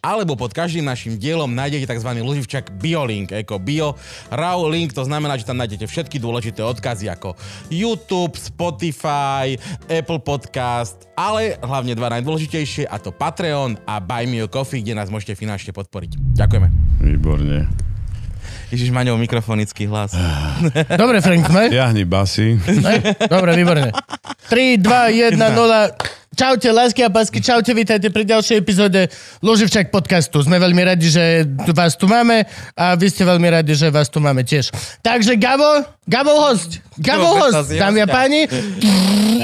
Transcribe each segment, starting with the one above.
alebo pod každým našim dielom nájdete tzv. loživčak BioLink, ako Bio Raw Link, to znamená, že tam nájdete všetky dôležité odkazy ako YouTube, Spotify, Apple Podcast, ale hlavne dva najdôležitejšie a to Patreon a Buy Me a Coffee, kde nás môžete finančne podporiť. Ďakujeme. Výborne. Ježiš, Maňov, mikrofonický hlas. Dobre, Frank, sme? Jahni basy. Dobre, výborne. 3, 2, 1, 0. Čaute, lásky a pásky, čaute, vítajte pri ďalšej epizóde Loživčak podcastu. Sme veľmi radi, že vás tu máme a vy ste veľmi radi, že vás tu máme tiež. Takže Gabo, Gabo host, Gabo host, dámy a páni.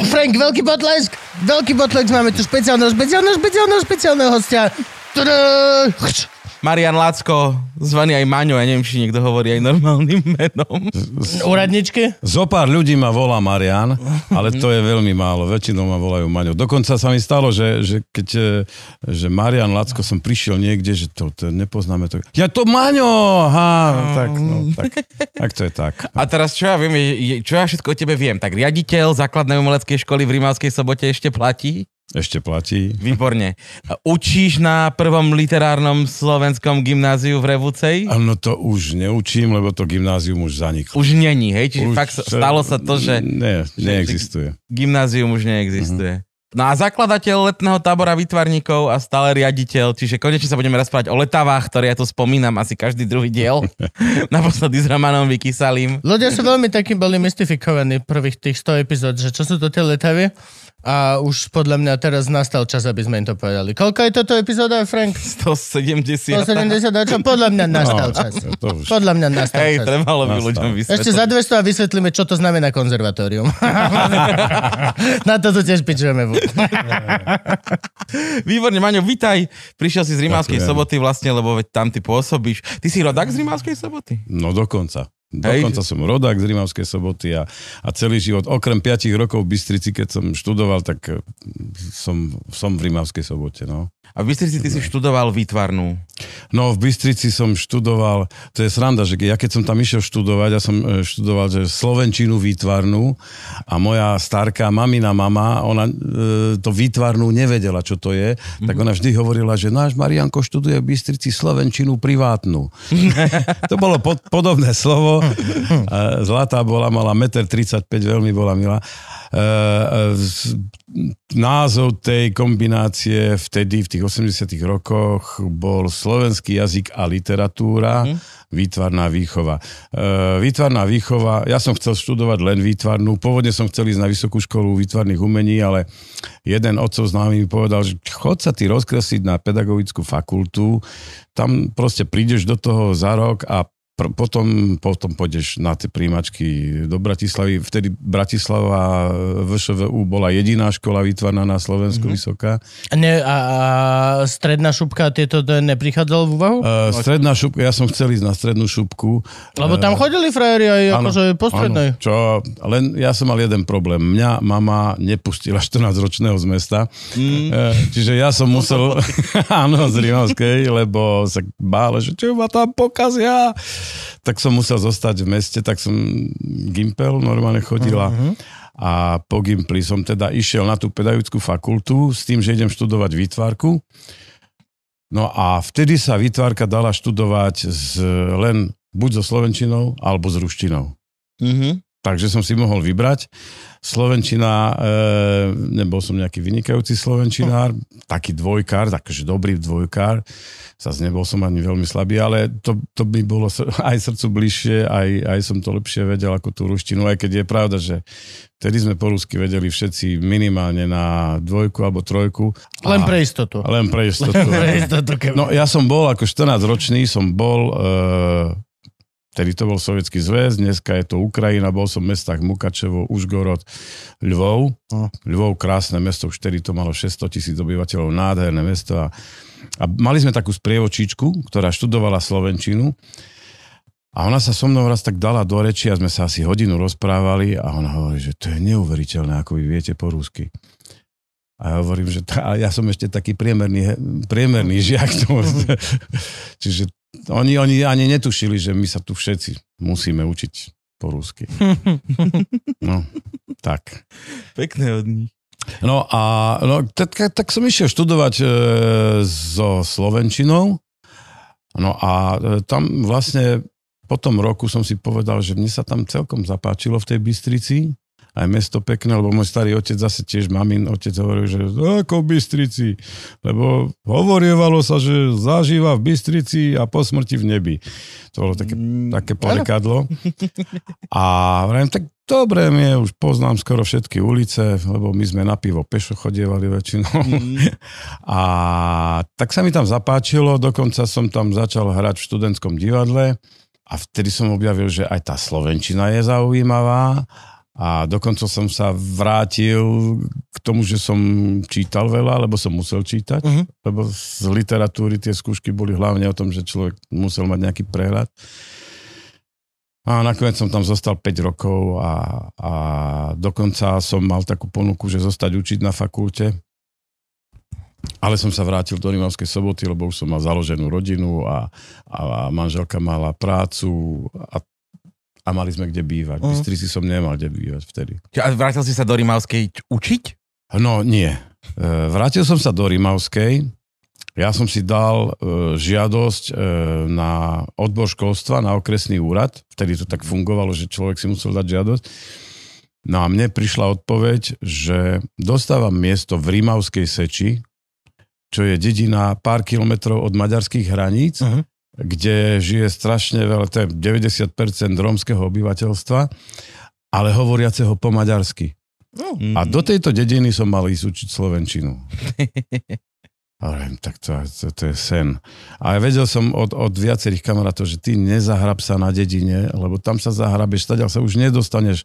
Frank, veľký potlesk, veľký potlesk, máme tu špeciálneho, špeciálneho, špeciálneho, špeciálneho hostia. Marian Lacko, zvaný aj Maňo, ja neviem, či niekto hovorí aj normálnym menom. Úradničky? Zo pár ľudí ma volá Marian, ale to je veľmi málo. Väčšinou ma volajú Maňo. Dokonca sa mi stalo, že, že keď e, že Marian Lacko som prišiel niekde, že to, to nepoznáme to. Ja to Maňo! Ha, tak, no, tak, tak to je tak. A teraz čo ja viem, čo ja všetko o tebe viem? Tak riaditeľ základnej umeleckej školy v Rimavskej sobote ešte platí? Ešte platí. Výborne. Učíš na prvom literárnom slovenskom gymnáziu v Revúcej? Áno, to už neučím, lebo to gymnázium už zaniklo. Už není, hej? Čiže už fakt stalo sa to, že... Ne, neexistuje. Gymnázium už neexistuje. Uh-huh. No a zakladateľ letného tábora vytvarníkov a stále riaditeľ, čiže konečne sa budeme rozprávať o letavách, ktoré ja tu spomínam asi každý druhý diel. Naposledy s Romanom Vykysalým. Ľudia sú veľmi takí boli mystifikovaní prvých tých 100 epizód, že čo sú to tie letavy? A už podľa mňa teraz nastal čas, aby sme im to povedali. Koľko je toto epizóda, Frank? 170. 170, a čo? Podľa mňa nastal no, čas. Podľa mňa nastal Hej, čas. trebalo by ľuďom vysvetliť. Ešte za 200 a vysvetlíme, čo to znamená konzervatórium. Na to tu tiež pičujeme. Výborne, Maňo, vitaj. Prišiel si z Rimavskej soboty vlastne, lebo veď tam ty pôsobíš. Ty si rodák z Rimavskej soboty? No dokonca. Dokonca som rodák z Rimavskej soboty a, a celý život, okrem 5 rokov v Bystrici, keď som študoval, tak eh, som, som v Rimavskej sobote. No. A v Bystrici ty si študoval výtvarnú? No, v Bystrici som študoval, to je sranda, že ja keď som tam išiel študovať, ja som eh, študoval že Slovenčinu výtvarnú a moja starká mamina mama, ona e, to výtvarnú nevedela, čo to je, mm-hmm. tak ona vždy hovorila, že náš Marianko študuje v Bystrici Slovenčinu privátnu. to bolo pod, podobné slovo Zlatá bola, mala 1,35 m, veľmi bola milá. E, e, názov tej kombinácie vtedy, v tých 80 rokoch, bol slovenský jazyk a literatúra, mm. výtvarná výchova. E, výtvarná výchova, ja som chcel študovať len výtvarnú, pôvodne som chcel ísť na Vysokú školu výtvarných umení, ale jeden otcov známy mi povedal, že chod sa ty rozkresliť na pedagogickú fakultu, tam proste prídeš do toho za rok a potom, potom pôjdeš na tie príjimačky do Bratislavy. Vtedy Bratislava VŠVU bola jediná škola vytvarná na Slovensku mm-hmm. vysoká. Ne, a, a stredná šupka tieto neprichádzalo v úvahu? Uh, stredná šupka, ja som chcel ísť na strednú šupku. Lebo tam uh, chodili frajeri aj áno, akože po strednej. Áno, čo, len ja som mal jeden problém. Mňa mama nepustila 14-ročného z mesta. Mm. Čiže ja som musel, áno, z Rimavskej, lebo sa bále, že čo ma tam pokazia tak som musel zostať v meste, tak som Gimpel normálne chodila. Uh-huh. A po Gimpli som teda išiel na tú pedagogickú fakultu s tým, že idem študovať výtvarku. No a vtedy sa výtvarka dala študovať z, len buď so slovenčinou, alebo s ruštinou. Uh-huh. Takže som si mohol vybrať. Slovenčina, e, nebol som nejaký vynikajúci slovenčinár, taký dvojkár, takže dobrý dvojkár. Zase nebol som ani veľmi slabý, ale to, to by bolo aj srdcu bližšie, aj, aj som to lepšie vedel ako tú ruštinu, aj keď je pravda, že vtedy sme po rusky vedeli všetci minimálne na dvojku alebo trojku. Len pre istotu. Len pre istotu. Len pre istotu no ja som bol ako 14 ročný, som bol e, Vtedy to bol Sovietský zväz, dneska je to Ukrajina, bol som v mestách Mukačevo, Užgorod, Lvov. No. Lvov, krásne mesto, už vtedy to malo 600 tisíc obyvateľov, nádherné mesto. A, a mali sme takú sprievočičku, ktorá študovala Slovenčinu. A ona sa so mnou raz tak dala do reči a sme sa asi hodinu rozprávali a ona hovorí, že to je neuveriteľné, ako vy viete po rúsky. A ja hovorím, že tá, ja som ešte taký priemerný, priemerný žiak. Čiže oni, oni ani netušili, že my sa tu všetci musíme učiť po rusky. No, tak. Pekné od nich. No a no, tak, tak som išiel študovať e, so Slovenčinou. No a e, tam vlastne po tom roku som si povedal, že mne sa tam celkom zapáčilo v tej Bystrici aj mesto pekné, lebo môj starý otec zase tiež, mamin otec hovoril, že ako v Bystrici, lebo hovorievalo sa, že zažíva v Bystrici a po smrti v nebi. To bolo také, Mm, také porekadlo. A vrajím, tak dobre, my už poznám skoro všetky ulice, lebo my sme na pivo pešo chodievali väčšinou. Mm. A tak sa mi tam zapáčilo, dokonca som tam začal hrať v študentskom divadle a vtedy som objavil, že aj tá Slovenčina je zaujímavá a dokonca som sa vrátil k tomu, že som čítal veľa, lebo som musel čítať, Mhm. lebo z literatúry tie skúšky boli hlavne o tom, že človek musel mať nejaký prehľad. A nakoniec som tam zostal 5 rokov a, a dokonca som mal takú ponuku, že zostať učiť na fakulte. Ale som sa vrátil do Rimavskej soboty, lebo už som mal založenú rodinu a, a manželka mala prácu a, a mali sme kde bývať. Mhm. Bystrici som nemal kde bývať vtedy. A vrátil si sa do Rimavskej učiť? No nie. E, Vrátil som sa do Rimavskej. Ja som si dal e, žiadosť e, na odbor školstva, na okresný úrad. Vtedy to tak fungovalo, že človek si musel dať žiadosť. No a mne prišla odpoveď, že dostávam miesto v Rimavskej Seči, čo je dedina pár kilometrov od maďarských hraníc, Mhm. Kde žije strašne veľa, to je 90% rómskeho obyvateľstva, ale hovoriaceho po maďarsky. Mm. A do tejto dediny som mal ísť učiť Slovenčinu. Ale tak to, to, to je sen. A ja vedel som od, od viacerých kamarátov, že ty nezahrab sa na dedine, lebo tam sa zahrabeš, stadiaľ sa už nedostaneš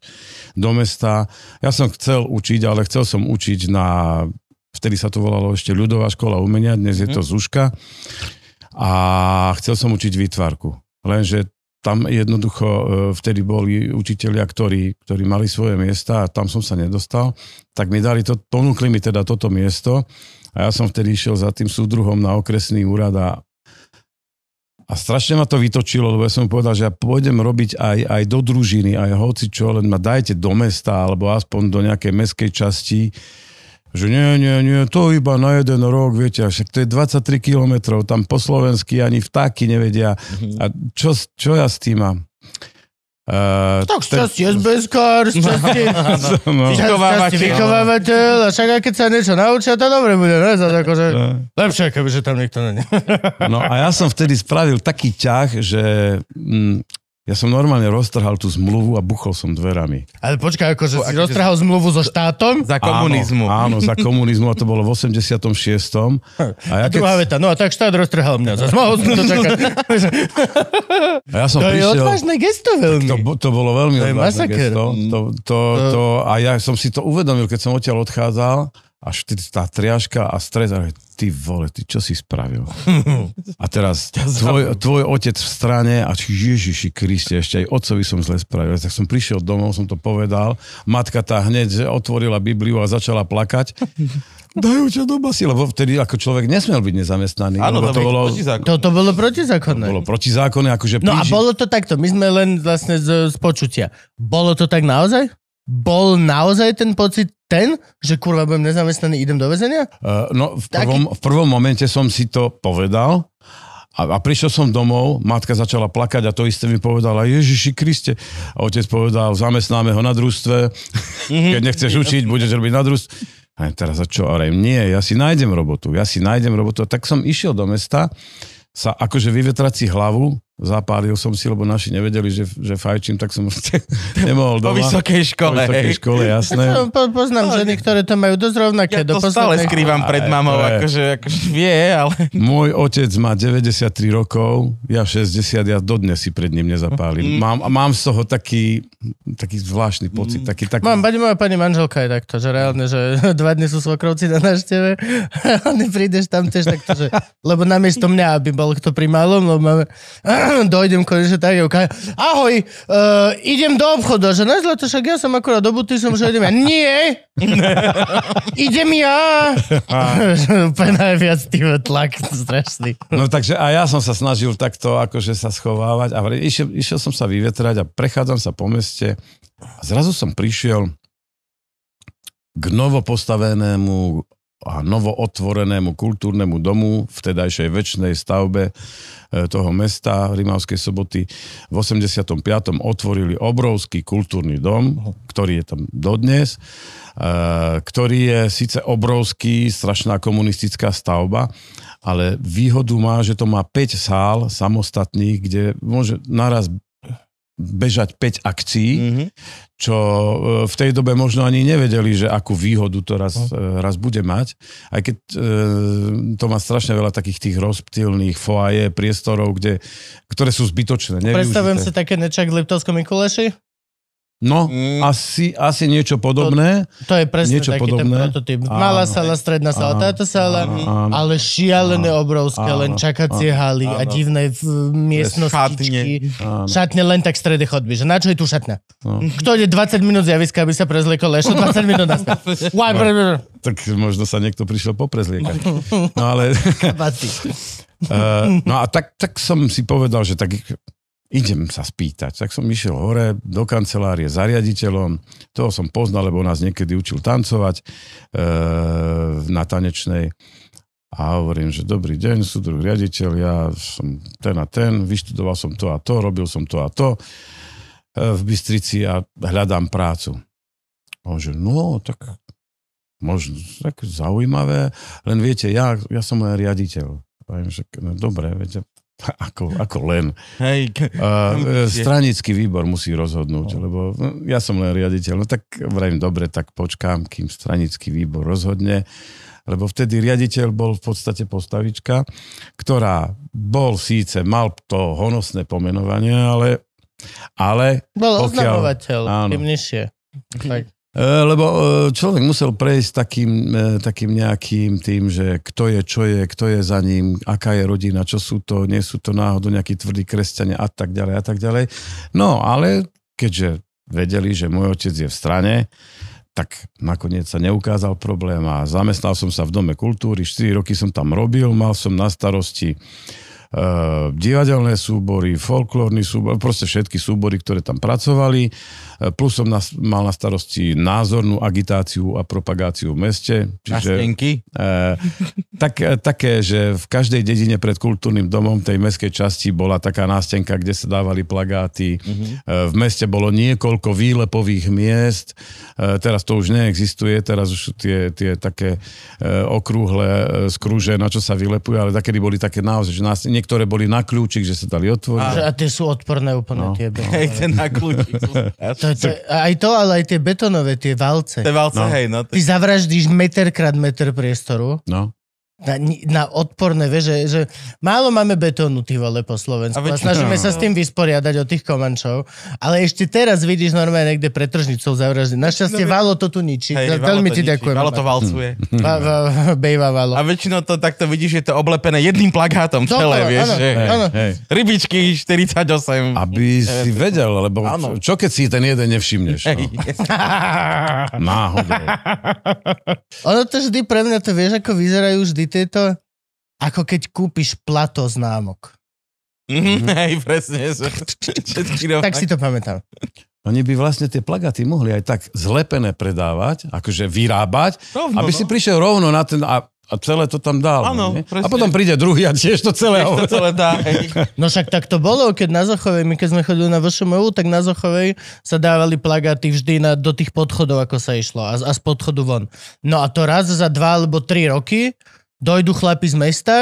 do mesta. Ja som chcel učiť, ale chcel som učiť na, vtedy sa to volalo ešte ľudová škola umenia, dnes je to Zuška. A chcel som učiť výtvarku. Lenže tam jednoducho e, vtedy boli učitelia, ktorí, ktorí mali svoje miesta a tam som sa nedostal, tak mi dali to, ponúkli mi teda toto miesto a ja som vtedy išiel za tým súdruhom na okresný úrad a, a strašne ma to vytočilo, lebo ja som povedal, že ja pôjdem robiť aj, aj do družiny, aj hoci čo, len ma dajte do mesta alebo aspoň do nejakej meskej časti, že nie, nie, nie, to iba na jeden rok, viete, a však to je 23 kilometrov, tam po slovensky ani vtáky nevedia. A čo, čo ja s tým mám? Uh, Tak šťastie SBSkár, šťastie, no, Vychovávateľ. šťastie vychovávateľ a však aj keď sa niečo naučia, to dobre bude, ne? Zas akože, lepšie, kebyže tam nikto není. no a ja som vtedy spravil taký ťah, že mm, ja som normálne roztrhal tú zmluvu a buchol som dverami. Ale počkaj, akože si akože- roztrhal zmluvu so štátom Za komunizmu. Áno, áno, za komunizmu a to bolo v 86. A, a ja, druhá keď, veta, no a tak štát roztrhal mňa. Zas mohol som to čakať. a ja som To je prišiel... odvážne gesto veľmi. To, to bolo veľmi To je odvážne masaker. gesto. To, to, to, a ja som si to uvedomil, keď som odtiaľ odchádzal, až vtedy tá triažka a stres, a ty vole, ty čo si spravil? A teraz tvoj, tvoj otec v strane a či Ježiši Kriste, ešte aj otcovi som zle spravil. Tak som prišiel domov, som to povedal, matka tá hneď že otvorila Bibliu a začala plakať. Dajú ťa do basy, lebo vtedy ako človek nesmel byť nezamestnaný. Áno, to bolo, To, to bolo protizákonné. bolo protizákonné, akože No a príži- bolo to takto, my sme len vlastne z, z počutia. Bolo to tak naozaj? Bol naozaj ten pocit ten, že kurva budem nezamestnaný, idem do väzenia? Uh, no, v Taký- prvom, v prvom momente som si to povedal a, a prišiel som domov, matka začala plakať a to isté mi povedala, Ježiši Kriste. A otec povedal, zamestnáme ho na družstve, keď nechceš učiť, budeš robiť na družstve. A teraz a čo? A nie, ja si nájdem robotu, ja si nájdem robotu. A tak som išiel do mesta, sa akože vyvetrať si hlavu, zapálil som si, lebo naši nevedeli, že, že fajčím, tak som nemohol Po doma. vysokej Po škole. vysokej škole, jasné. Ja po, poznám ženy, ktoré to majú dosť rovnaké. Ja do to stále poslednej- skrývam pred mamou, je- akože, akože vie, ale... Môj otec má 93 rokov, ja 60, ja dodnes si pred ním nezapálim. Mám, mám z toho taký, taký zvláštny pocit. Taký, taký, Mám, pani, moja pani manželka je takto, že reálne, že dva dny sú svokrovci na návšteve a ty prídeš tam tiež takto, že, lebo namiesto mňa, aby bol kto pri malom, lebo máme, dojdem konečne tak, ukážem, ahoj, uh, idem do obchodu. Že ne, zlato, však ja som akorát do buty, som že idem ja. Nie! idem ja! Úplne najviac tým tlak strašný. No takže a ja som sa snažil takto akože sa schovávať a išiel, išiel som sa vyvetrať a prechádzam sa po meste a zrazu som prišiel k novopostavenému a novootvorenému kultúrnemu domu v tedajšej väčšnej stavbe e, toho mesta Rimavskej soboty. V 85. otvorili obrovský kultúrny dom, ktorý je tam dodnes, e, ktorý je síce obrovský, strašná komunistická stavba, ale výhodu má, že to má 5 sál samostatných, kde môže naraz bežať 5 akcií, Mhm. Čo e, v tej dobe možno ani nevedeli, že akú výhodu to raz, e, raz bude mať. Aj keď e, to má strašne veľa takých tých rozptýlnych foaje, priestorov, kde, ktoré sú zbytočné. Predstavujem si také nečak v Liptovskom Mikuláši. No, Mm. asi, asi niečo podobné. To je presne Niečo taký podobné. ten prototyp. Áno. Malá sala, stredná sala, Áno. táto sala, Áno. ale šialené obrovské, len Áno. čakacie haly a Áno. divné miestnostičky. Áno. Šatne len tak v strede chodby, že na čo je tu šatňa? No. Kto ide 20 minút z javiska, aby sa prezliekol, ešte 20 minút naspäť. Brr, Tak možno sa niekto prišiel poprezliekať. No ale... Uh, no a tak, tak som si povedal, že tak idem sa spýtať. Tak som išiel hore do kancelárie za riaditeľom. Toho som poznal, lebo nás niekedy učil tancovať uh, na tanečnej. A hovorím, že dobrý deň, súdruh riaditeľ, ja som ten a ten, vyštudoval som to a to, robil som to a to eh, v Bystrici a hľadám prácu. A že, no, tak možno, tak zaujímavé, len viete, ja, ja som len riaditeľ. Poviem, že no, dobre, viete, ako, ako len. Hej, k- Uh, stranický výbor musí rozhodnúť, lebo no, ja som len riaditeľ. No tak vrajím, dobre, tak počkám, kým stranický výbor rozhodne, lebo vtedy riaditeľ bol v podstate postavička, ktorá bol síce, mal to honosné pomenovanie, ale, ale Bol Pokiaľ- oznamovateľ, áno. tým nižšie. Tak. E, Lebo e, človek musel prejsť takým, e, takým nejakým tým, že kto je, čo je, kto je za ním, aká je rodina, čo sú to, nie sú to náhodou nejakí tvrdí kresťania a tak ďalej a tak ďalej. No, ale keďže vedeli, že môj otec je v strane, tak nakoniec sa neukázal problém a zamestnal som sa v Dome kultúry, 4 roky som tam robil, mal som na starosti uh, divadelné súbory, folklórny súbor, proste všetky súbory, ktoré tam pracovali. Uh, plus som nas, mal na starosti názornú agitáciu a propagáciu v meste. Čiže, Nastenky. uh, tak, eh, také, že v každej dedine pred kultúrnym domom tej mestskej časti bola taká nástenka, kde sa dávali plagáty. Uh, v meste bolo niekoľko výlepových miest. Uh, teraz to už neexistuje, teraz už sú tie, tie také uh, okrúhle uh, skrúže, na čo sa vylepujú, ale takedy boli také naozaj, že nás, niektoré boli na kľúčik, že sa dali otvoriť. Že- A tie sú odporné úplne No. tie. be- Hej, ten na kľúči. To, to, aj to, ale aj tie betonové, tie valce. Tie valce, No. hej, no. Ty zavraždíš meter krát meter priestoru No. Na, na odporné, vieš, že, že málo máme betónu, ty vole, po Slovensku. A A, väčšina- snažíme sa s tým vysporiadať od tých komančov, ale ešte teraz vidíš normálne niekde pred tržnicou zavraždiť. Našťastie No, Valo to tu ničí. Hej, Veľmi Valo to ti ďakujem. Valo to valcuje. Va- va- Bejva Valo. A väčšinou to takto vidíš, že je to oblepené jedným plagátom celé, Dobre, vieš. áno, že... áno. Hej. Rybičky 48. Aby si vedel, lebo Áno. čo keď si ten jeden nevšimneš? Hej. No. Náhodou. Ono to vždy pre mňa, to vieš, ako vyzerajú vždy tieto, ako keď kúpiš plato známok. Mhm, Hej, presne. Tak si to pamätám. Oni by vlastne tie plagaty mohli aj tak zlepené predávať, akože vyrábať, Rovno, aby no. si prišiel rovno na ten a, a celé to tam dal. Áno, nie? presne. A potom príde druhý a tiež to celé. To celé dá. No však tak to bolo, keď na Zochovej, my keď sme chodili na VŠMU, tak na Zochovej sa dávali plagáty vždy na, do tých podchodov, ako sa išlo a, a z podchodu von. No a to raz za dva alebo tri roky dojdu chlapi z mesta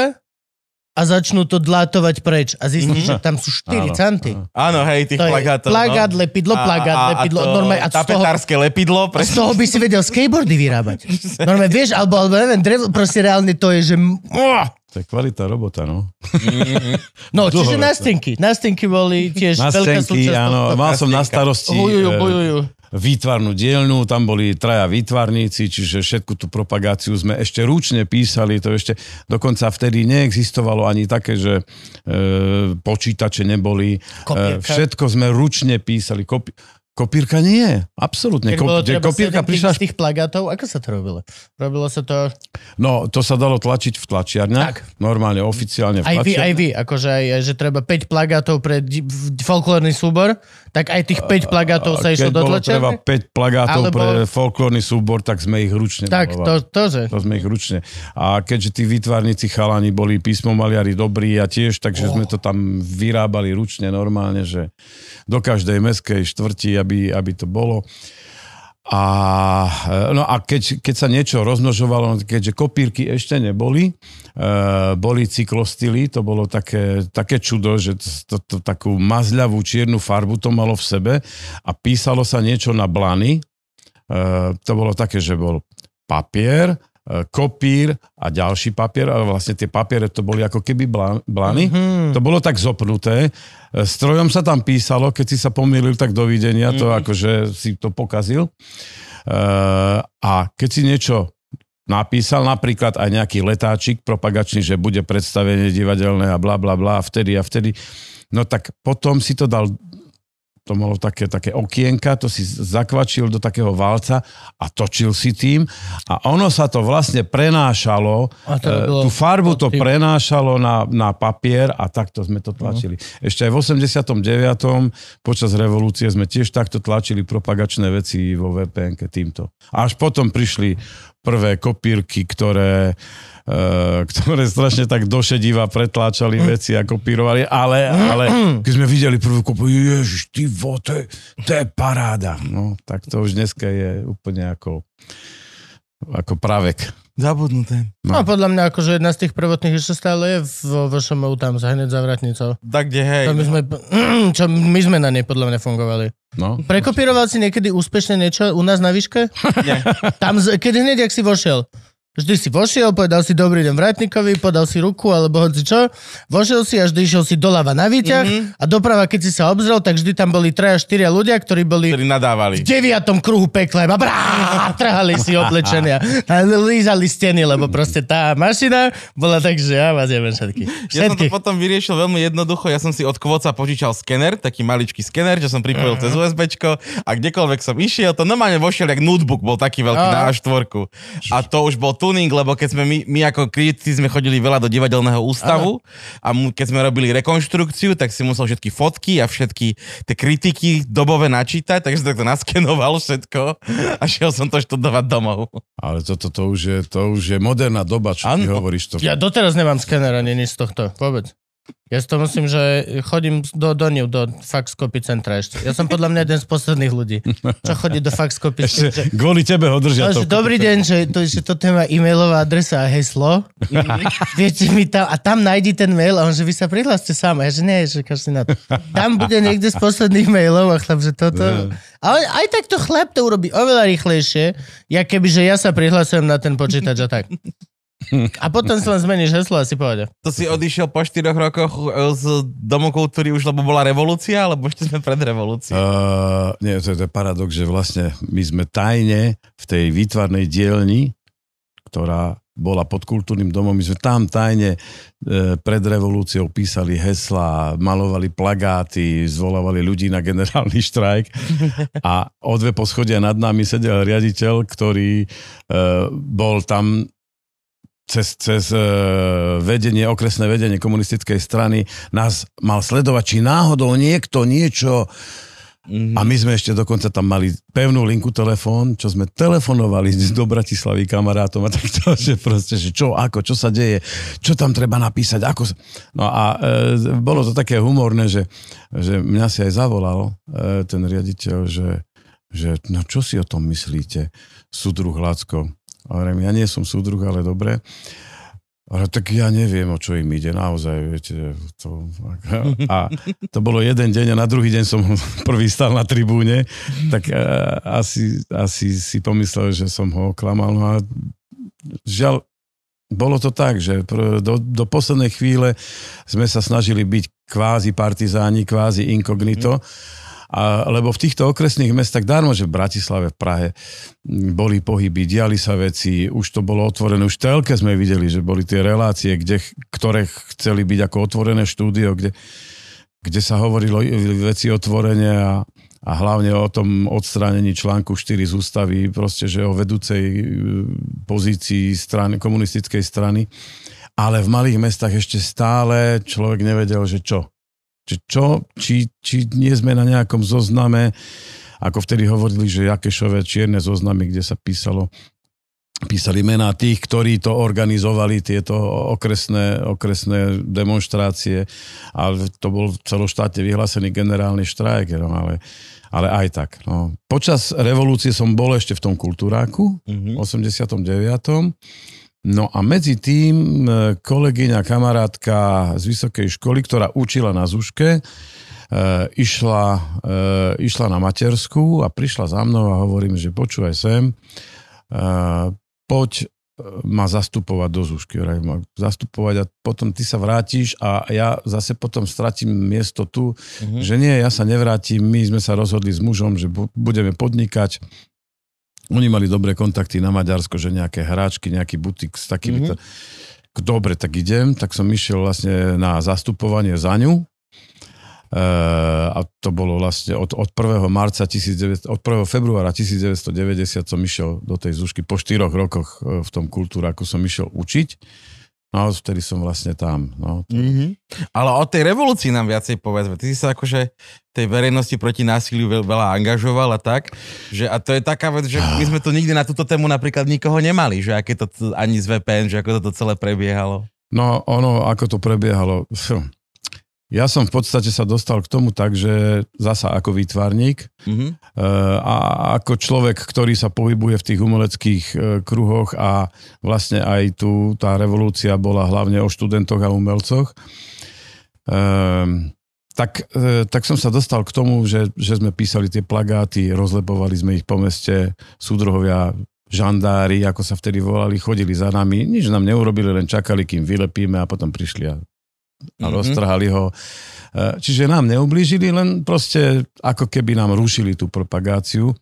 a začnú to dlátovať preč a zistíš, Mhm. že tam sú 4 Áno, centy. áno. Hej, tých To plagátov. plagát, no. lepidlo, plagát, lepidlo. A, to normálne, a z toho, tapetárske lepidlo, z presne. toho by si vedel skateboardy vyrábať. Normálne, vieš, alebo, alebo neviem, drevo, proste reálne to je, že... To je kvalita robota, no. No, čiže Dlhoročná. nástenky. Nástenky boli tiež veľká scénky, súčasť. áno. Mal som na starosti Bojujú, eh, bojujú. výtvarnú dielňu, tam boli traja výtvarníci, čiže všetku tú propagáciu sme ešte ručne písali, to ešte dokonca vtedy neexistovalo ani také, že e, počítače neboli. E, Kopírka. všetko sme ručne písali. Kopi- kopírka nie, absolútne. Keď Ko- kde kopírka prišla... z tých plagátov, ako sa to robilo? Robilo sa to No, to sa dalo tlačiť v tlačiarniach, Tak. normálne, oficiálne v aj vy, aj vy, akože aj, že treba 5 plagátov pre folklórny súbor, tak aj tých 5 plagátov sa išlo do bolo treba tlačiarne? 5 plagátov Alebo- pre folklórny súbor, tak sme ich ručne Tak, malovali. to, to, že... To sme ich ručne. A keďže tí výtvarníci chalani boli písmomaliari dobrí a tiež, takže sme to tam vyrábali ručne normálne, že do každej meskej štvrti, aby, aby to bolo. A, e, no a keď, keď sa niečo rozmnožovalo, keďže kopírky ešte neboli, uh, boli cyklostily, to bolo také, také čudo, že to, to, takú mazľavú čiernu farbu to malo v sebe a písalo sa niečo na blany. Uh, to bolo také, že bol papier, e, kopír a ďalší papier, ale vlastne tie papiere to boli ako keby blany. Mm-hmm. To bolo tak zopnuté. E, Strojom sa tam písalo, keď si sa pomýlil, tak dovidenia, to akože si to pokazil. E, a keď si niečo napísal, napríklad aj nejaký letáčik propagačný, že bude predstavenie divadelné a bla bla bla, a vtedy a vtedy, no tak potom si to dal to malo také, také okienka, to si zakvačil do takého válca a točil si tým a ono sa to vlastne prenášalo, A to e, bolo tú farbu to tým. prenášalo na, na papier a takto sme to tlačili. Ešte aj v 89. počas revolúcie sme tiež takto tlačili propagačné veci vo vpn týmto. A až potom prišli prvé kopírky, ktoré, e, ktoré strašne tak došediva pretláčali veci a kopírovali, ale, ale keď sme videli prvú kopu, ježiš, ty vo, to je, to je paráda. No, tak to už dneska je úplne ako, ako pravek. Zabudnuté. No, podľa mňa akože jedna z tých prvotných ešte stále je vo VŠMU tam za hneď za vratnicou. Tak kde hej. To my sme, čo my sme na nej podľa mňa fungovali. No. Prekopíroval si niekedy úspešne niečo u nás na výške? Nie. Tam, keď hneď, jak si vošiel. Vždy si vošiel, povedal si dobrý deň vratníkovi, podal si ruku alebo hoci čo. Vošiel si a vždy išiel si doľava na výťah Mhm. a doprava, keď si sa obzrel, tak vždy tam boli traja, štyria ľudia, ktorí boli Ktorí nadávali. v deviatom kruhu pekla a brá, trhali si oblečenia a lízali steny, lebo proste tá mašina bola tak, že ja vás jebem všetky. Ja som to potom vyriešil veľmi jednoducho. Ja som si od kvoca požičal skener, taký maličký skener, čo som pripojil Mhm. cez USBčko a kdekoľvek som išiel, to normálne vošiel, jak notebook bol taký veľký Aha. na A4. A to už bol tuning, lebo keď sme my, my ako kritici sme chodili veľa do divadelného ústavu a mu, keď sme robili rekonštrukciu, tak si musel všetky fotky a všetky tie kritiky dobové načítať, takže som to naskenoval všetko a šiel som to študovať domov. Ale toto to už je, to už je moderná doba, čo ty Áno. hovoríš. To. Ja doteraz nemám skener ani nič z tohto, vôbec. Ja si to musím, že chodím do, do ňu, do faxkopy centra ešte. Ja som podľa mňa jeden z posledných ľudí, čo chodí do faxkopy centra. Ešte kvôli tebe ho držia. To. dobrý deň, že, to, že toto je moja e-mailová adresa a heslo. Viete mi tam, a tam nájdi ten mail a on, že vy sa prihláste sám. A ja, že nie, že každý na to. Tam bude niekde z posledných mailov a chlap, že toto... Ale aj tak to chlap to urobí oveľa rýchlejšie, ja keby, že ja sa prihlasujem na ten počítač a tak. A potom si len zmeníš heslo a si povede. To si odišiel po 4 rokoch e, z Domu kultúry už, lebo bola revolúcia, alebo ešte sme pred revolúciou? Uh, nie, to je, to je paradox, že vlastne my sme tajne v tej výtvarnej dielni, ktorá bola pod kultúrnym domom, my sme tam tajne e, pred revolúciou písali heslá, malovali plagáty, zvolávali ľudí na generálny štrajk a o dve poschodia nad nami sedel riaditeľ, ktorý e, bol tam cez, cez e, vedenie, okresné vedenie komunistickej strany nás mal sledovať, či náhodou niekto niečo Mhm. a my sme ešte dokonca tam mali pevnú linku telefón, čo sme telefonovali do Bratislavy kamarátom a takto, že proste, že čo, ako, čo sa deje, čo tam treba napísať, ako... sa- No a e, bolo to také humorné, že, že mňa si aj zavolal e, ten riaditeľ, že, že no čo si o tom myslíte, súdruh Lacko. Hovorím, ja nie som súdruh, ale dobre. Ale tak ja neviem, o čo im ide, naozaj, viete. To, a to bolo jeden deň a na druhý deň som prvý stal na tribúne, tak uh, asi, asi si pomyslel, že som ho oklamal. No a žiaľ, bolo to tak, že do, do poslednej chvíle sme sa snažili byť kvázi partizáni, kvázi inkognito. A, lebo v týchto okresných mestách, darmo, že v Bratislave, v Prahe boli pohyby, diali sa veci, už to bolo otvorené, už v telke sme videli, že boli tie relácie, kde, ktoré chceli byť ako otvorené štúdio, kde, kde sa hovorilo veci otvorene a, a hlavne o tom odstránení článku 4 z ústavy, proste, že o vedúcej pozícii strany, komunistickej strany. Ale v malých mestách ešte stále človek nevedel, že čo. Či, čo, či, či nie sme na nejakom zozname, ako vtedy hovorili, že Jakešové čierne zoznamy, kde sa písalo písali mená tých, ktorí to organizovali, tieto okresné, okresné demonstrácie, ale to bol celoštátne vyhlásený generálny štrajk, no, ale, ale aj tak. No. Počas revolúcie som bol ešte v tom kultúráku, Mhm. v 89. No a medzi tým e, kolegyňa, kamarátka z vysokej školy, ktorá učila na Zuške, e, išla, e, išla na matersku a prišla za mnou a hovorím, že počúvaj sem, poď ma zastupovať do. Vraj ma zastupovať a potom ty sa vrátiš a ja zase potom stratím miesto tu, Mhm. že nie, ja sa nevrátim, my sme sa rozhodli s mužom, že bu- budeme podnikať. Oni mali dobré kontakty na Maďarsko, že nejaké hráčky, nejaký butik s takými... Mhm. Mm-hmm. Dobre, tak idem. Tak som išiel vlastne na zastupovanie za ňu. E, a to bolo vlastne od, od 1. marca 1900, od 1. februára 1990 som išiel do tej Zušky po štyroch rokoch e, v tom kultúraku som išiel učiť. No vtedy som vlastne tam. No. Mhm. Ale o tej revolúcii nám viacej povedzme. Ty si sa akože tej verejnosti proti násiliu veľ, veľa angažoval a tak. Že, a to je taká vec, že my sme tu nikdy na túto tému napríklad nikoho nemali, že aké to ani z VPN, že ako toto celé prebiehalo. No ono, ako to prebiehalo. Fú. Ja som v podstate sa dostal k tomu tak, že zasa ako výtvarník Mhm. e, a ako človek, ktorý sa pohybuje v tých umeleckých e, kruhoch a vlastne aj tu tá revolúcia bola hlavne o študentoch a umelcoch, Ehm, tak, e, tak som sa dostal k tomu, že, že sme písali tie plagáty, rozlepovali sme ich po meste, súdruhovia, žandári, ako sa vtedy volali, chodili za nami, nič nám neurobili, len čakali, kým vylepíme a potom prišli a, a Mhm. roztrhali ho. E, Čiže nám neublížili, len proste ako keby nám rušili tú propagáciu.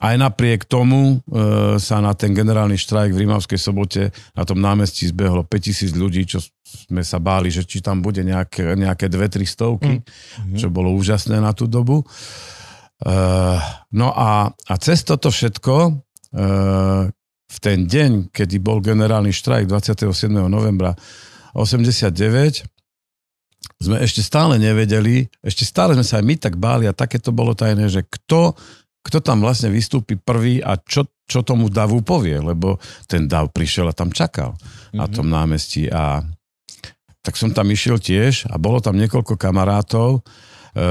Aj napriek tomu e, sa na ten generálny štrajk v Rímavskej sobote na tom námestí zbehlo 5000 ľudí, čo sme sa báli, že či tam bude nejaké, nejaké dve, tri stovky, Mhm. čo bolo úžasné na tú dobu. E, no a, a cez toto všetko e, v ten deň, kedy bol generálny štrajk 27. novembra 89, sme ešte stále nevedeli, ešte stále sme sa aj my tak báli a také to bolo tajné, že kto, kto tam vlastne vystúpi prvý a čo, čo tomu davu povie, lebo ten dav prišiel a tam čakal na Mhm. tom námestí a tak som tam išiel tiež a bolo tam niekoľko kamarátov. E,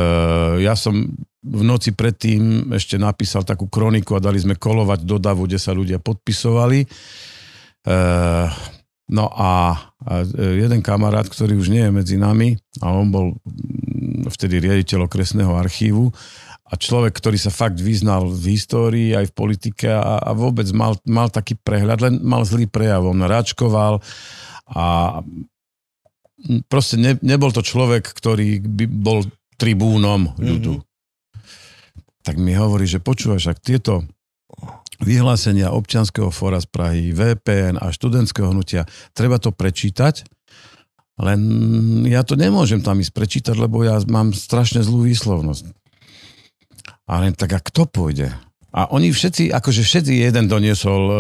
ja som v noci predtým ešte napísal takú kroniku a dali sme kolovať do davu, kde sa ľudia podpisovali. E, no a, a jeden kamarát, ktorý už nie je medzi nami, a on bol mm, vtedy riaditeľ okresného archívu, a človek, ktorý sa fakt vyznal v histórii, aj v politike a, a vôbec mal, mal taký prehľad, len mal zlý prejav. On račkoval a proste ne, nebol to človek, ktorý by bol tribúnom ľudu. Mm-hmm. Tak mi hovorí, že počúvaš, ak tieto vyhlásenia občianského fóra z Prahy, VPN a študentského hnutia, treba to prečítať, len ja to nemôžem tam ísť prečítať, lebo ja mám strašne zlú výslovnosť. A len tak, a kto pôjde? A oni všetci, akože všetci jeden doniesol uh,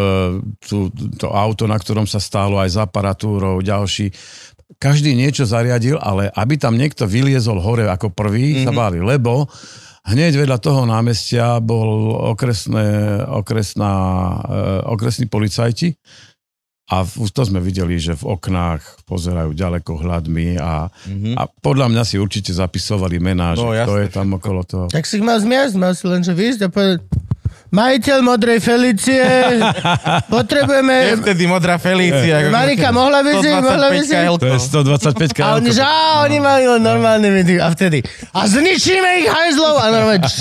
tú, to auto, na ktorom sa stálo aj s aparatúrou, ďalší. Každý niečo zariadil, ale aby tam niekto vyliezol hore ako prvý, mm-hmm. sa báli, lebo hneď vedľa toho námestia bol okresné, okresná, uh, okresní policajti a v- to sme videli, že v oknách pozerajú ďaleko hľadmi a, Mhm. a podľa mňa si určite zapisovali mená, že No, kto je tam okolo toho. Tak si ich mal zmiasť, mal si len, že výjsť a povedať, majiteľ modrej Felicie, Je potrebujeme... vtedy modrá Felícia. Marika, mohla by si, mohla by si? 125 KL. To je 125 A oni, že á, oni mali len normálne meeting. A vtedy, a zničíme ich hajzlov a normálne...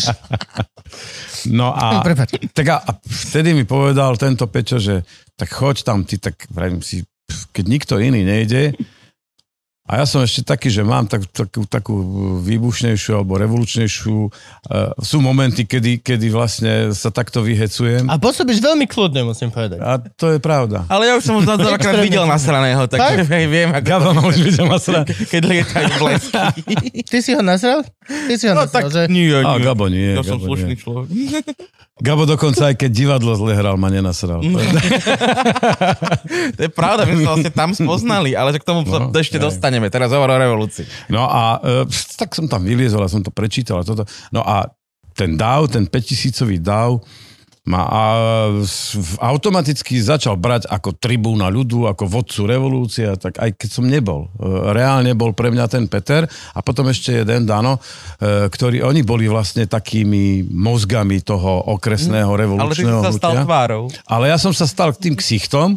No a, Prepáč. tak a, a vtedy mi povedal tento Pečo, že tak choď tam, ty tak, vravím si, keď nikto iný nejde, a ja som ešte taký, že mám tak, takú, takú výbušnejšiu alebo revolučnejšiu. Uh, sú momenty, kedy, kedy vlastne sa takto vyhecujem. A pôsobíš veľmi kľudne, musím povedať. A to je pravda. Ale ja už som ho dvakrát videl nasraného, takže viem, ako Gabo ma už videl nasra. keď lietajú blesky. Ty si ho nasral? Ty si ho No nasral, tak že? nie, A nie. Gabo nie. Ja som slušný človek. Gabo dokonca aj keď divadlo zle hral, ma nenasral. To je- To je pravda, my sme sa vlastne tam spoznali, ale k tomu No, ešte hej. dostaneme. Teraz hovor o revolúcii. No a e, tak som tam vyliezol a som to prečítal a toto. No a ten DAO, ten 5000 DAO ma a, automaticky začal brať ako tribúna ľudu, ako vodcu revolúcie, a tak aj keď som nebol. E, Reálne bol pre mňa ten Peter a potom ešte jeden Dano, e, ktorí, oni boli vlastne takými mozgami toho okresného Ale ty si revolučného sa stal tvárou. Ale ja som sa stal tým ksichtom,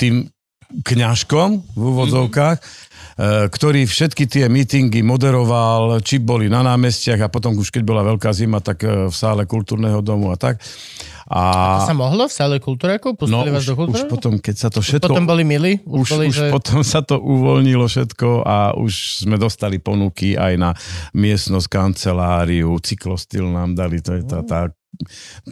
tým kňažkom v úvodzovkách, mm-hmm. Ktorý všetky tie mítingy moderoval, či boli na námestiach a potom už keď bola veľká zima, tak e, v sále kultúrneho domu a tak. A, To sa mohlo v sále kultúraku? no Pustili vás už, do už kultúraku? potom, keď sa to všetko... Potom boli milí? Už, už, boli, už že... potom sa to uvoľnilo všetko a už sme dostali ponuky aj na miestnosť, kanceláriu, cyklostyl nám dali, to je tá, tá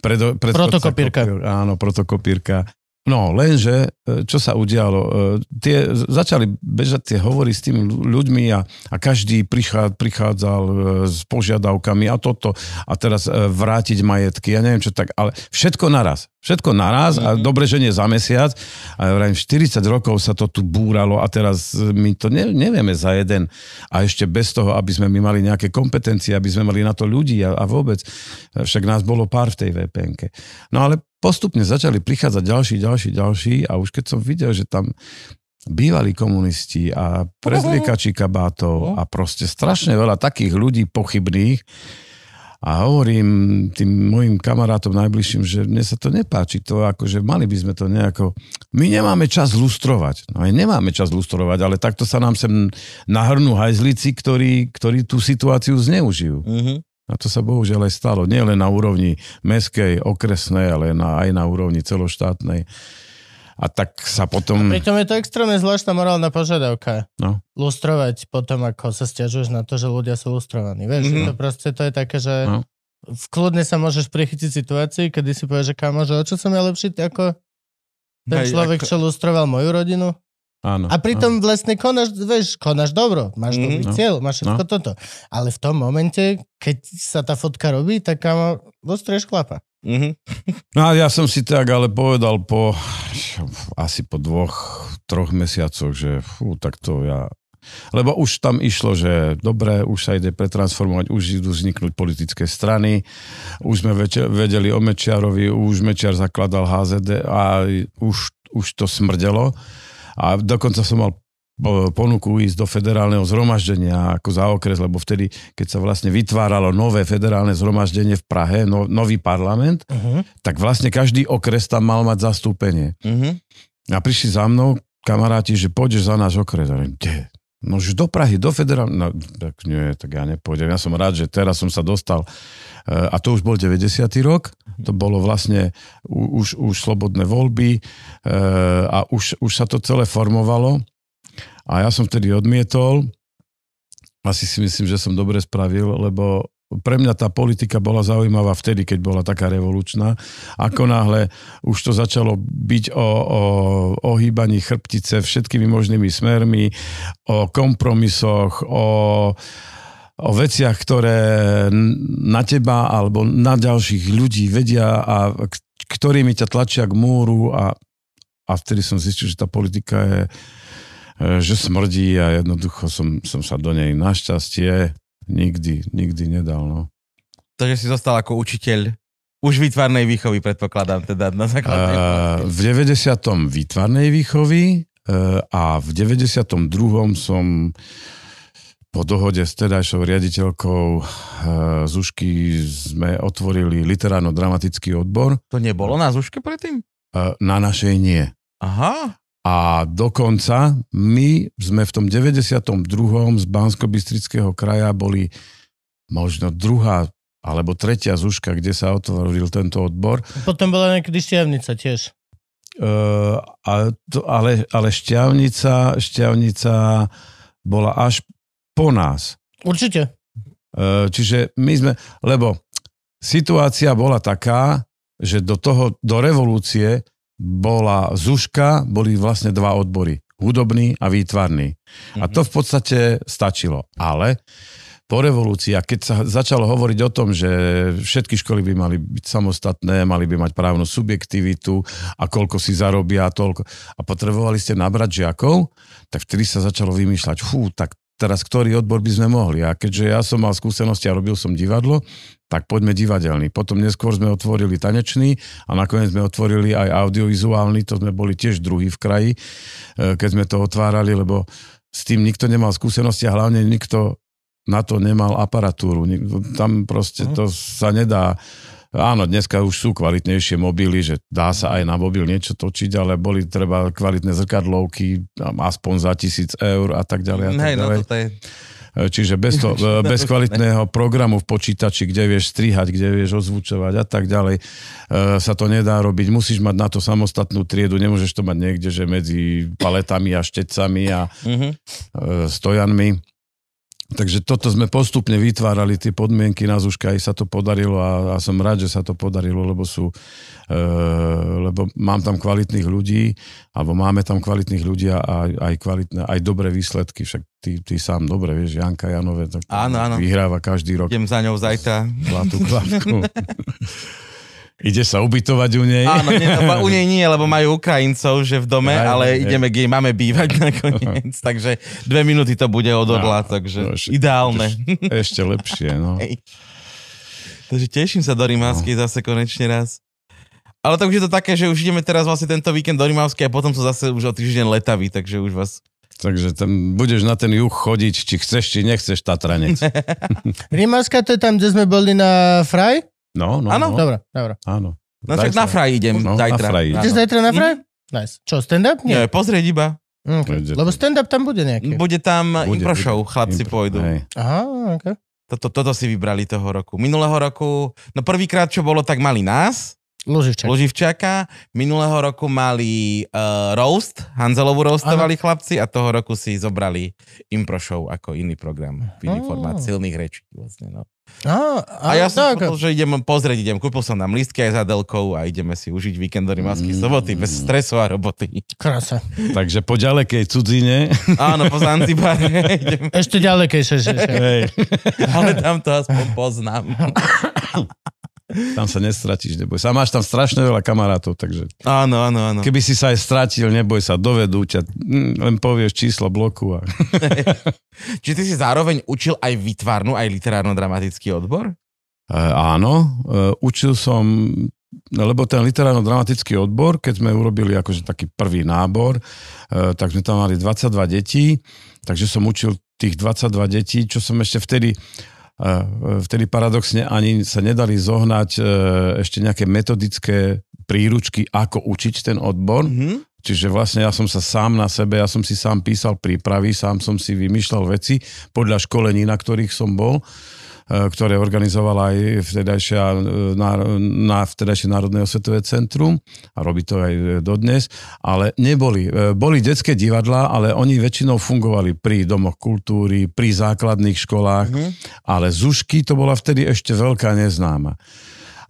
predo, predchodca Protokopírka. kopír- Áno, protokopírka. No, lenže, e, čo sa udialo? E, Tie, začali bežať tie hovory s tými ľu- ľuďmi a, a každý prichá, prichádzal e, s požiadavkami a toto a teraz vrátiť majetky, ja neviem čo tak, ale všetko naraz. Všetko naraz a dobre, že nie za mesiac. A ja vravím, 40 rokov sa to tu búralo a teraz my to ne, nevieme za jeden. A ešte bez toho, aby sme my mali nejaké kompetencie, aby sme mali na to ľudí a, a vôbec. Však nás bolo pár v tej VPN-ke. No ale postupne začali prichádzať ďalší, ďalší, ďalší a už keď som videl, že tam bývalí komunisti a prezliekači kabátov a proste strašne veľa takých ľudí pochybných a hovorím tým mojim kamarátom najbližším, že mne sa to nepáči, to akože mali by sme to nejako... My nemáme čas lustrovať. No aj nemáme čas lustrovať, ale takto sa nám sem nahrnú hajzlici, ktorí, ktorí tú situáciu zneužijú. Mhm. A to sa bohužiaľ aj stalo. Nie len na úrovni meskej, okresnej, ale na, aj na úrovni celoštátnej. A tak sa potom... Pritom je to extrémne zvláštna morálna požiadavka. No. Lustrovať potom, ako sa stiažuješ na to, že ľudia sú lustrovaní. Vieš, mm-hmm. to proste to je také, že No. v kľudne sa môžeš prichytiť situácii, kedy si povieš, že kámo, že o čo som ja lepší ako ten Hej, človek, ako- čo lustroval moju rodinu. Áno. A pritom vlastne konáš, vieš, konáš dobro, máš Mhm. dobrý No. cieľ, máš všetko No. toto. Ale v tom momente, keď sa tá fotka robí, tak kámo, lustruješ chlapa. Mhm. No a ja som si tak ale povedal po asi po dvoch, troch mesiacoch, že fú, tak to ja... Lebo už tam išlo, že dobre, už sa ide pretransformovať, už idú vzniknúť politické strany, už sme vedeli o Mečiarovi, už Mečiar zakladal HZD a už, už to smrdelo. A dokonca som mal po- ponuku ísť do federálneho zhromaždenia ako za okres, lebo vtedy, keď sa vlastne vytváralo nové federálne zhromaždenie v Prahe, no, nový parlament, Uh-huh. tak vlastne každý okres tam mal mať zastúpenie. Mhm. A prišli za mnou kamaráti, že pôjdeš za náš okres. A kde? No už do Prahy, do federálne. No, tak nie, tak ja nepôjdem. Ja som rád, že teraz som sa dostal. E, A to už bol 90. rok. To bolo vlastne už, už slobodné voľby e, a už, už sa to celé formovalo. A ja som vtedy odmietol. Asi si myslím, že som dobre spravil, lebo pre mňa tá politika bola zaujímavá vtedy, keď bola taká revolučná. Ako náhle už to začalo byť o, o ohýbaní chrbtice všetkými možnými smermi, o kompromisoch, o, o veciach, ktoré na teba alebo na ďalších ľudí vedia a ktorými ťa tlačia k múru a, a vtedy som zistil, že tá politika je e, že smrdí a jednoducho som, som sa do nej našťastie nikdy, nikdy nedal. No. Takže si zostal ako učiteľ už výtvarnej výchovy, predpokladám, teda na základe. Uh, v 90. výtvarnej výchovy uh, a v 92. som po dohode s tedajšou riaditeľkou uh, Zušky sme otvorili literárno-dramatický odbor. To nebolo na Zuške predtým? Uh, na našej nie. Aha. A dokonca my sme v tom 92. z bansko kraja boli možno druhá alebo tretia zuška, kde sa otvoril tento odbor. Potom bola niekedy šťavnica tiež. Uh, a to, ale, ale šťavnica, šťavnica bola až po nás. Určite. Uh, čiže my sme, lebo situácia bola taká, že do toho, do revolúcie bola Zuška, boli vlastne dva odbory. Hudobný a výtvarný. A to v podstate stačilo. Ale po revolúcii, a keď sa začalo hovoriť o tom, že všetky školy by mali byť samostatné, mali by mať právnu subjektivitu a koľko si zarobia a toľko, a potrebovali ste nabrať žiakov, tak vtedy sa začalo vymýšľať, fú, tak teraz ktorý odbor by sme mohli. A keďže ja som mal skúsenosti a robil som divadlo, tak poďme divadelný. Potom neskôr sme otvorili tanečný a nakoniec sme otvorili aj audiovizuálny, to sme boli tiež druhý v kraji, eh, keď sme to otvárali, lebo s tým nikto nemal skúsenosti a hlavne nikto na to nemal aparatúru. Tam proste to sa nedá... Áno, dneska už sú kvalitnejšie mobily, že dá sa aj na mobil niečo točiť, ale boli treba kvalitné zrkadlovky, aspoň za tisíc eur a tak ďalej. A tak Hej, no toto je... Čiže bez, to, bez kvalitného programu v počítači, kde vieš strihať, kde vieš ozvučovať a tak ďalej, e, sa to nedá robiť. Musíš mať na to samostatnú triedu, nemôžeš to mať niekde, že medzi paletami a štecami a Mhm. e, stojanmi. Takže toto sme postupne vytvárali, tie podmienky na Zuška, aj sa to podarilo a, a som rád, že sa to podarilo, lebo sú, e, lebo mám tam kvalitných ľudí, alebo máme tam kvalitných ľudí a aj, kvalitné, aj dobré výsledky, však ty, ty sám dobre vieš, Janka Janové, tak Áno, áno. vyhráva každý rok Idem za ňou zajtra. zlatú klavku. Ide sa ubytovať u nej. Áno, nie, no, u nej nie, lebo majú Ukrajincov, že v dome, Aj, ale aj. ideme, kde jej máme bývať nakoniec. Takže dve minúty to bude od orla, No, takže no, ešte- ideálne. Ešte lepšie, no. Hej. Takže teším sa do Rimavskej zase konečne raz. Ale tak už je to také, že už ideme teraz vlastne tento víkend do Rimavskej a potom sú zase už o týždeň letaví, takže už vás... Takže tam budeš na ten juh chodiť, či chceš, či nechceš Tatranec. Rimavská to je tam, kde sme boli na Fraj? No, no, Áno. no. Dobre, dobre. Áno. No však na fraj idem No, na zajtra. fraj. Ideš zajtra na Fraj? Nice. Čo, stand-up? Nie, Nie. pozrieť iba. Okay. Lebo stand-up tam bude nejaký. Bude tam Bude, impro show, chlapci Impro- pôjdu. Hej. Aha, okay. Toto, toto si vybrali toho roku. Minulého roku, no prvýkrát, čo bolo, tak mali nás, Luživčak. Loživčaka. Minulého roku mali uh, roast, Hanzelovu roastovali chlapci a toho roku si zobrali impro show ako iný program. Iný Á. formát silných rečí. Vlastne, no. Á, A ja som tak. povedal, že idem pozrieť, idem, kúpil som nám lístky aj za Delkou a ideme si užiť víkend do Rimavskej Mm. soboty bez stresu a roboty. Krása. Takže po ďalekej cudzine. Áno, po Zanzibare Ešte ďalekejšie. Hej. ale tam to aspoň poznám. Tam sa nestratíš, neboj sa. A máš tam strašne veľa kamarátov, takže Áno, áno, áno. keby si sa aj stratil, neboj sa, dovedú ťa. Mm, Len povieš číslo bloku. A... Čiže ty si zároveň učil aj výtvarnú, aj literárno-dramatický odbor? E, áno, e, učil som, lebo ten literárno-dramatický odbor, keď sme urobili akože taký prvý nábor, e, tak sme tam mali 22 detí, takže som učil tých 22 detí, čo som ešte vtedy vtedy paradoxne ani sa nedali zohnať e, ešte nejaké metodické príručky, ako učiť ten odbor. Mhm. Čiže vlastne ja som sa sám na sebe, ja som si sám písal prípravy, sám som si vymýšľal veci podľa školení, na ktorých som bol, e, ktoré organizovala aj vtedajšia, na, na vtedajšie Národné osvetové centrum a robí to aj e, dodnes, ale neboli. Boli detské divadlá, ale oni väčšinou fungovali pri domoch kultúry, pri základných školách, Mhm. ale Zušky to bola vtedy ešte veľká neznáma.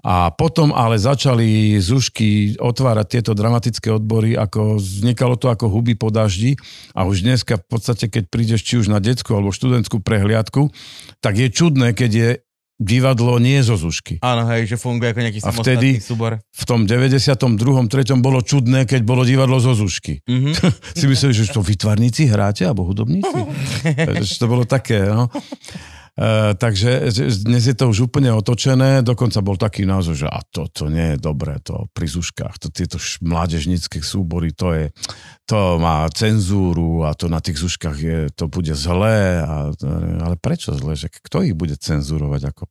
A potom ale začali Zušky otvárať tieto dramatické odbory, ako vznikalo to ako huby po daždi a už dneska v podstate, keď prídeš či už na detskú alebo študentskú prehliadku, tak je čudné, keď je divadlo nie zo Zušky. Áno, hej, že funguje ako nejaký A vtedy- súbor. V tom 92. 3. bolo čudné, keď bolo divadlo zo Zušky. Mhm. si mysleli, že to vytvarníci hráte, alebo hudobníci? Že to bolo také, no. Uh, takže že dnes je to už úplne otočené, dokonca bol taký názor, že a to, to nie je dobré, to pri Zuškách, to, tieto mládežnícke súbory, to je, to má cenzúru a to na tých Zuškách je, to bude zlé, a, ale prečo zlé, že kto ich bude cenzurovať, ako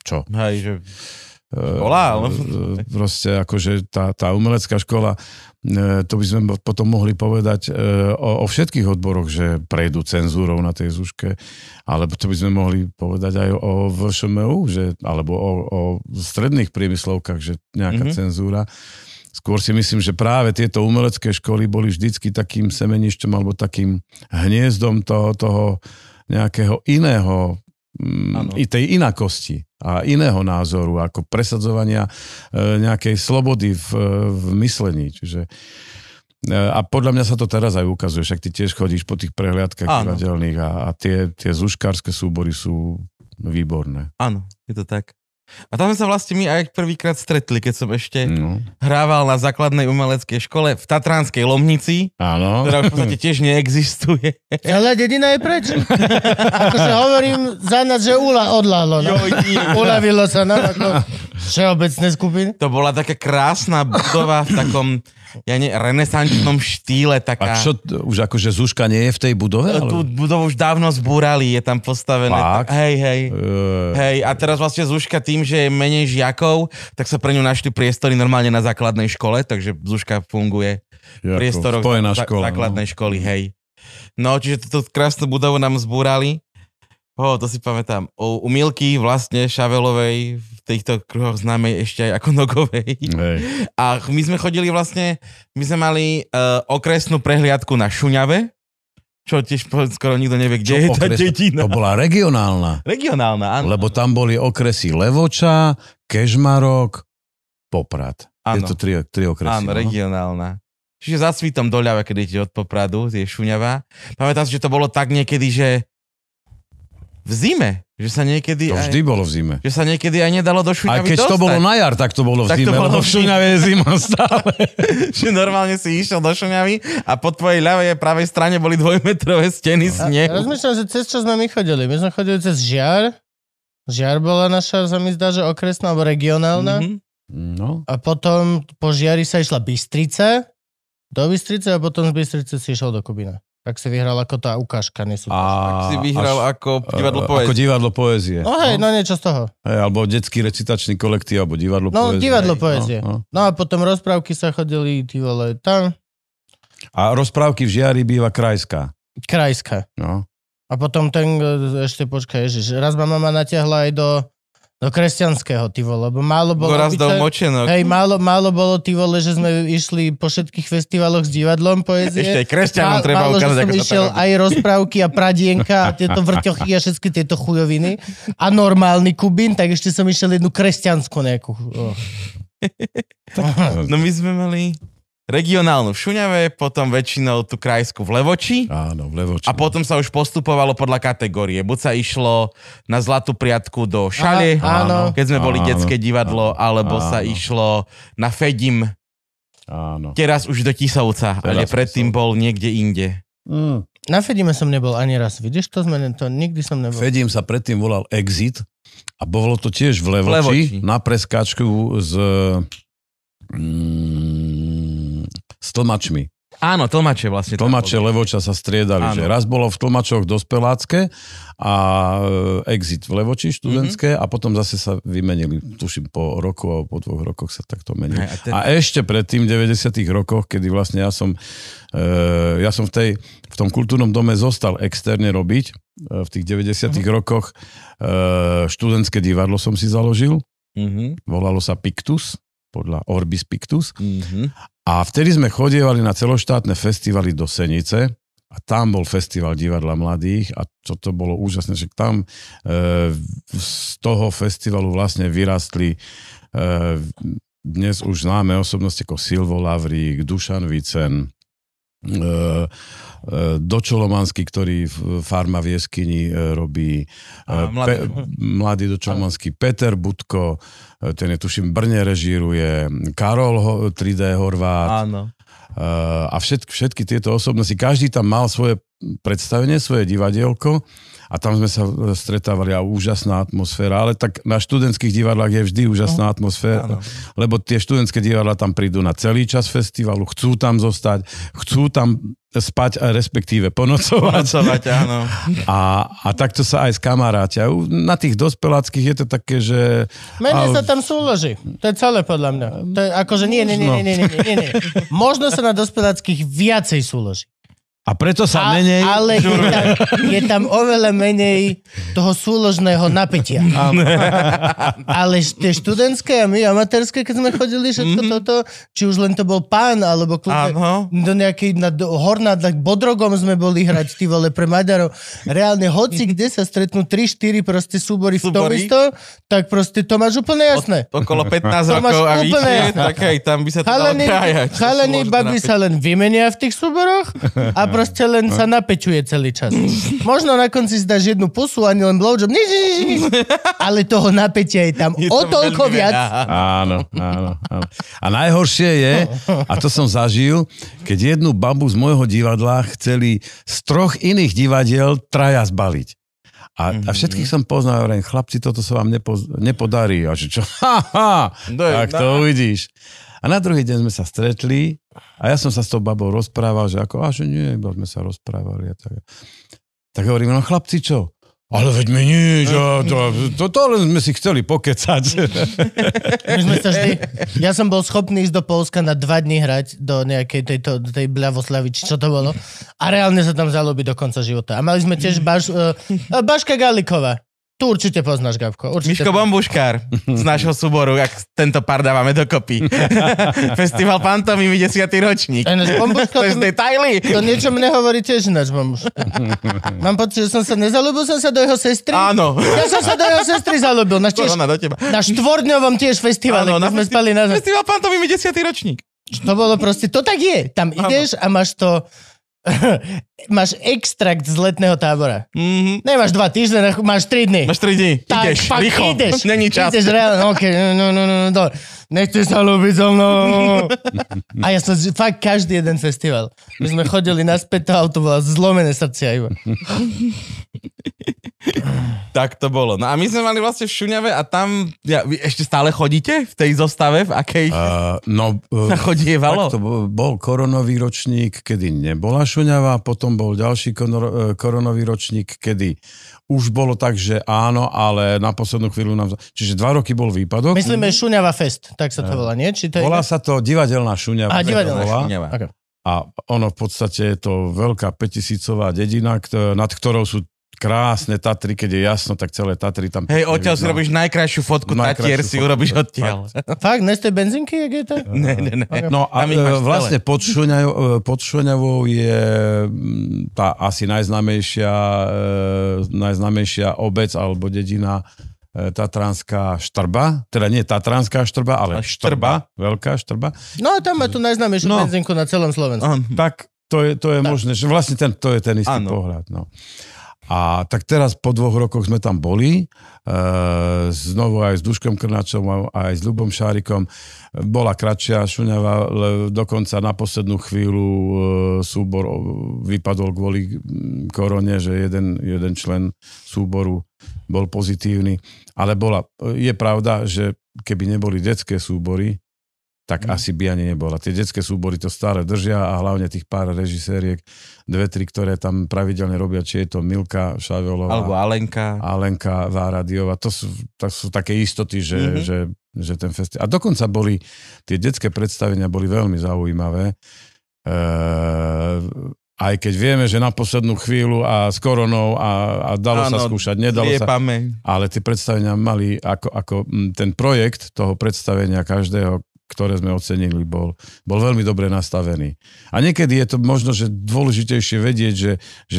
čo? Hej, že... Eh, Škola, ale- eh, Proste akože tá, tá umelecká škola, to by sme potom mohli povedať eh, o, o všetkých odboroch, že prejdú cenzúrou na tej zúške, alebo to by sme mohli povedať aj o VŠMU, že, alebo o, o stredných priemyslovkách, že nejaká Mhm. mm-hmm. cenzúra. Skôr si myslím, že práve tieto umelecké školy boli vždycky takým semenišťom alebo takým hniezdom toho, toho nejakého iného, Mm, i tej inakosti a iného názoru, ako presadzovania e, nejakej slobody v, v myslení. Čiže e, a podľa mňa sa to teraz aj ukazuje, však ty tiež chodíš po tých prehliadkach divadelných a, a tie, tie zuškárske súbory sú výborné. Áno, je to tak. A tam sme sa vlastne my aj prvýkrát stretli, keď som ešte No. hrával na základnej umeleckej škole v Tatranskej Lomnici, Áno. ktorá už v podstate tiež neexistuje. Ale dedina je preč. akože hovorím za nás, že ula odlálo. No. Uľavilo sa nám ako všeobecné skupiny. To bola taká krásna budova v takom, ja ne, renesančnom štýle, A taká... čo, t- už akože Zuška nie je v tej budove? Tú Ale... budovu už dávno zbúrali, je tam postavené. Fakt? Tak, hej, hej. Uh, Hej, a teraz vlastne Zuška tým, že je menej žiakov, tak sa pre ňu našli priestory normálne na základnej škole, takže Zuška funguje v priestoroch škola. základnej no. školy, hej. No, čiže túto krásnu budovu nám zbúrali. O, to si pamätám. U, u Milky vlastne Šavelovej, v týchto kruhoch známej ešte aj ako Nogovej. Hej. A my sme chodili vlastne, my sme mali uh, okresnú prehliadku na Šuňave, čo tiež skoro nikto nevie, kde Čo je tá okres- dedina. To bola regionálna, Regionálna, áno. lebo tam boli okresy Levoča, Kežmarok, Poprad. Je Áno. to tri, tri okresy. Áno, no? regionálna. Čiže za svitom doľava, keď idete od Popradu, je Šuňava. Pamätám si, že to bolo tak niekedy, že v zime, že sa niekedy To aj, vždy bolo v zime. že sa niekedy aj nedalo do Aj Šuňavy keď dostať. to bolo na jar, tak to bolo v Tak to zime, bolo lebo v Šuňave je zima stále. že normálne si išiel do Šuňavy a po tvojej ľavej a pravej strane boli dvojmetrové steny A snehu. rozmýšľam, že cez čo sme my chodili. My sme chodili cez Žiar. Žiar bola naša, sa mi zdá, že okresná alebo regionálna. Mhm. No, A potom po Žiari sa išla Bystrica. Do Bystrice a potom z Bystrice si išiel do Kubina. Tak si vyhral ako tá ukážka. Nesú. a, Si vyhral až- ako divadlo Ako poezie. divadlo poezie. No hej, no niečo z toho. Hej, alebo detský recitačný kolektív, alebo divadlo No, poezie. divadlo Hej, poezie. No, no. No a potom rozprávky sa chodili, ty vole, tam, A rozprávky v Žiari býva krajská. krajská. No. A potom ten, e, ešte počkaj, ježiš, raz ma mama natiahla aj do, do kresťanského, ty vole, lebo málo bolo... Gorazdov obyčaj- močenok. Hej, málo, málo bolo, ty vole, že sme išli po všetkých festivaloch s divadlom poezie. Ešte aj kresťanom Má- treba málo, že ukázať, som išiel aj rozprávky a pradienka a tieto vrťochy a všetky tieto chujoviny. A normálny Kubín, tak ešte som išiel jednu kresťanskú nejakú. Oh. No my sme mali regionálnu v Šuňave, potom väčšinou tú krajskú v Levoči. Áno, v Levoči. A potom sa už postupovalo podľa kategórie. Buď sa išlo na Zlatú priatku do Šale, áno. keď sme boli Áno, detské divadlo, alebo áno. sa išlo na Fedim, Áno. teraz už do Tisovca, ale Teraz predtým Tisovca. bol niekde inde. Mm. Na Fedime som nebol ani raz. Vidíš, to sme, to nikdy som nebol. Fedím sa predtým volal Exit a bolo to tiež v Levoči, Levoči. na preskáčku s, mm, s tlmačmi. Áno, tlmače vlastne. Tlmače. Levoča sa striedali, Áno. že raz bolo v tlmačoch dospelácké a e, Exit v Levoči študentské Mhm. a potom zase sa vymenili, tuším po roku alebo po dvoch rokoch sa takto menili. A ten- A ešte pred tým 90 rokoch, kedy vlastne ja som, e, ja som v, tej, v tom kultúrnom dome zostal externe robiť, e, v tých 90 rokoch e, študentské divadlo som si založil, Mhm, volalo sa Pictus, podľa Orbis Pictus. mhm. A vtedy sme chodievali na celoštátne festivaly do Senice a tam bol festival divadla mladých a toto bolo úžasné, že tam e, z toho festivalu vlastne vyrastli e, dnes už známe osobnosti ako Silvo Lavrík, Dušan Vicen, e, e, Dočo Lomanský, ktorý v Farma v jeskyni e, robí, A mladý. mladý Dočo Lomanský, Peter Budko, ten je tuším Brne režíruje, Karol Ho- 3D Horvát, Áno. A všetky, všetky tieto osobnosti, každý tam mal svoje predstavenie, svoje divadielko a tam sme sa stretávali a úžasná atmosféra, ale tak na študentských divadlách je vždy úžasná atmosféra, Áno. lebo tie študentské divadla tam prídu na celý čas festivalu, chcú tam zostať, chcú tam spať a respektíve ponocovať Pracovať, áno. a, a takto sa aj skamaráťa. U- Na tých dospeláckých je to také, že... Menej sa tam súloží. To je celé podľa mňa. To je akože nie, nie, nie, nie, nie, nie, nie, nie. Možno sa na dospeláckých viacej súloží. A preto sa A, menej... ale je tam, je tam oveľa menej toho súložného napätia. ale tie študentské a my amatérske, keď sme chodili všetko mm-hmm. toto, či už len to bol pán, alebo Áno. do nejakej na, do, horná, tak bodrogom sme boli hrať, ty vole, pre Maďarov. Reálne, hoci kde sa stretnú 3-4 proste súbory v tom Súbory? isto, tak proste to máš úplne jasné. Okolo 15 To máš rokov a úplne vyššie, tak hej, tam by sa to dalo Chalani, krájať. chalani baby sa len vymenia v tých súboroch a proste len sa napeťuje celý čas. Možno na konci si dáš jednu pusu, ani len blowjob, nič, nič, nič. ale toho napätia je tam Je o toľko viac. Áno, áno, áno. A najhoršie je, a to som zažil, keď jednu babu z môjho divadla chceli z troch iných divadiel traja zbaliť. A, a všetkých som poznal, hovorím, chlapci, toto sa vám nepo, nepodarí. A že čo? Ha, ha, No tak to uvidíš. A na druhý deň sme sa stretli a ja som sa s tou babou rozprával, že ako, a že nie, iba sme sa rozprávali. A tak. tak hovorím, no chlapci, čo? Ale veď my nič, a to, to, to len sme si chceli pokecať. My sme sa vždy, ja som bol schopný ísť do Polska na dva dní hrať do nejakej tejto, tej Bľavoslavy, či čo to bolo. A reálne sa tam zalúbiť do konca života. A mali sme tiež Baš, uh, Baška Galiková. Tu určite poznáš, Gabko. Určite. Miško Bombuškár z nášho súboru, ak tento pár dávame dokopy. Festival Pantomimy 10. ročník. Aj náš Bombuška, To je z detaily. To niečo mne hovorí tiež ináč, Bombuška. Mám pocit, že som sa nezalúbil som sa do jeho sestry. Áno. Ja som sa do jeho sestry zalúbil. Na, tiež, Korona do teba. na štvorňovom tiež festivale, Áno, kde sme spali na. Festival Pantomimy 10. ročník. To bolo proste, to tak je. Tam ideš a máš to... máš extrakt z letného tábora. Mhm. Nemáš dva týždne, máš tri dny. Máš 3 dní. tak, ideš, fakt rýchlo. ideš. Není čas. Ideš reálne, ok, no, no, no, no, no. Nechceš sa ľúbiť so mnou. A ja som fakt každý jeden festival. My sme chodili naspäť, to auto bolo zlomené srdcia iba. Tak to bolo. No a my sme mali vlastne v Šuňave a tam, ja, vy ešte stále chodíte v tej zostave, v akej Uh, no, sa uh, chodievalo? tak to bol, bol koronový ročník, kedy nebola šuňava, potom bol ďalší konor, koronový ročník, kedy už bolo tak, že áno, ale na poslednú chvíľu nám... Čiže dva roky bol výpadok. Myslíme Šuňava Fest, tak sa to volá, nie? Či to je... Volá sa to divadelná šuňava. A, divadelná. Šuňava. Okay. A ono v podstate je to veľká 5000 dedina, nad ktorou sú krásne Tatry, keď je jasno, tak celé Tatry tam... Hej, odtiaľ si robíš najkrajšiu fotku, Najkrajšiu Tatier si urobíš odtiaľ. Fakt, ne z tej benzinky, jak je to? Ne, ne, ne. No a e, vlastne pod, Šuňav, e, pod Šuňavou je mm, tá asi najznámejšia, e, najznámejšia obec alebo dedina Tatranská štrba, teda nie Tatranská štrba, ale Štrba. štrba, veľká štrba. No a tam má tu najznámejšiu No. benzinku na celom Slovensku. Tak to je, to je možné, že vlastne ten, to je ten istý Áno. pohľad. No. A tak teraz po dvoch rokoch sme tam boli, e, znovu aj s Duškom Krnačom aj s Ľubom Šárikom. Bola kratšia šuňava, ale dokonca na poslednú chvíľu e, súbor vypadol kvôli mm, korone, že jeden, jeden člen súboru bol pozitívny. Ale bola, je pravda, že keby neboli detské súbory, tak Mhm. asi by ani nebola. Tie detské súbory to stále držia a hlavne tých pár režisériek, dve, tri, ktoré tam pravidelne robia, či je to Milka Šavelová, alebo Alenka. Alenka Váradiová, to sú, to sú také istoty, že, Mhm. mm-hmm. že, že ten festival... A dokonca boli, tie detské predstavenia boli veľmi zaujímavé. E, aj keď vieme, že na poslednú chvíľu a s koronou a, a dalo sa Áno, skúšať, nedalo sa, ale tie predstavenia mali ako, ako mm, ten projekt toho predstavenia každého, ktoré sme ocenili, bol, bol veľmi dobre nastavený. A niekedy je to možno, že dôležitejšie vedieť, že, že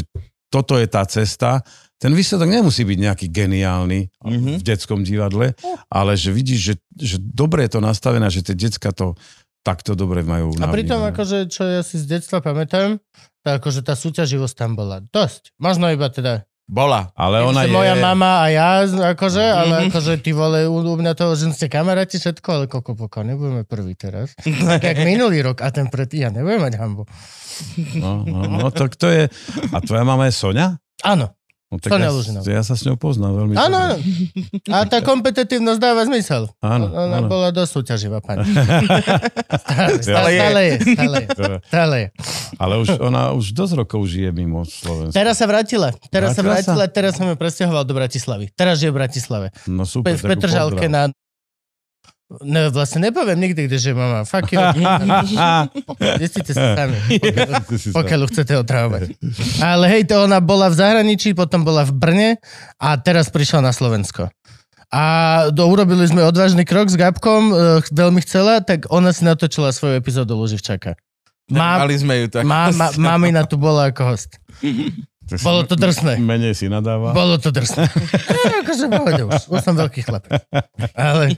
toto je tá cesta. Ten výsledok nemusí byť nejaký geniálny Mhm. mm-hmm. v detskom divadle, ale že vidíš, že, že dobre je to nastavené, že tie decka to takto dobre majú A pritom, navnímané. akože, čo ja si z detstva pamätám, tak akože tá súťaživosť tam bola dosť. Možno iba teda Bola. Ale Ona ona je... moja mama a ja, akože, Mhm. ale akože ty vole, u, u mňa toho, že ste kamaráti všetko, ale koľko pokiaľ nebudeme prvý teraz. Tak jak minulý rok a ten pred, ja nebudem mať hambu. No, no, no, tak to je... A tvoja mama je Sonia? Áno, No, tak ja, ja sa s ňou poznám veľmi áno, áno. A tá kompetitívnosť dáva zmysel. Áno, Ona áno. bola dosť súťaživá pani. Stále, stále, stále je, stále je. Stále je. Ale už, ona už dosť rokov žije mimo Slovenska. Teraz sa vrátila. Teraz sa Vrátila sa? vrátila, teraz som ju presťahoval do Bratislavy. Teraz žije v Bratislave. No super, Pe- v Petržalke na No vlastne nepoviem nikdy, kde že mama. Fuck you. Zistite sa sami, pokiaľ, chcete otravovať. Ale hej, to ona bola v zahraničí, potom bola v Brne a teraz prišla na Slovensko. A do, urobili sme odvážny krok s Gabkom, e, veľmi chcela, tak ona si natočila svoju epizódu Luživčaka. Má, Mali sme ju tak. má, má, mamina tu bola ako host. Bolo to drsné. Menej si nadáva. Bolo to drsné. E, akože pohode už, už som veľký chlap. Ale,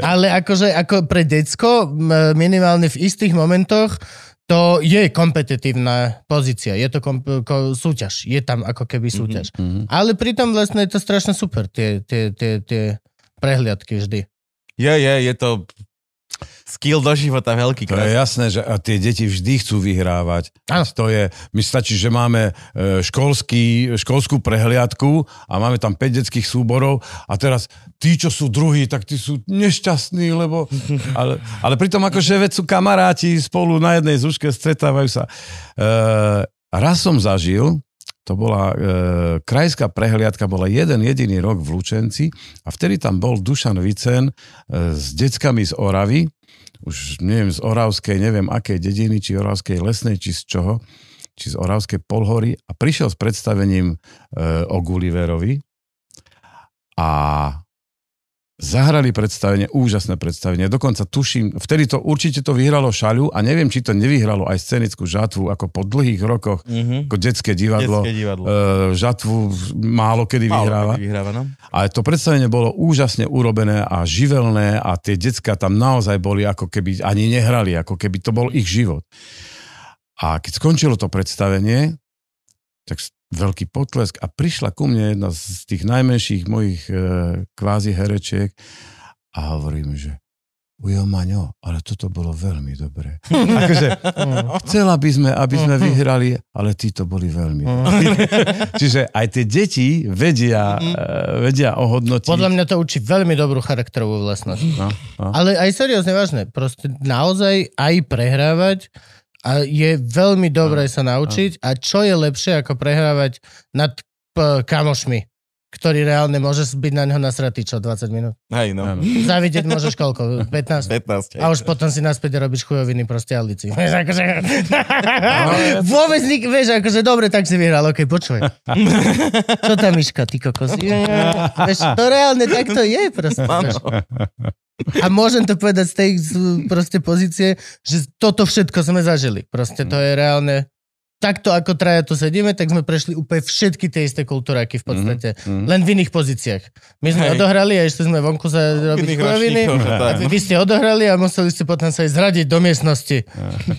ale akože ako pre decko minimálne v istých momentoch to je kompetitívna pozícia, je to komp- ko- súťaž, je tam ako keby súťaž. Mhm. Ale pritom vlastne je to strašne super, tie, tie, tie, tie prehliadky vždy. Je, je, je to skill do života veľký. To je jasné, že a tie deti vždy chcú vyhrávať. Áno. To je, my stačí, že máme e, školský, školskú prehliadku a máme tam 5 detských súborov a teraz tí, čo sú druhí, tak tí sú nešťastní, lebo... Ale, ale pritom akože veď sú kamaráti spolu na jednej zúške, stretávajú sa. E, raz som zažil, to bola e, krajská prehliadka, bola jeden jediný rok v Lučenci a vtedy tam bol Dušan Vicen e, s deckami z Oravy, už neviem, z Oravskej, neviem akej dediny, či Oravskej lesnej, či z čoho, či z Oravskej polhory a prišiel s predstavením e, o Gulliverovi. A zahrali predstavenie, úžasné predstavenie. Dokonca tuším, vtedy to určite to vyhralo šaľu a neviem, či to nevyhralo aj scenickú žatvu, ako po dlhých rokoch, Mhm. ako detské divadlo, Detské divadlo. E, žatvu málo kedy Málo vyhráva. kedy vyhráva, no. Ale to predstavenie bolo úžasne urobené a živelné a tie decka tam naozaj boli ako keby ani nehrali, ako keby to bol ich život. A keď skončilo to predstavenie, tak veľký potlesk a prišla ku mne jedna z tých najmenších mojich e, kvázi herečiek a hovorí mi, že Ujo Maňo, ale toto bolo veľmi dobré. akože, chcela by sme, aby sme vyhrali, ale tí to boli veľmi dobré. Čiže aj tie deti vedia, e, vedia ohodnotiť. Podľa mňa to učí veľmi dobrú charakterovú vlastnosť. No, no. Ale aj seriózne vážne. Proste naozaj aj prehrávať a je veľmi dobré sa naučiť. a čo je lepšie ako prehrávať nad p- kamošmi, ktorý reálne môže byť na neho nasratý čo 20 minút. Hej, no. Zavidieť môžeš koľko? 15? 15. A už potom si naspäť robíš chujoviny proste alici. Vieš, akože... Vôbec nik, vieš, akože dobre, tak si vyhral, okej, počuj. Čo tam myška, ty kokos? Vieš, to reálne takto je proste. A môžem to povedať z tej proste pozície, že toto všetko sme zažili. Proste to je reálne. Takto ako traja tu sedíme, tak sme prešli úplne všetky tie isté kultúraky v podstate. mhm. Len v iných pozíciách. My sme Hej. odohrali a išli sme vonku sa robiť iných chujoviny. vy, no. vy ste odohrali a museli ste potom sa aj zradiť do miestnosti.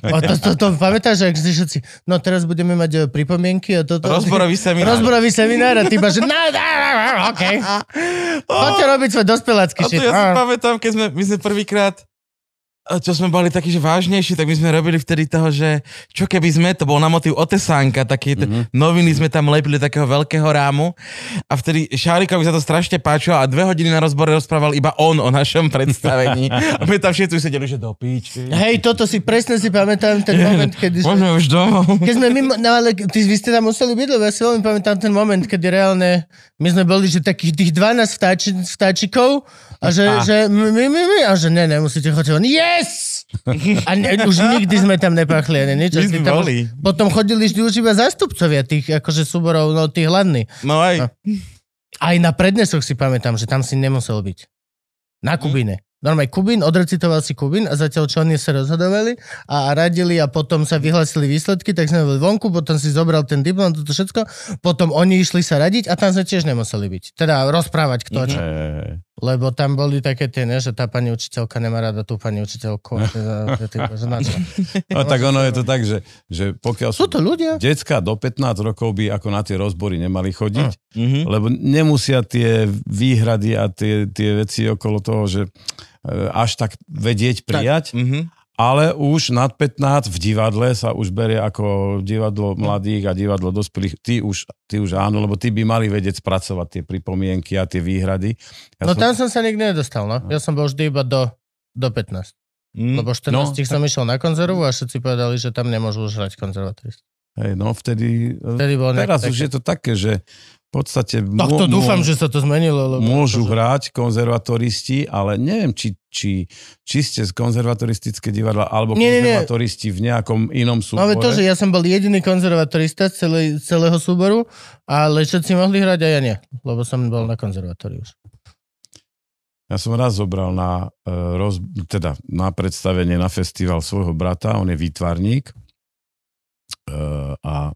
A to, to, to, pamätáš, ak si všetci, no teraz budeme mať e, pripomienky a toto. Rozborový seminár. Rozborový seminár a ty iba, že no, no, no, no, OK. Poďte robiť svoj dospelácky A to shit. ja si pamätám, keď sme, my sme prvýkrát čo sme boli takí, že vážnejší, tak my sme robili vtedy toho, že čo keby sme, to bol na motív Otesánka, také mm-hmm. noviny sme tam lepili takého veľkého rámu a vtedy Šárikovi sa to strašne páčilo a dve hodiny na rozbore rozprával iba on o našom predstavení. a my tam všetci sedeli, že do píči. Hej, toto si presne si pamätám ten moment, kedy sme, Môžeme už domov. keď sme mimo, no ale ty, vy ste tam museli byť, lebo ja si veľmi pamätám ten moment, kedy reálne, my sme boli, že takých tých 12 vtáči, vtáčikov a že, A. že my, my, my, my, a že ne, nemusíte chodiť. On, yes! A ne, už nikdy sme tam nepachli, ani nič. My sme tam boli. Už, potom chodili vždy už iba zástupcovia tých akože súborov, no tých hladných. No aj. Aj na prednesoch si pamätám, že tam si nemusel byť. Na Kubine. Normálne Kubín, odrecitoval si Kubín a zatiaľ čo oni sa rozhodovali a radili a potom sa vyhlasili výsledky, tak sme boli vonku, potom si zobral ten diplom, toto všetko, potom oni išli sa radiť a tam sme tiež nemuseli byť. Teda rozprávať kto čo. Hej. Lebo tam boli také tie, ne, že tá pani učiteľka nemá rada tú pani učiteľku. teda? No tak ono je to tak, že, že pokiaľ Sú to ľudia. Decka do 15 rokov by ako na tie rozbory nemali chodiť, Mhm. lebo nemusia tie výhrady a tie, tie veci okolo toho, že až tak vedieť prijať, Mhm. ale už nad 15 v divadle sa už berie ako divadlo mladých a divadlo dospelých. Ty už, ty už áno, lebo ty by mali vedieť spracovať tie pripomienky a tie výhrady. Ja No som- tam som sa nikdy nedostal, no. Ja som bol vždy iba do, do 15. Mhm. Lebo 14 No, som išiel na konzervu a všetci povedali, že tam nemôžu už hrať konzervatóristi. Hej, no vtedy, Vtedy bolo teraz nejaké už je to také, že v podstate Tak to mô- dúfam, mô- že sa to zmenilo. Lebo môžu akože- hrať konzervatoristi, ale neviem, či, či, či ste z konzervatoristické divadla alebo Nie, nie, nie. konzervatoristi v nejakom inom súbore. Máme to, že ja som bol jediný konzervatorista z celej, celého súboru, ale všetci mohli hrať a ja nie, lebo som bol na konzervatóriu. už. Ja som raz zobral na, e, roz, teda na predstavenie na festival svojho brata, on je výtvarník e, a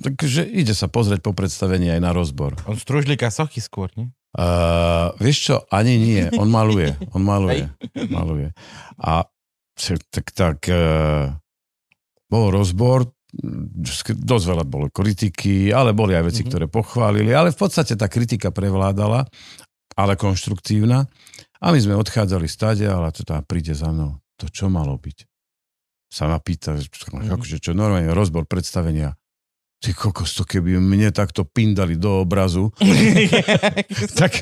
takže ide sa pozrieť po predstavení aj na rozbor. On stružlíka sochy skôr, nie? Uh, vieš čo, ani nie, on maluje, on maluje, maluje. A tak, tak uh, bol rozbor, dosť veľa bolo kritiky, ale boli aj veci, Mhm. ktoré pochválili, ale v podstate tá kritika prevládala, ale konštruktívna. A my sme odchádzali stade, ale to tam príde za mnou. To čo malo byť? Sa ma pýta, Mhm. akože čo normálne rozbor predstavenia. Ty kokos, to keby mne takto pindali do obrazu, tak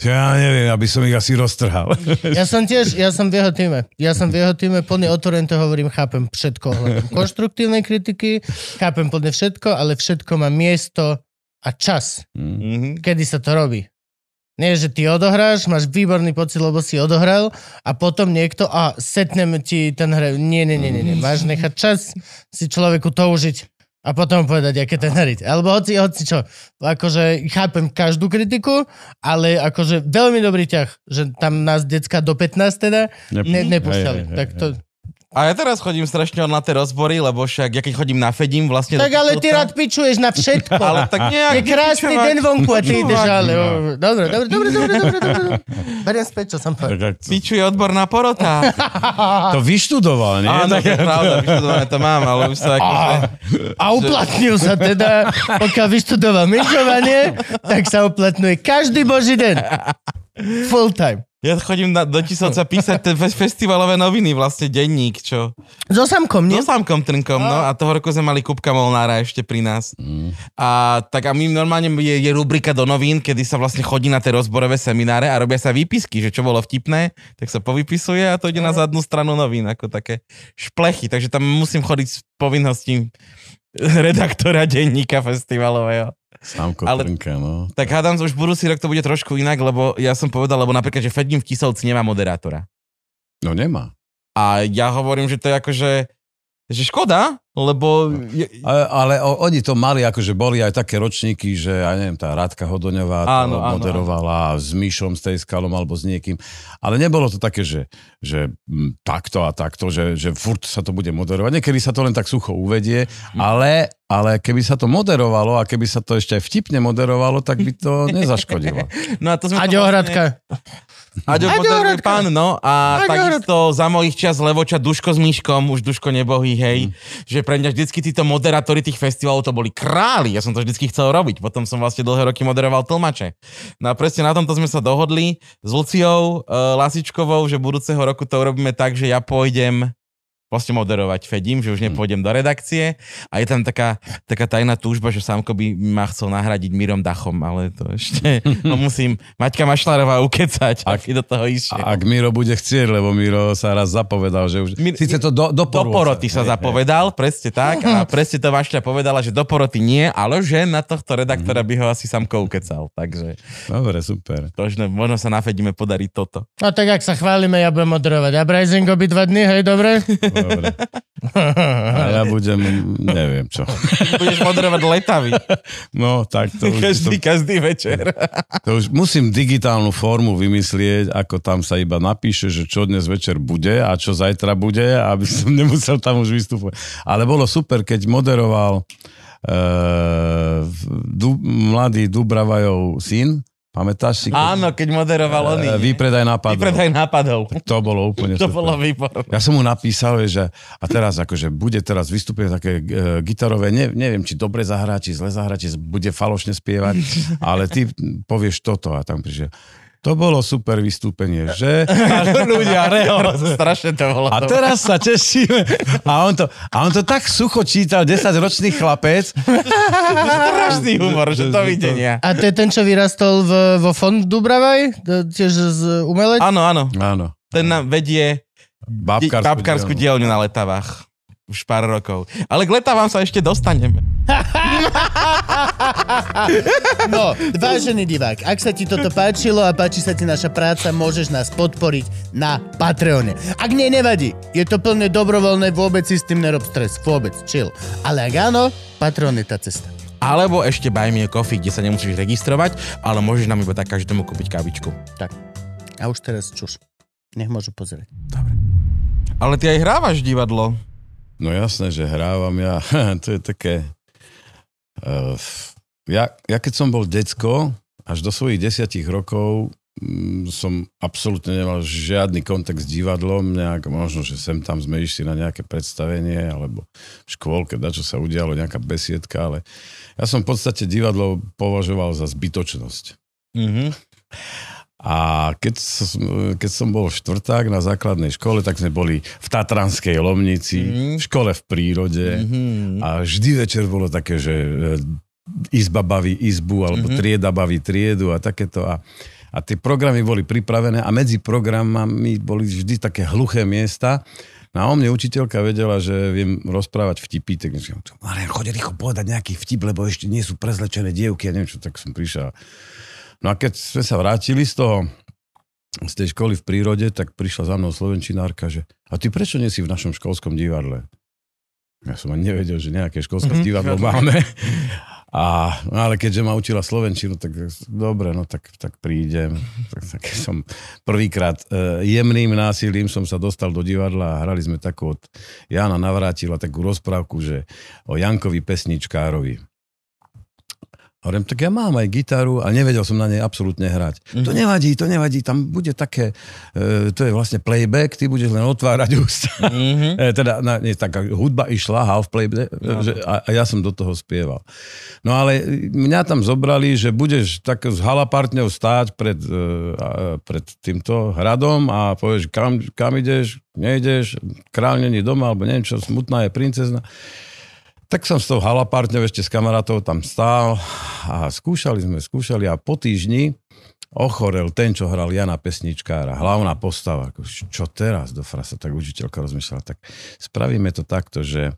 ja neviem, aby som ich asi roztrhal. Ja som tiež, ja som v jeho týme. Ja som v jeho týme plne otvorený, to hovorím, chápem všetko ohľadom konštruktívnej kritiky, chápem plne všetko, ale všetko má miesto a čas, Mm. Mhm. kedy sa to robí. Nie, že ty odohráš, máš výborný pocit, lebo si odohral a potom niekto, a setneme ti ten hre. Nie, nie, nie, nie, nie. Máš nechať čas si človeku toužiť a potom povedať, aké ten hry. Alebo hoci, hoci čo. Akože chápem každú kritiku, ale akože veľmi dobrý ťah, že tam nás decka do 15 teda ne, nepúšťali. Tak to, A ja teraz chodím strašne na tie rozbory, lebo však ja keď chodím na Fedim vlastne... tak ale ty rád pičuješ na všetko. Ale tak nejak... je krásny vypičovať. deň vonku a ty ideš, ale... Dobre, dobre, dobre, dobre, dobre, dobre. Beriem späť, čo som povedal. Pičuje odborná porota. to vyštudoval, nie? Áno, Tak, to je pravda, vyštudované to mám, ale už sa akože... A uplatnil sa teda, pokiaľ vyštudoval myšľovanie, tak sa uplatňuje každý boží deň. Full time. Ja chodím na, do Tisovca písať fe- festivalové noviny, vlastne denník, čo... So samkom, nie? So sámkom trnkom, no. A toho roku sme mali Kupka Molnára ešte pri nás. Mm. A tak a my normálne je, je rubrika do novín, kedy sa vlastne chodí na tie rozborové semináre a robia sa výpisky, že čo bolo vtipné, tak sa povypisuje a to ide na zadnú stranu novín, ako také šplechy. Takže tam musím chodiť s povinností redaktora denníka festivalového. Sámko Ale- Trnka, no. Tak hádam, už budúci rok to bude trošku inak, lebo ja som povedal, lebo napríklad, že Fedim v Tisovci nemá moderátora. No nemá. A ja hovorím, že to je akože, že škoda, lebo... Je, Ale, ale oni to mali, akože boli aj také ročníky, že ja neviem, tá Radka Hodoňová to Áno, áno, moderovala s Myšom, s Tejskalom alebo s niekým. Ale nebolo to také, že, že takto a takto, že, že furt sa to bude moderovať. Niekedy sa to len tak sucho uvedie, ale, ale keby sa to moderovalo a keby sa to ešte aj vtipne moderovalo, tak by to nezaškodilo. no a to sme Aďo Hradka. Aďo Aďo Hradka. pán, no a Aďo takisto za mojich čas Levoča Duško s Myškom, už Duško nebohý, hej, že pre mňa vždycky títo moderátori tých festivalov to boli králi, ja som to vždycky chcel robiť, potom som vlastne dlhé roky moderoval tlmače. No a presne na tomto sme sa dohodli s Luciou uh, Lasičkovou, že budúceho roku to urobíme tak, že ja pôjdem vlastne moderovať Fedim, že už nepôjdem do redakcie a je tam taká, taká tajná túžba, že Sámko by ma chcel nahradiť Mírom Dachom, ale to ešte no musím Maťka Mašlarová ukecať, ak do toho išiel. A ak Miro bude chcieť, lebo Miro sa raz zapovedal, že už... Mi- Síce to do, do, Do poroty sa Hej, hej. zapovedal, presne tak. A presne to Mašľa povedala, že do poroty nie, ale že na tohto redaktora by ho asi Samko ukecal. Takže Dobre, super. možno, možno sa na Fedime podarí toto. No tak ak sa chválime, ja budem moderovať. Uprising obi dva dny, hej, dobre? Dobre. A ja budem, neviem čo. Budeš moderovať letavy. No, tak to už, to, Každý, každý večer. to už musím digitálnu formu vymyslieť, ako tam sa iba napíše, že čo dnes večer bude a čo zajtra bude, aby som nemusel tam už vystupovať. Ale bolo super, keď moderoval uh, du, mladý Dubravajov syn, pamätáš si? keď- Áno, keď moderoval on. Eh, Výpredaj nápadov. Vypredaj nápadov. To bolo úplne To super. bolo výborné. Ja som mu napísal, že a teraz akože bude teraz vystúpenie také e, gitarové, ne, neviem, či dobre zahrá, či zle zahrá, či bude falošne spievať, ale ty povieš toto a tam prišiel. To bolo super vystúpenie, že? A ľudia. Strašne to bolo. A teraz sa tešíme. A on to, a on to tak sucho čítal, 10-ročný chlapec. strašný humor, že to videnia. A to je ten, čo vyrastol v, vo fond Dubravaj? Tiež z umelec? Áno, áno. Áno. Ten nám vedie Babkárskú, babkárskú dielňu na letavách. Už pár rokov. Ale k letavám sa ešte dostaneme. No, vážený divák, ak sa ti toto páčilo a páči sa ti naša práca, môžeš nás podporiť na Patreone. Ak nie, nevadí. Je to plne dobrovoľné, vôbec si s tým nerob stres. Vôbec, chill. Ale ak áno, Patreon je tá cesta. Alebo ešte Buy Me a Coffee, kde sa nemusíš registrovať, ale môžeš nám iba tak každému kúpiť kávičku. Tak. A už teraz čuš. Nech môžu pozerať. Ale ty aj hrávaš divadlo. No jasné, že hrávam ja. to je také... Uh, ja, ja keď som bol decko, až do svojich desiatich rokov mm, som absolútne nemal žiadny kontakt s divadlom, nejak, možno, že sem tam sme išli na nejaké predstavenie, alebo v škôlke, čo sa udialo, nejaká besiedka, ale ja som v podstate divadlo považoval za zbytočnosť. Mhm. A keď som, keď som bol štvrták na základnej škole, tak sme boli v Tatranskej Lomnici, Mhm. v škole v prírode Mhm. a vždy večer bolo také, že e, izba baví izbu, alebo Mhm. trieda baví triedu a takéto. A, a tie programy boli pripravené a medzi programami boli vždy také hluché miesta. No a o mne učiteľka vedela, že viem rozprávať vtipy, tak mi Marian, choď rýchlo povedať nejaký vtip, lebo ešte nie sú prezlečené dievky a neviem čo, tak som prišiel. No a keď sme sa vrátili z toho, z tej školy v prírode, tak prišla za mnou slovenčinárka, že a ty prečo nie si v našom školskom divadle? Ja som ani nevedel, že nejaké školské Mhm. mm-hmm. divadlo máme. A, no ale keďže ma učila slovenčinu, tak dobre, no tak, tak prídem. Tak, tak som prvýkrát e, jemným násilím som sa dostal do divadla a hrali sme takú od Jana Navrátila takú rozprávku, že o Jankovi pesničkárovi. Hovorím, tak ja mám aj gitaru a nevedel som na nej absolútne hrať. Mm-hmm. To nevadí, to nevadí, tam bude také, e, to je vlastne playback, ty budeš len otvárať ústa. Mhm. E, teda, na, nie, taká hudba išla, half playback, no. že, a, a ja som do toho spieval. No ale mňa tam zobrali, že budeš tak s halapartňou stáť pred, e, pred týmto hradom a povieš, kam, kam ideš, nejdeš, kráľ není doma, alebo neviem čo, smutná je princezna. Tak som s tou halapartňou ešte s kamarátov tam stál a skúšali sme, skúšali a po týždni ochorel ten, čo hral Jana Pesničkára, hlavná postava. Čo teraz do frasa? Tak učiteľka rozmýšľala. Tak spravíme to takto, že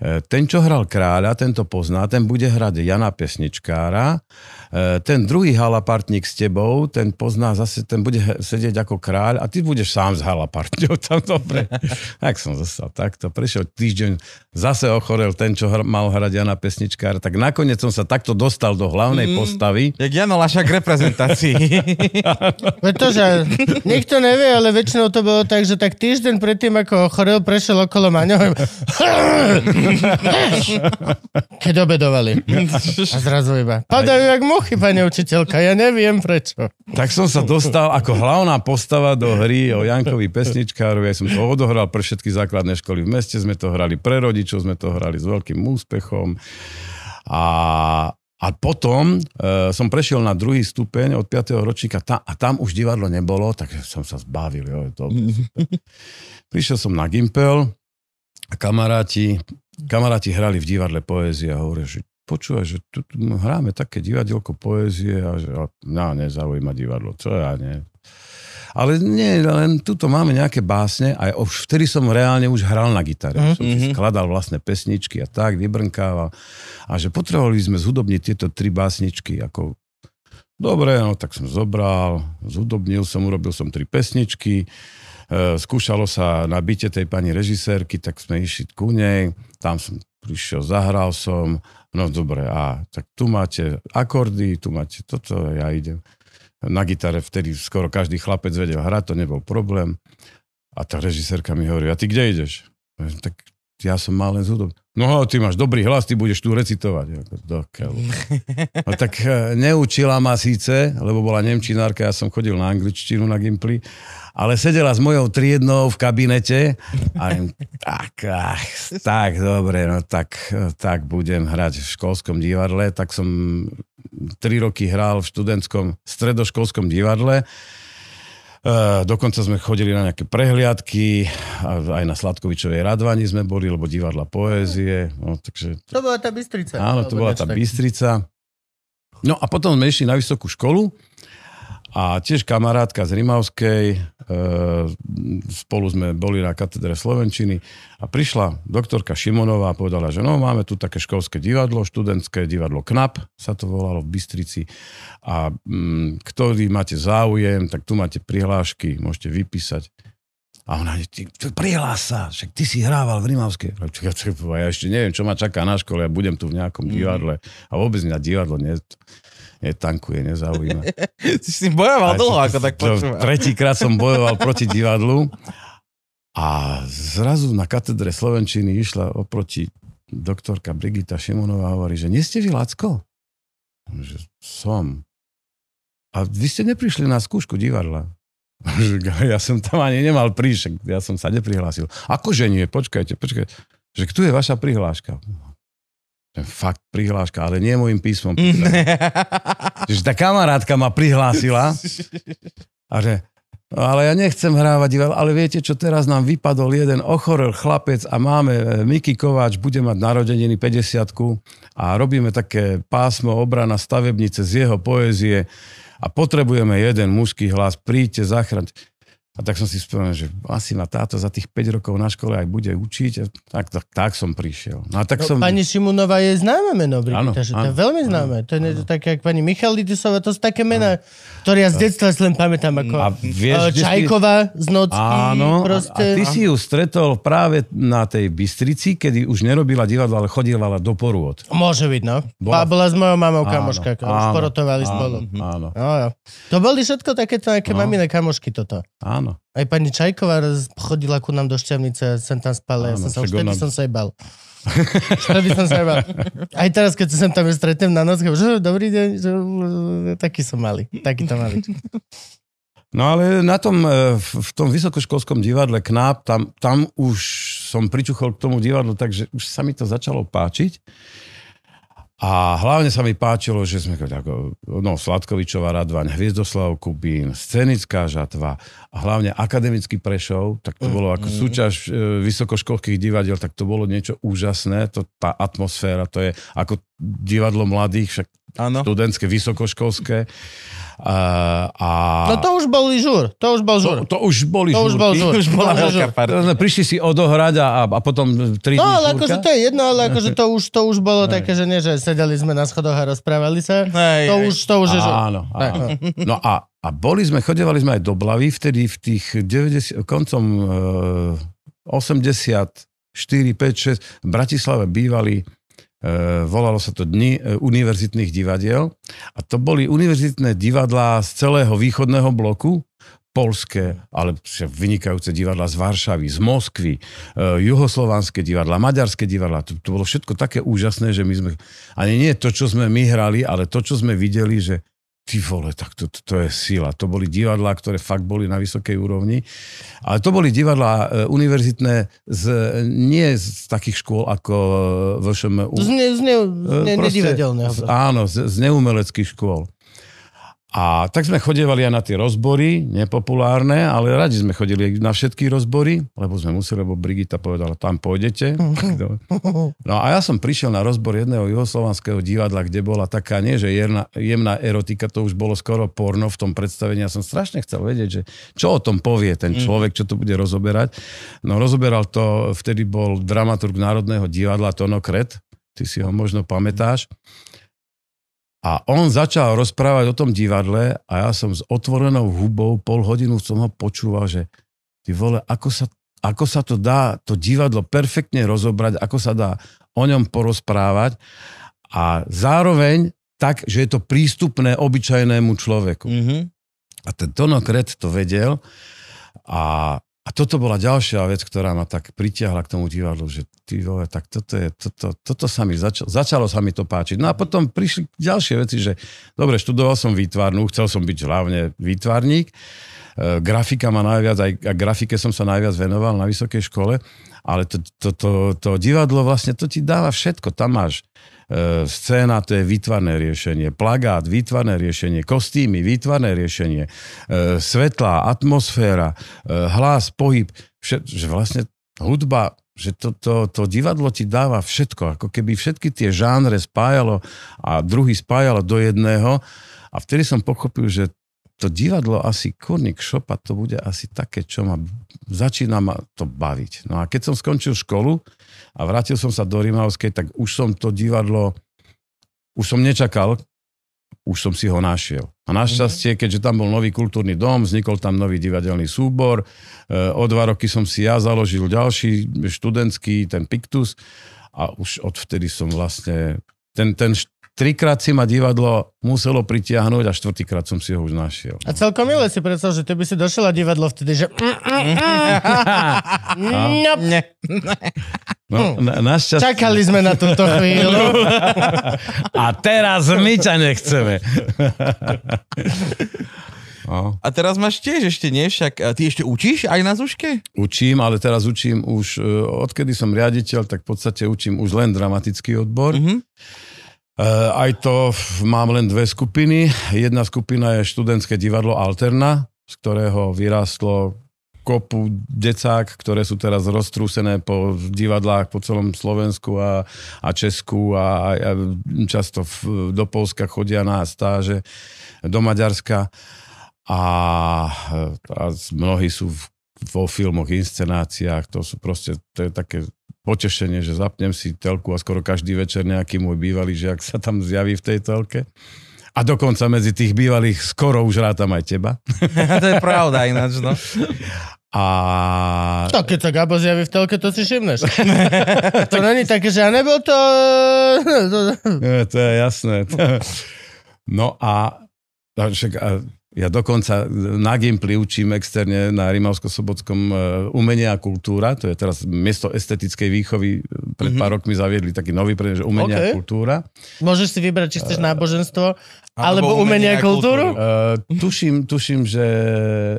e, ten, čo hral kráľa, ten to pozná, ten bude hrať Jana Pesničkára, e, ten druhý halapartník s tebou, ten pozná zase, ten bude sedieť ako kráľ a ty budeš sám s halapartňou tam dobre. tak som zostal takto. Prešiel týždeň, zase ochorel ten, čo hr- mal hrať Jana Pesničkára, tak nakoniec som sa takto dostal do hlavnej Mm. postavy. Jak Jano Lašak reprezentácii. Pretože nikto nevie, ale väčšinou to bolo tak, že tak týždeň predtým, ako ochorel, prešiel okolo Maňo. Keď obedovali. A zrazu iba. Padajú jak muchy, pani učiteľka, ja neviem prečo. Tak som sa dostal ako hlavná postava do hry o Jankovi Pesničkárovi. Ja som to odohral pre všetky základné školy v meste, sme to hrali pre rodičov, sme to hrali s veľkým úspechom. A, a potom e, som prešiel na druhý stupeň od 5. ročníka ta, a tam už divadlo nebolo, takže som sa zbavil. Jo, to, Prišiel som na Gimpel a kamaráti, kamaráti hrali v divadle poézie a hovoria, že počúvaj, že tu, tu hráme také divadielko poézie a že a, no, nezaujíma divadlo, čo ja nie. Ale nie, len tuto máme nejaké básne a už vtedy som reálne už hral na gitare. Mm-hmm. Som si skladal vlastné pesničky a tak, vybrnkával. A že potrebovali sme zhudobniť tieto tri básničky. Ako... Dobre, no tak som zobral, zhudobnil som, urobil som tri pesničky. E, skúšalo sa na byte tej pani režisérky, tak sme išli ku nej. Tam som prišiel, zahral som. No dobre, a tak tu máte akordy, tu máte toto, ja idem na gitare vtedy skoro každý chlapec vedel hrať, to nebol problém. A tá režisérka mi hovorí, a ty kde ideš? Tak ja som mal len zúdob. No ty máš dobrý hlas, ty budeš tu recitovať. Do. No tak e, neučila ma síce, lebo bola nemčinárka, ja som chodil na angličtinu na Gimply, ale sedela s mojou triednou v kabinete a im, tak, ach, tak, dobre, no tak, tak budem hrať v školskom divadle, tak som tri roky hral v študentskom stredoškolskom divadle. Uh, dokonca sme chodili na nejaké prehliadky, a aj na Sladkovičovej Radvani sme boli, lebo divadla poézie. No, takže, To bola tá Bystrica. áno, to bola tá. Bystrica. No a potom sme išli na vysokú školu a tiež kamarátka z Rimavskej, e, spolu sme boli na katedre Slovenčiny a prišla doktorka Šimonová a povedala, že no, máme tu také školské divadlo, študentské divadlo KNAP sa to volalo v Bystrici a mm, ktorý máte záujem, tak tu máte prihlášky, môžete vypísať. A ona, ty, ty prihlás sa, však ty si hrával v Rimavskej. Ja, ja ešte neviem, čo ma čaká na škole, ja budem tu v nejakom divadle. A vôbec mňa divadlo nie, netankuje, nezaujíma. Ty si bojoval dlho, ako tak počúvam. Tretíkrát som bojoval proti divadlu a zrazu na katedre Slovenčiny išla oproti doktorka Brigita Šimonová a hovorí, že nie ste vy Lacko? Že som. A vy ste neprišli na skúšku divadla. Ja som tam ani nemal príšek, ja som sa neprihlásil. Akože nie, počkajte, počkajte. Že tu je vaša prihláška? Fakt prihláška, ale nie môjim písmom. že tá kamarátka ma prihlásila a že no, ale ja nechcem hrávať divadlo, ale viete čo, teraz nám vypadol jeden ochorel chlapec a máme e, Miky Kováč, bude mať narodeniny 50 a robíme také pásmo obrana stavebnice z jeho poézie a potrebujeme jeden mužský hlas, príďte, zachraňte. A tak som si spomenul, že asi ma táto za tých 5 rokov na škole aj bude učiť. Tak, tak, tak som prišiel. No, a tak no, som... Pani Šimunová je známe meno, Brigita, že to je veľmi známe. To je také, ako pani Michalidisová, to sú také mená, ktoré ja z detstva si len pamätám, ako A vieš, si- Čajková z nocky, Áno, proste. a ty si ju stretol práve na tej Bystrici, kedy už nerobila divadlo, ale chodívala do porôd. Môže byť, no. Bola- Bola, s mojou mamou Áno, kamoška, už áno, porotovali áno, spolu. Áno, No, jo. To boli všetko takéto nejaké No. maminé kamošky toto. áno. Aj pani Čajková chodila ku nám do Šťavnice, sem tam spala, ja Áno, som sa už vtedy som sa jej bal. Už vtedy som sa jej bal. Aj teraz, keď sa sem tam stretnem na noc, že dobrý deň, že, taký som malý, takýto malý. No ale na tom, e, v tom vysokoškolskom divadle Knáp, tam, tam už som pričuchol k tomu divadlu, takže už sa mi to začalo páčiť. A hlavne sa mi páčilo, že sme ako, no, Sladkovičová Radvaň, Hviezdoslav Kubín, Scenická žatva a hlavne akademický Prešov, tak to bolo ako súťaž e, vysokoškolských divadiel, tak to bolo niečo úžasné, to, tá atmosféra, to je ako divadlo mladých, však Áno. študentské, vysokoškolské. A, a No to už bol žúr, to už bol žúr. to, to už boli To už bol žúr. Už bola To veľká žúr. prišli si odohrať a, a potom tri No ale žúrka. akože to je jedno, ale akože to už, to už bolo také, že nie, že sedeli sme na schodoch a rozprávali sa. Hej, To hej. už, to už je žúr. Áno, áno. No a, a boli sme, chodevali sme aj do Blavy, vtedy v tých 90, koncom e, 84, 5, 6 v Bratislave bývali volalo sa to Dni e, univerzitných divadiel a to boli univerzitné divadlá z celého východného bloku, polské, ale vynikajúce divadla z Varšavy, z Moskvy, e, juhoslovanské divadla, maďarské divadla. To, to bolo všetko také úžasné, že my sme, ani nie to, čo sme my hrali, ale to, čo sme videli, že ty vole, tak to, to, to je sila. To boli divadlá, ktoré fakt boli na vysokej úrovni. Ale to boli divadlá e, univerzitné z, nie z takých škôl ako e, VŠMU. Z, ne, z, ne, ne, E, proste z- proste. Áno, z, z neumeleckých škôl. A tak sme chodievali aj na tie rozbory, nepopulárne, ale radi sme chodili na všetky rozbory, lebo sme museli, lebo Brigita povedala, tam pôjdete. No a ja som prišiel na rozbor jedného juhoslovanského divadla, kde bola taká, nie že jemná, jemná erotika, to už bolo skoro porno v tom predstavení. Ja som strašne chcel vedieť, že čo o tom povie ten človek, čo to bude rozoberať. No rozoberal to, vtedy bol dramaturg Národného divadla Tono Kret, ty si ho možno pamätáš. A on začal rozprávať o tom divadle a ja som s otvorenou hubou pol hodinu som ho počúval, že ty vole, ako sa, ako sa to dá, to divadlo perfektne rozobrať, ako sa dá o ňom porozprávať a zároveň tak, že je to prístupné obyčajnému človeku. Mhm. A ten Tono Kret to vedel a, a toto bola ďalšia vec, ktorá ma tak pritiahla k tomu divadlu, že ty vole, tak toto, je, toto, toto sa mi začalo, začalo sa mi to páčiť. No a potom prišli ďalšie veci, že dobre, študoval som výtvarnú, chcel som byť hlavne výtvarník, e, grafika ma najviac, aj a grafike som sa najviac venoval na vysokej škole, ale to, to, to, to divadlo vlastne, to ti dáva všetko. Tam máš scéna, to je výtvarné riešenie, plagát, výtvarné riešenie, kostýmy, výtvarné riešenie, e, svetlá, atmosféra, e, hlas, pohyb, všet, že vlastne hudba, že to, to, to divadlo ti dáva všetko, ako keby všetky tie žánre spájalo a druhý spájalo do jedného. A vtedy som pochopil, že to divadlo asi kurník šopa, to bude asi také, čo ma začína ma to baviť. No a keď som skončil školu a vrátil som sa do Rimavskej, tak už som to divadlo, už som nečakal, už som si ho našiel. A našťastie, keďže tam bol nový kultúrny dom, vznikol tam nový divadelný súbor, e, o dva roky som si ja založil ďalší študentský, ten Pictus a už odvtedy som vlastne, ten, ten trikrát si ma divadlo muselo pritiahnuť a štvrtýkrát som si ho už našiel. A celkom milé si predstav, že ty by si došiel a divadlo vtedy, že... No, Ne. No, na, našťastie... čakali sme na túto chvíľu. A teraz my ťa nechceme. No. A teraz máš tiež ešte, nie? Však ty ešte učíš aj na Zuške? Učím, ale teraz učím už, e, odkedy som riaditeľ, tak v podstate učím už len dramatický odbor. Mhm. E, Aj to mám len dve skupiny. Jedna skupina je študentské divadlo Alterna, z ktorého vyrástlo kopu decák, ktoré sú teraz roztrúsené po divadlách po celom Slovensku a, a Česku a, a často v, do Polska chodia na stáže, do Maďarska a, a mnohí sú v, vo filmoch, inscenáciách, to sú proste, to je také potešenie, že zapnem si telku a skoro každý večer nejaký môj bývalý žiak sa tam zjaví v tej telke. A dokonca medzi tých bývalých skoro už rátam aj teba. to je pravda ináč, no. A To, keď sa Gabo zjaví v telke, to si všimneš. to není také, že a nebol to... Je, to je jasné. No a, a, však, a ja dokonca na Gimply učím externe na Rimavsko-Sobotskom e, umenie a kultúra, to je teraz miesto estetickej výchovy, pred pár rokmi zaviedli taký nový predmet, že umenie OK. a kultúra. Môžeš si vybrať, či chceš náboženstvo, alebo umenie a kultúru? Uh, tuším, tuším, že,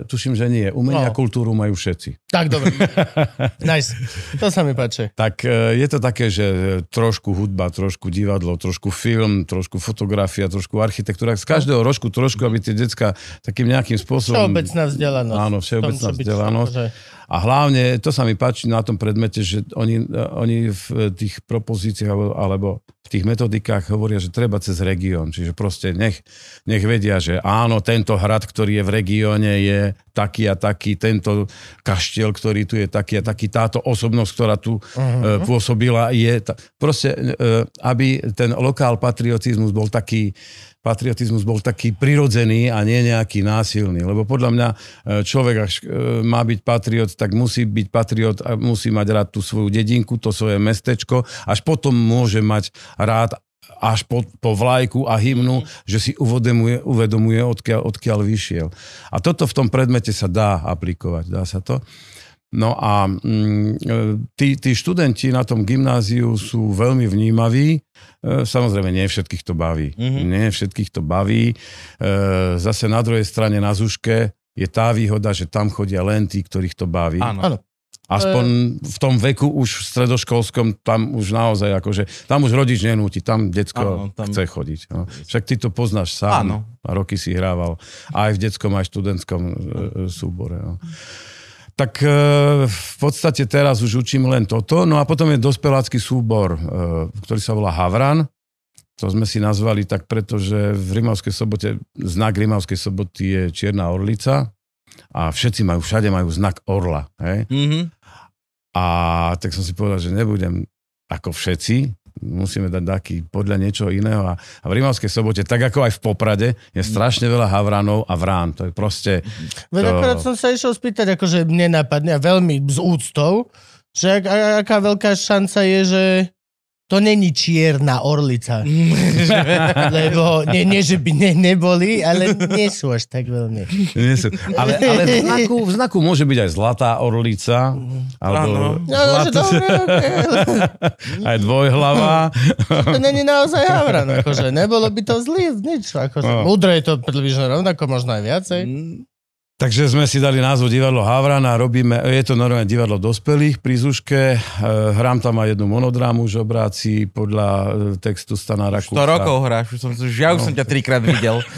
tuším, že nie. Umenie No. a kultúru majú všetci. Tak, dobre. Nice. To sa mi páči. Tak e, je to také, že trošku hudba, trošku divadlo, trošku film, trošku fotografia, trošku architektúra. Z každého rožku trošku, aby tie decka takým nejakým spôsobom... Všeobecná vzdelanosť. Áno, všeobecná byť vzdelanosť. akože- A hlavne, to sa mi páči na tom predmete, že oni, oni v tých propozíciách alebo- alebo v tých metodikách hovoria, že treba cez región. Čiže proste nech, nech vedia, že áno, tento hrad, ktorý je v regióne, je taký a taký, tento kaštiel, ktorý tu je taký a taký, táto osobnosť, ktorá tu uh-huh. pôsobila, je... Ta, proste, e, aby ten lokál patriotizmus bol taký, patriotizmus bol taký prirodzený a nie nejaký násilný. Lebo podľa mňa e, človek, ak e, má byť patriot, tak musí byť patriot a musí mať rád tú svoju dedinku, to svoje mestečko, až potom môže mať rád až po, po vlajku a hymnu, že si uvedomuje, uvedomuje odkiaľ, odkiaľ vyšiel. A toto v tom predmete sa dá aplikovať, dá sa to. No a mm, e, tí, tí študenti na tom gymnáziu sú veľmi vnímaví. E, Samozrejme, nie všetkých to baví. Mhm. Mm-hmm. Nie všetkých to baví. E, Zase na druhej strane na Zuške je tá výhoda, že tam chodia len tí, ktorých to baví. Áno. Áno. Aspoň v tom veku už v stredoškolskom, tam už naozaj akože, tam už rodič nenúti, tam decko Áno, tam- chce chodiť. No. Však ty to poznáš sám. Áno. A roky si hrával aj v detskom, aj študentskom e, e, súbore. No. Tak e, v podstate teraz už učím len toto. No a potom je dospelácky súbor, e, ktorý sa volá Havran. To sme si nazvali tak, pretože v Rimavskej sobote, znak Rimavskej soboty je čierna orlica a všetci majú, všade majú znak orla. Hej? Mhm. A tak som si povedal, že nebudem ako všetci, musíme dať taký podľa niečoho iného. A, a v Rimavskej sobote, tak ako aj v Poprade, je strašne veľa havranov a vrán. To je proste... Veď To- akorát som sa išiel spýtať, akože nenápadne a veľmi s úctou, že ak, aká veľká šanca je, že to není čierna orlica. Lebo nie, nie že by ne, neboli, ale nie sú až tak veľmi. Nie sú. Ale, ale v, znaku, v znaku môže byť aj zlatá orlica, alebo Áno. No, že zlato, dobre, okay. aj dvojhlava. to není naozaj havran. Akože nebolo by to zlý, nič. Akože, No. Múdre je to približne rovnako, možno aj viacej. Takže sme si dali názov divadlo Havran a robíme, je to normálne divadlo dospelých pri Zuške. E, Hrám tam aj jednu monodrámu žobráci podľa e, textu Stana Rakúša. 100 rokov hráš, už som, ja už som ťa trikrát videl.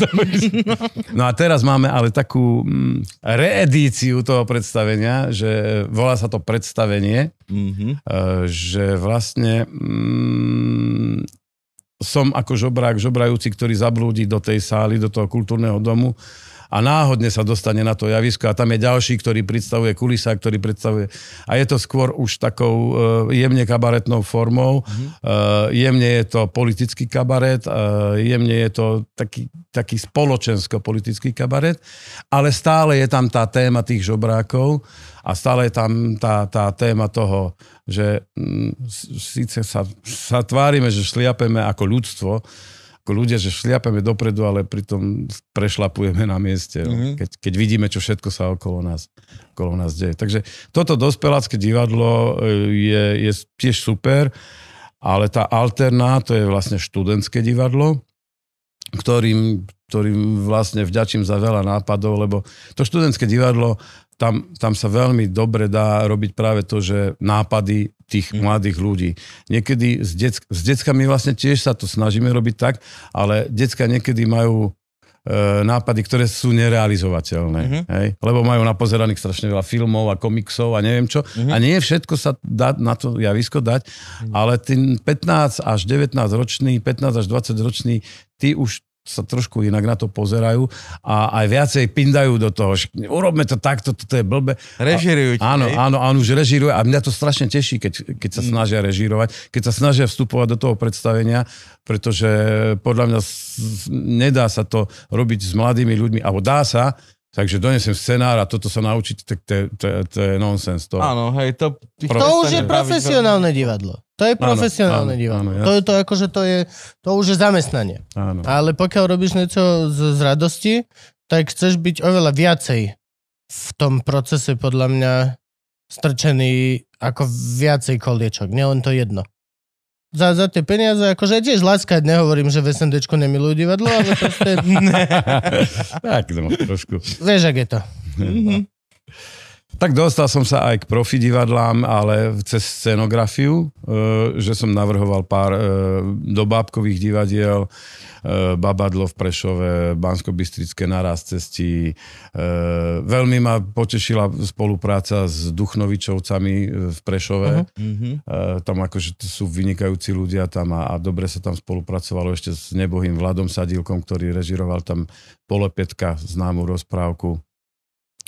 No a teraz máme ale takú mm, reedíciu toho predstavenia, že volá sa to predstavenie, Mhm. e, že vlastne mm, som ako žobrák, žobrajúci, ktorý zablúdi do tej sály, do toho kultúrneho domu a náhodne sa dostane na to javisko a tam je ďalší, ktorý predstavuje kulisa, ktorý predstavuje a je to skôr už takou uh, jemne kabaretnou formou, mm-hmm. jemne je to politický kabaret, uh, jemne je to taký, taký spoločensko-politický kabaret, ale stále je tam tá téma tých žobrákov a stále je tam tá, tá téma toho, že mm, síce sa, sa tvárime, že šliapeme ako ľudstvo, ako ľudia, že šliapeme dopredu, ale pritom prešlapujeme na mieste, mm-hmm. keď, keď vidíme, čo všetko sa okolo nás, okolo nás deje. Takže toto dospelácké divadlo e, je, je tiež super, ale tá alterná, to je vlastne študentské divadlo, ktorým, ktorým vlastne vďačím za veľa nápadov, lebo to študentské divadlo tam, tam sa veľmi dobre dá robiť práve to, že nápady tých mm. mladých ľudí. Niekedy s, deck- s deckami vlastne tiež sa to snažíme robiť tak, ale decka niekedy majú e, nápady, ktoré sú nerealizovateľné. Mm-hmm. Hej? Lebo majú napozeraných strašne veľa filmov a komiksov a neviem čo. Mm-hmm. A nie všetko sa dá na to javisko dať, mm-hmm. ale ten 15 až 19 ročný, 15 až 20 ročný, tí už sa trošku inak na to pozerajú a aj viacej pindajú do toho, urobme to takto, toto je blbe. Režirujú. Áno, áno, áno, už režiruje a mňa to strašne teší, keď, keď sa mm. snažia režirovať, keď sa snažia vstupovať do toho predstavenia, pretože podľa mňa nedá sa to robiť s mladými ľuďmi, alebo dá sa, Takže donesem scenár a toto sa naučiť, tak to, to, to je nonsens. To, áno, hej, to... To už je profesionálne divadlo. To je profesionálne áno, divadlo. Áno, to je to akože to je, to už je zamestnanie. Áno. Ale pokiaľ robíš niečo z, z radosti, tak chceš byť oveľa viacej v tom procese podľa mňa strčený ako viacej koliečok, nielen to jedno za, za tie peniaze, akože tiež láskať, nehovorím, že v SNDčku nemilujú divadlo, ale proste... tak, no, trošku. Vieš, ak je to. No. Tak dostal som sa aj k profi divadlám, ale cez scenografiu, e, že som navrhoval pár e, dobábkových divadiel, e, Babadlo v Prešove, Bansko-Bystrické naraz cesti. Veľmi ma potešila spolupráca s Duchnovičovcami v Prešove. Uh-huh. Tam akože sú vynikajúci ľudia tam a, a dobre sa tam spolupracovalo ešte s nebohým Vladom Sadilkom, ktorý režiroval tam Polepetka, známu rozprávku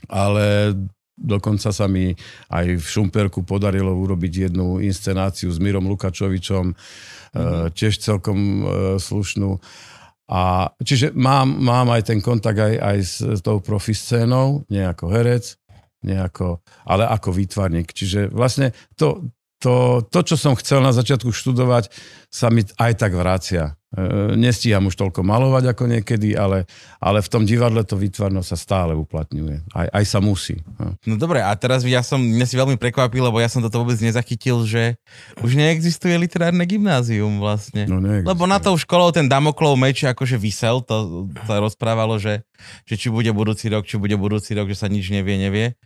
ale Dokonca sa mi aj v Šumperku podarilo urobiť jednu inscenáciu s Mirom Lukačovičom, mm-hmm. tiež celkom e, slušnú. A, čiže mám, mám aj ten kontakt aj, aj s, tou profiscénou, nie ako herec, nie ako, ale ako výtvarník. Čiže vlastne to, to, to, čo som chcel na začiatku študovať, sa mi aj tak vracia. E, nestíham už toľko malovať ako niekedy, ale, ale v tom divadle to výtvarno sa stále uplatňuje. Aj, aj sa musí. No. no dobre, a teraz ja som, mňa si veľmi prekvapil, lebo ja som toto vôbec nezachytil, že už neexistuje literárne gymnázium vlastne. No lebo na tou školou ten Damoklov meč akože vysel, to, to rozprávalo, že, že či bude budúci rok, či bude budúci rok, že sa nič nevie, nevie.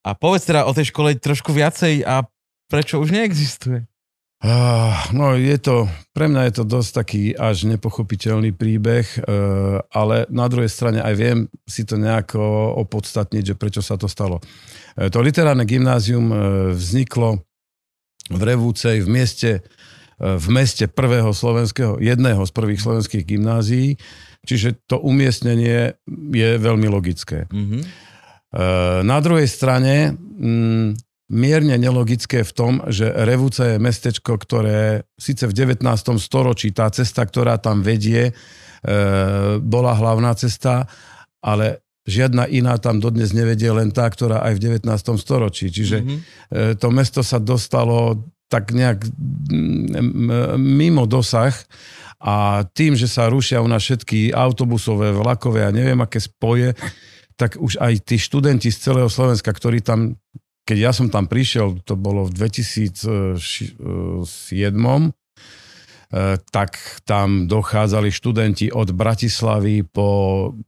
A povedz teda o tej škole trošku viacej a prečo už neexistuje? Uh, no je to, pre mňa je to dosť taký až nepochopiteľný príbeh, uh, ale na druhej strane aj viem si to nejako opodstatniť, že prečo sa to stalo. Uh, to literárne gymnázium uh, vzniklo v Revúcej, v mieste, v meste prvého slovenského, jedného z prvých slovenských gymnázií, čiže to umiestnenie je veľmi logické. Mm-hmm. Na druhej strane, um, mierne nelogické v tom, že Revúce je mestečko, ktoré síce v 19. storočí tá cesta, ktorá tam vedie, e, bola hlavná cesta, ale žiadna iná tam dodnes nevedie, len tá, ktorá aj v 19. storočí. Čiže mm-hmm. e, to mesto sa dostalo tak nejak mimo dosah a tým, že sa rušia u nás všetky autobusové, vlakové a neviem aké spoje, tak už aj tí študenti z celého Slovenska, ktorí tam keď ja som tam prišiel, to bolo v 2007, eh, tak tam dochádzali študenti od Bratislavy po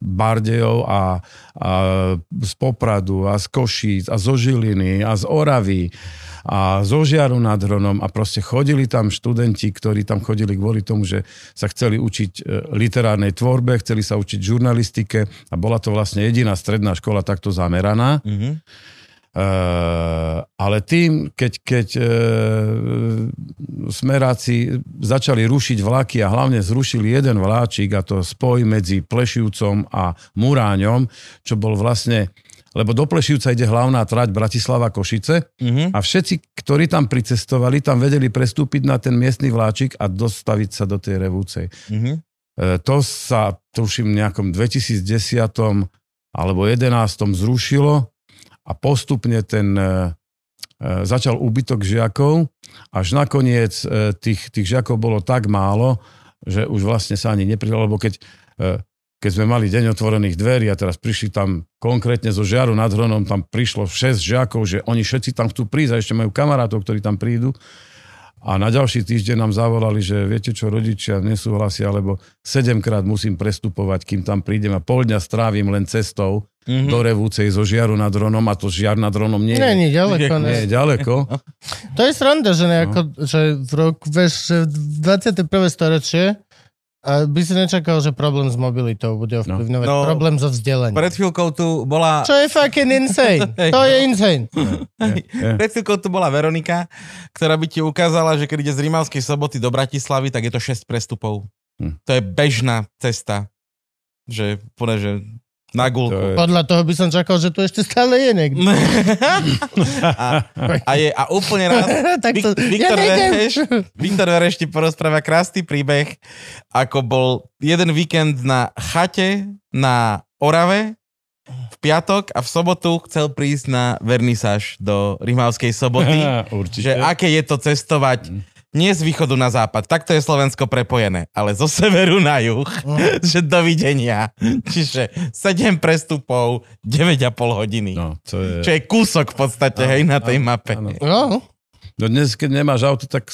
Bardejov a, a z Popradu a z Košíc a zo Žiliny a z Oravy a zo Žiaru nad Hronom a proste chodili tam študenti, ktorí tam chodili kvôli tomu, že sa chceli učiť eh, literárnej tvorbe, chceli sa učiť žurnalistike a bola to vlastne jediná stredná škola takto zameraná. Mm-hmm Uh, ale tým, keď, keď uh, smeráci začali rušiť vlaky a hlavne zrušili jeden vláčik a to spoj medzi Plešivcom a Muráňom, čo bol vlastne lebo do Plešivca ide hlavná trať Bratislava-Košice Mhm. a všetci, ktorí tam pricestovali, tam vedeli prestúpiť na ten miestny vláčik a dostaviť sa do tej revúcej. Mhm. E, to sa, tuším, v nejakom 2010 alebo 11 zrušilo a postupne ten e, e, začal úbytok žiakov, až nakoniec e, tých, tých žiakov bolo tak málo, že už vlastne sa ani nepridalo, lebo keď, keď sme mali deň otvorených dverí a teraz prišli tam konkrétne zo Žiaru nad Hronom, tam prišlo 6 žiakov, že oni všetci tam chcú prísť a ešte majú kamarátov, ktorí tam prídu. A na ďalší týždeň nám zavolali, že viete čo, rodičia nesúhlasia, lebo sedemkrát musím prestupovať, kým tam prídem a pol dňa strávim len cestou Mhm. do Revúcej zo Žiaru nad Ronom a to Žiar nad Ronom nie, je- Nie, nie, ďaleko. nie Ne. ďaleko. To je sranda, že, nejako, No. že v roku, vieš, že v 21. storočie a by si nečakal, že problém s mobilitou bude ovplyvňovať No. problém so vzdelaním. Pred chvíľkou tu bola... Čo je fucking insane. to je insane. Je. Pred chvíľkou tu bola Veronika, ktorá by ti ukázala, že keď ide z Rimavskej soboty do Bratislavy, tak je to 6 prestupov. Hm. To je bežná cesta. Že, povedať, že na To gulku. je- Podľa toho by som čakal, že tu ešte stále je niekde. a, a, je, a úplne raz tak to, Vik- Viktor ja. Vereš, Viktor Vereš ti porozpráva krásny príbeh, ako bol jeden víkend na chate na Orave v piatok a v sobotu chcel prísť na vernisáž do Rimavskej soboty. Určite. že aké je to cestovať nie z východu na západ, takto je Slovensko prepojené, ale zo severu na juh, že dovidenia. Čiže 7 prestupov, 9,5 hodiny. No, to je... Čo je kúsok v podstate, hej, na tej áno, mape. áno. No, No dnes, keď nemáš auto, tak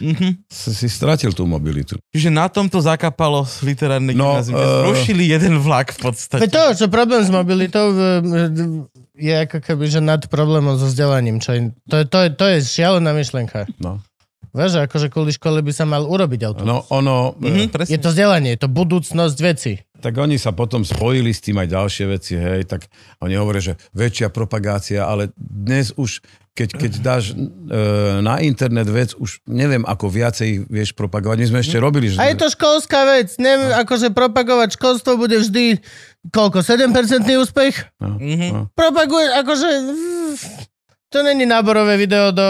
Mhm. si si stratil tú mobilitu. Čiže na tomto zakapalo literárne No, gymnázium, že eh, zrušili jeden vlak v podstate. To, čo problém s mobilitou e, je ako keby, že nad problémom so vzdelaním. Čo je, to, je, to, je, to je šialená myšlenka. No, Vieš, akože kvôli škole by sa mal urobiť auto. no ono... Mhm, eh, Je presne. to vzdelanie, je to budúcnosť veci. Tak oni sa potom spojili s tým aj ďalšie veci, hej, tak oni hovoria, že väčšia propagácia, ale dnes už, keď, keď dáš e, na internet vec, už neviem, ako viacej vieš propagovať. My sme ešte robili, že... A je to školská vec. Neviem, akože propagovať školstvo bude vždy koľko? 7% úspech? No, Mhm. no. Propaguje, akože... To není náborové video do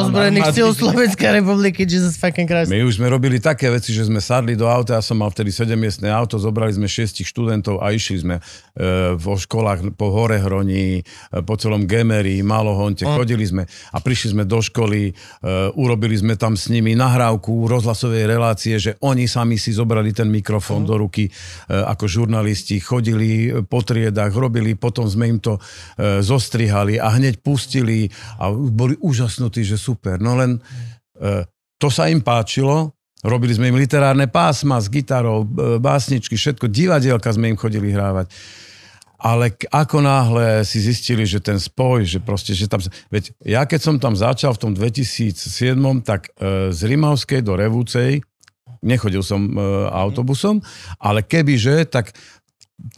ozbrojených síl Slovenskej republiky, Jesus fucking Christ. My už sme robili také veci, že sme sadli do auta, ja som mal vtedy 7-miestne auto, zobrali sme šiestich študentov a išli sme e, vo školách po Hore Hroní, e, po celom Gemeri, Malohonte, chodili sme a prišli sme do školy, e, urobili sme tam s nimi nahrávku rozhlasovej relácie, že oni sami si zobrali ten mikrofón do ruky e, ako žurnalisti, chodili po triedách, robili, potom sme im to e, zostrihali a hneď pustili a boli úžasnutí, že super. No len e, to sa im páčilo, robili sme im literárne pásma s gitarou, e, básničky, všetko, divadielka sme im chodili hrávať. Ale ako náhle si zistili, že ten spoj, že proste, že tam... Veď ja keď som tam začal v tom 2007, tak e, z Rimavskej do Revúcej, nechodil som e, autobusom, ale kebyže, tak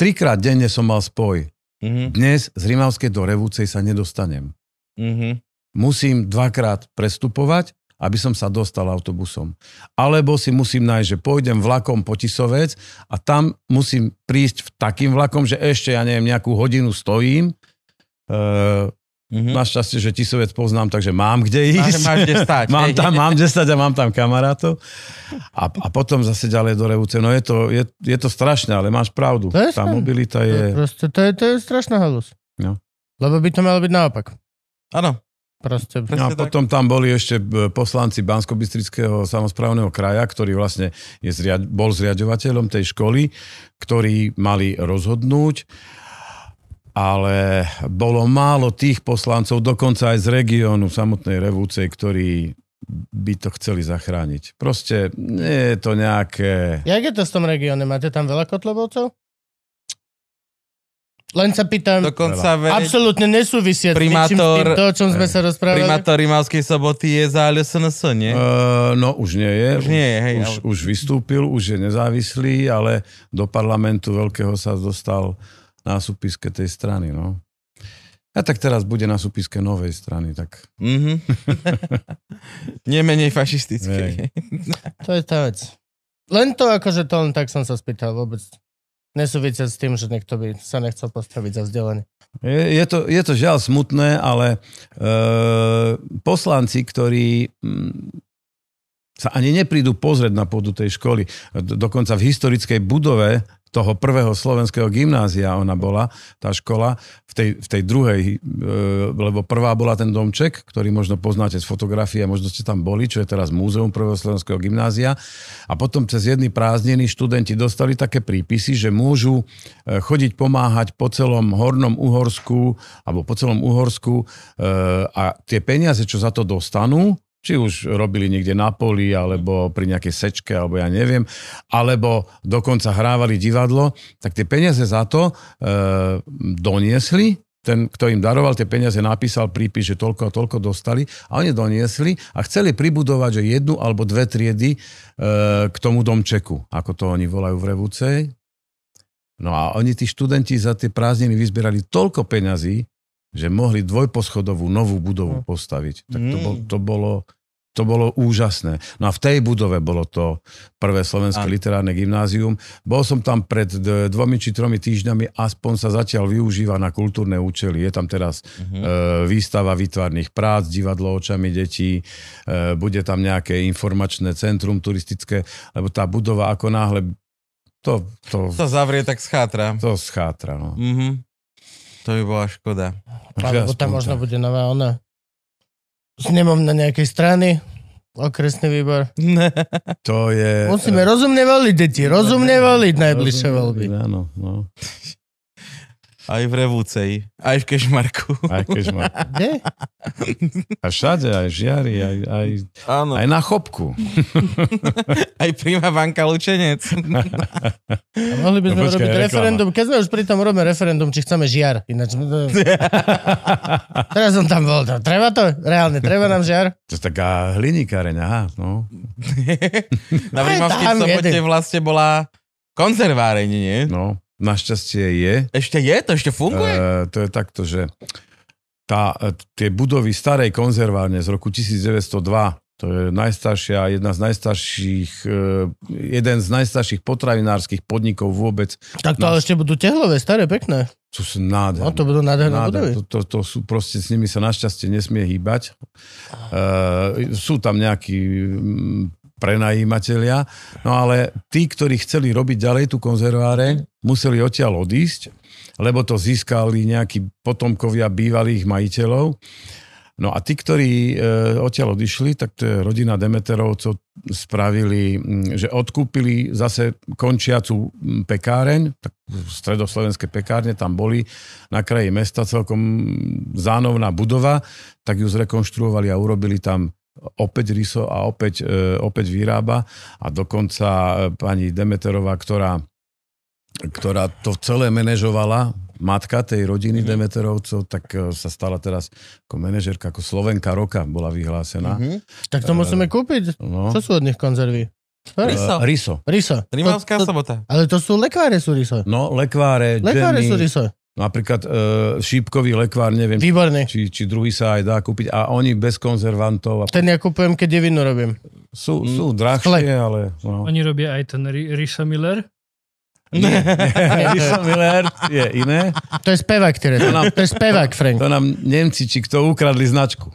trikrát denne som mal spoj. Mhm, Dnes z Rimavskej do Revúcej sa nedostanem mhm. musím dvakrát prestupovať, aby som sa dostal autobusom. Alebo si musím nájsť, že pôjdem vlakom po Tisovec a tam musím prísť v takým vlakom, že ešte, ja neviem, nejakú hodinu stojím. E, Mhm. našťastie, že Tisovec poznám, takže mám kde Máš, ísť. máš kde stať. mám, tam, mám kde stať a mám tam kamarátov. A, a potom zase ďalej do Revúce. No je to, je, je to strašné, ale máš pravdu. To je Tá sranda. mobilita To je, je... proste, to, je, to je strašná halus. No. Lebo by to malo byť naopak. Áno, Proste. No a tak. potom tam boli ešte e, poslanci bansko samozprávneho kraja, ktorý vlastne je zriad, bol zriadovateľom tej školy, ktorí mali rozhodnúť, ale bolo málo tých poslancov, dokonca aj z regiónu samotnej Revúcej, ktorí by to chceli zachrániť. Proste nie je to nejaké... Jak je to v tom regióne? Máte tam veľa kotlebovcov? Len sa pýtam, Dokonca veď, absolútne nesúvisia s s Primátor- tým, to, o čom sme sa rozprávali. primátor Rimavskej soboty je za LSNS, nie? Uh, no už nie je. Už nie je, hej, Už, ale- už vystúpil, už je nezávislý, ale do parlamentu veľkého sa dostal na súpiske tej strany. No. A tak teraz bude na súpiske novej strany, tak Mhm. Nemenej fašistickej. Hej. To je tá vec. Len to akože to len tak som sa spýtal vôbec. Nesúvisia s tým, že niekto by sa nechcel postaviť za vzdelanie. Je, je, to, je to žiaľ smutné, ale e, poslanci, ktorí mm, sa ani neprídu pozrieť na pôdu tej školy, do, dokonca v historickej budove toho prvého slovenského gymnázia ona bola, tá škola, v tej, v tej druhej, e, lebo prvá bola ten domček, ktorý možno poznáte z fotografie, možno ste tam boli, čo je teraz múzeum prvého slovenského gymnázia. A potom cez jedny prázdniny študenti dostali také prípisy, že môžu e, chodiť pomáhať po celom Hornom Uhorsku alebo po celom Uhorsku e, a tie peniaze, čo za to dostanú, či už robili niekde na poli, alebo pri nejakej sečke, alebo ja neviem, alebo dokonca hrávali divadlo, tak tie peniaze za to e, doniesli, ten, kto im daroval tie peniaze, napísal prípis, že toľko a toľko dostali. A oni doniesli a chceli pribudovať, že jednu alebo dve triedy e, k tomu domčeku, ako to oni volajú v Revúcej. No a oni, tí študenti, za tie prázdniny vyzbierali toľko peňazí, že mohli dvojposchodovú novú budovu postaviť. Tak to, Mm. bol, to bolo to bolo úžasné. No a v tej budove bolo to prvé slovenské Áno. literárne gymnázium. Bol som tam pred dvomi či tromi týždňami, aspoň sa zatiaľ využíva na kultúrne účely. Je tam teraz Mhm. e, výstava výtvarných prác, divadlo očami detí, e, bude tam nejaké informačné centrum turistické, lebo tá budova ako náhle to, to, Sa zavrie, tak schátra. to schátra. No. Mhm. To by bola škoda. Alebo tam možno bude nová ona. Snemovna nejakej strany, okresný výbor. To je... Musíme rozumne voliť, deti. Rozumne voliť najbližšie voľby. Áno, no. Aj v Revúcej, aj v Kešmarku. Aj keď ma... Kde? A všade, aj žiari, aj, aj, Áno. aj na chopku. Aj príma banka Lučenec. A mohli by sme No, počkaj, robiť reklama. referendum. Keď sme už pri tom robíme referendum, či chceme žiar. Ináč... Teraz som tam bol. To, treba to? Reálne, treba nám žiar? To je taká hliníkareň, aha, no. Na Rímavskej sobote vlastne bola konzerváreň, nie? no. Našťastie je. Ešte je? To ešte funguje? E, to je takto, že tá, e, tie budovy starej konzervárne z roku 1902, to je najstaršia, jedna z najstarších, e, jeden z najstarších potravinárskych podnikov vôbec. Tak to ale ešte budú tehlové, staré, pekné. To sú nádherné. No to budú nádherné budovy. Nádher, to, to, to sú proste, s nimi sa našťastie nesmie hýbať. Uh, sú tam nejakí mm, prenajímatelia, no ale tí, ktorí chceli robiť ďalej tú konzerváreň, museli odtiaľ odísť, lebo to získali nejakí potomkovia bývalých majiteľov. No a tí, ktorí e, odtiaľ odišli, tak to je rodina Demeterovcov spravili, že odkúpili zase končiacu pekáreň, tak stredoslovenské pekárne tam boli na kraji mesta celkom zánovná budova, tak ju zrekonštruovali a urobili tam opäť ryso a opäť, e, opäť vyrába a dokonca e, pani Demeterová, ktorá, ktorá to celé manažovala, matka tej rodiny Mhm. Demeterovcov, tak e, sa stala teraz ako manažerka, ako Slovenka roka bola vyhlásená. Mhm. Tak to musíme kúpiť. No. Čo sú od nich konzervy? Ryso. Rímavská To- to- sobota. Ale to sú lekváre, sú ryso. No, lekváre, Lekváre džemy, sú ryso. Napríklad e, šípkový lekvár, neviem, Výborný. či, či druhý sa aj dá kúpiť. A oni bez konzervantov. A Ten ja kúpujem, keď je víno robím. sú, sú drahšie, ale... No. Oni robia aj ten Ri- Risha Miller. Ryso Miller je iné. To je spevák, ktoré. To nám- To je spevák, Frank. To nám Nemci, či kto ukradli značku.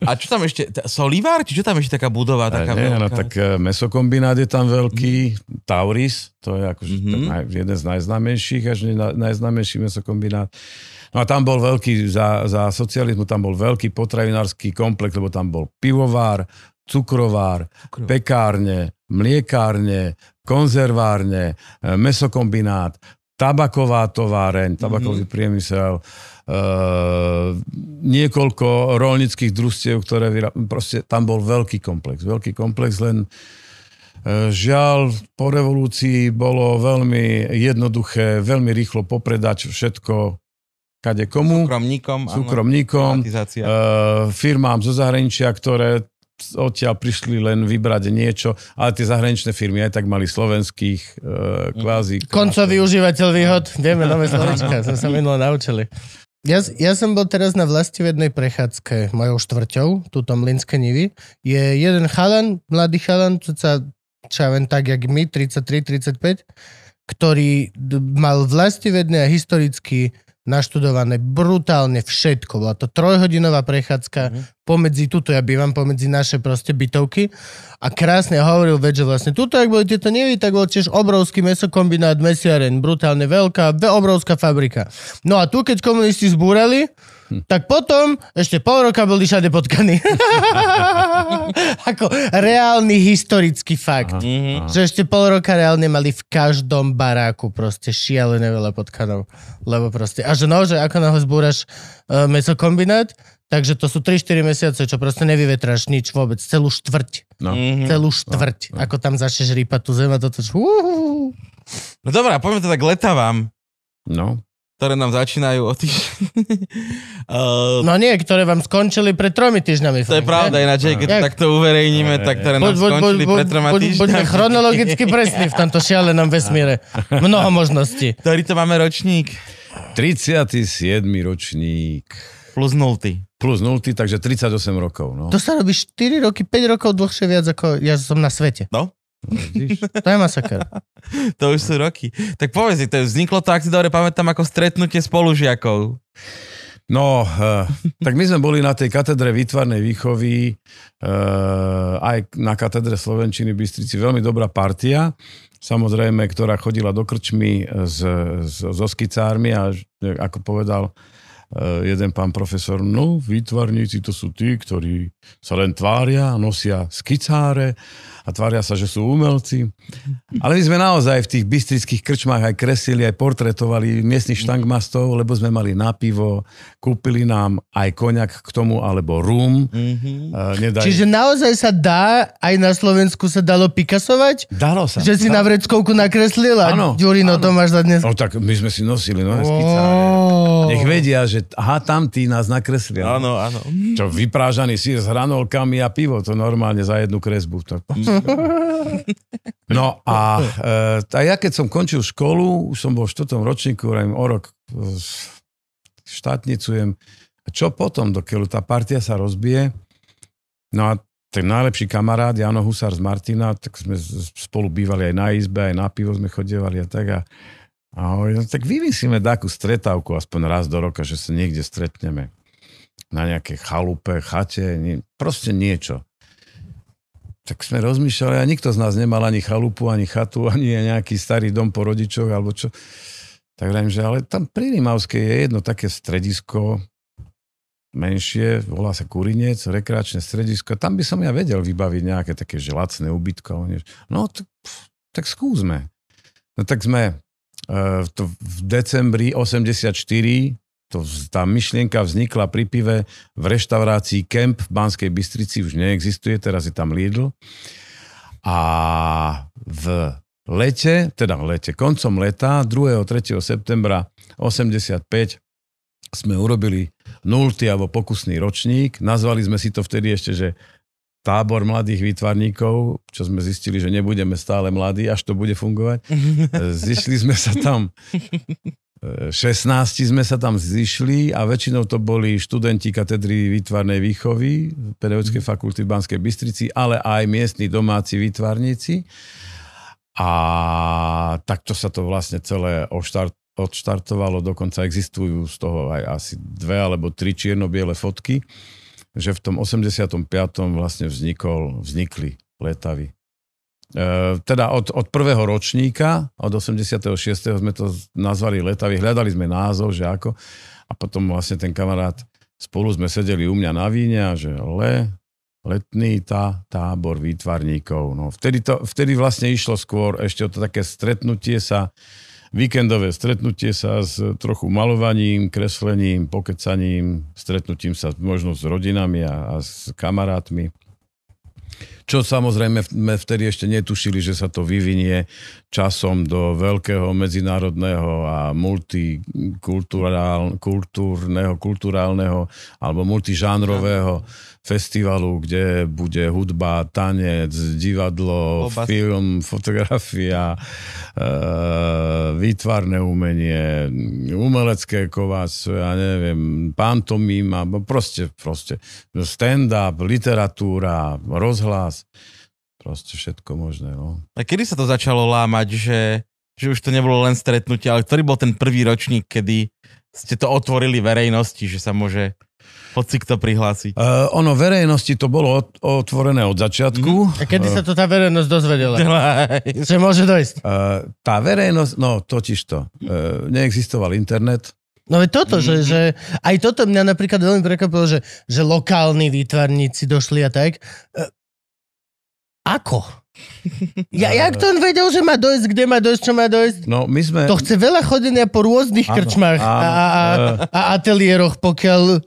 A čo tam ešte? T- Solivár? Či čo tam ešte taká budova? Taká Nie, no, tak e, mesokombinát je tam veľký, Tauris, to je akože Mhm. mm-hmm. naj, jeden z najznámejších, až nie na, najznámejší mesokombinát. No a tam bol veľký, za, za socializmu tam bol veľký potravinársky komplex, lebo tam bol pivovár, cukrovár, Cukrovár. pekárne, mliekárne, konzervárne, e, mesokombinát, tabaková továreň, tabakový Mhm. priemysel, e, niekoľko rolnických družstiev, ktoré vyra... proste tam bol veľký komplex. Veľký komplex, len e, žiaľ po revolúcii bolo veľmi jednoduché, veľmi rýchlo popredať všetko kade komu, Súkromníkom. súkromníkom, e, firmám zo zahraničia, ktoré odtiaľ prišli len vybrať niečo, ale tie zahraničné firmy aj tak mali slovenských uh, kvázi. Koncový užívateľ výhod. Vieme nové slovička, sme sa minulo naučili. Ja, ja som bol teraz na vlastivednej prechádzke mojou štvrťou, túto Mlinské nivy. Je jeden chalan, mladý chalan, čo sa čo ja tak jak my, 33-35, ktorý mal vlastivedné a historicky naštudované brutálne všetko. Bola to trojhodinová prechádzka pomedzi, tuto ja bývam, pomedzi naše proste bytovky a krásne hovoril veď, že vlastne tuto, ak boli tieto nevy, tak bol tiež obrovský mesokombinát, mesiaren, brutálne veľká, ve- obrovská fabrika. No a tu, keď komunisti zbúrali, tak potom ešte pol roka boli všade potkaní. Ako reálny historický fakt. Mhm. Že ešte pol roka reálne mali v každom baráku proste šialené veľa potkanov. Lebo proste, a že no, že ako náhle zbúraš uh, mesokombinát, takže to sú 3-4 mesiace, čo proste nevyvetráš nič vôbec, celú štvrť. No. Mhm. Celú štvrť. Ako tam začneš rýpať tú zem a toto... Uhuhu. No dobrá, poďme teda k letavám, no. Ktoré nám začínajú o tých... uh, No nie, ktoré vám skončili pred tromi týždňami. to je pravda, ináč, keď to Jak? takto uverejníme, tak ktoré nám Buď, buď, buď, skončili buď, pred troma buď, buďme týždňami. chronologicky presní v tomto šialenom vesmíre. Mnoho možností. Ktorý to máme ročník? 37. ročník. Plus nulty. Plus 0, takže 38 rokov. No. To sa robí 4 roky, 5 rokov dlhšie viac ako ja som na svete. No, Vidíš? To je masaker. to už sú roky. Tak povedz si, to vzniklo to, ak si dobre pamätám, ako stretnutie spolužiakov. No, uh, tak my sme boli na tej katedre výtvarnej výchovy, uh, aj na katedre Slovenčiny v Bystrici, veľmi dobrá partia, samozrejme, ktorá chodila do krčmy s, s, so skicármi a ako povedal uh, jeden pán profesor, no, výtvarníci to sú tí, ktorí sa len tvária, nosia skicáre a tvária sa, že sú umelci. Ale my sme naozaj v tých bystrických krčmách aj kreslili, aj portretovali miestnych štangmastov, lebo sme mali na pivo, kúpili nám aj koňak k tomu, alebo rum. Nedaj... Čiže naozaj sa dá, aj na Slovensku sa dalo pikasovať? Dalo sa. Že si na vreckovku nakreslil a Áno, Ďurino, to máš za dnes. No tak my sme si nosili no. Oh. Nech vedia, že aha, tam tí nás nakreslia. Áno, áno. Čo, vyprážaný sír s hranolkami a pivo, to normálne za jednu kresbu. To... No a e, a ja keď som končil školu, už som bol v štvrtom ročníku, hovorím, o rok e, štátnicujem. Čo potom, dokiaľ tá partia sa rozbije? No a ten najlepší kamarát, Jano Husár z Martina, tak sme spolu bývali aj na izbe, aj na pivo sme chodievali a tak. A, a hovorím, no, tak vymyslíme takú stretávku aspoň raz do roka, že sa niekde stretneme. Na nejaké chalupe, chate, nie, proste niečo. Tak sme rozmýšľali a nikto z nás nemal ani chalupu, ani chatu, ani nejaký starý dom po rodičoch, alebo čo. Tak hovorím, že ale tam pri Rimavskej je jedno také stredisko, menšie, volá sa Kurinec, rekreačné stredisko. Tam by som ja vedel vybaviť nejaké také že ubytko. No, tak, tak skúsme. No tak sme uh, to v decembri 84 to, tá myšlienka vznikla pri pive v reštaurácii Kemp v Banskej Bystrici, už neexistuje, teraz je tam Lidl. A v lete, teda v lete, koncom leta, 2. 3. septembra 85 sme urobili nultý alebo pokusný ročník. Nazvali sme si to vtedy ešte, že tábor mladých výtvarníkov, čo sme zistili, že nebudeme stále mladí, až to bude fungovať. Zišli sme sa tam 16 sme sa tam zišli a väčšinou to boli študenti katedry výtvarnej výchovy Pedagogickej fakulty v Banskej Bystrici, ale aj miestni domáci výtvarníci. A takto sa to vlastne celé oštart, odštartovalo, dokonca existujú z toho aj asi dve alebo tri čierno-biele fotky, že v tom 85. vlastne vznikol, vznikli letavy. E, teda od, od prvého ročníka, od 86. sme to nazvali letavy, hľadali sme názov, že ako. A potom vlastne ten kamarát, spolu sme sedeli u mňa na víne a že le, letný tá, tábor výtvarníkov. No, vtedy, to, vtedy vlastne išlo skôr ešte o to také stretnutie sa, víkendové stretnutie sa s trochu malovaním, kreslením, pokecaním, stretnutím sa možno s rodinami a, a s kamarátmi. Čo samozrejme sme vtedy ešte netušili, že sa to vyvinie časom do veľkého medzinárodného a multikultúrneho, kulturálneho alebo multižánrového festivalu, kde bude hudba, tanec, divadlo, Obas. film, fotografia, e, výtvarné umenie, umelecké kováctvo, ja neviem, pantomima, proste, proste stand-up, literatúra, rozhlas, proste všetko možné. No. A kedy sa to začalo lámať, že, že už to nebolo len stretnutie, ale ktorý bol ten prvý ročník, kedy ste to otvorili verejnosti, že sa môže hoci kto prihlásiť? Uh, ono, verejnosti to bolo ot- otvorené od začiatku. A kedy sa to tá verejnosť dozvedela? Že môže dojsť. Uh, tá verejnosť, no totiž to, uh, neexistoval internet, No veď toto, že, že aj toto mňa napríklad veľmi prekvapilo, že, že lokálni výtvarníci došli a tak. Ako? Ja, jak to on vedel, že má dojsť, kde má dojsť, čo má dojsť? no my sme... To chce veľa chodenia po rôznych Áno, krčmách a, áno. a, a, a ateliéroch, pokiaľ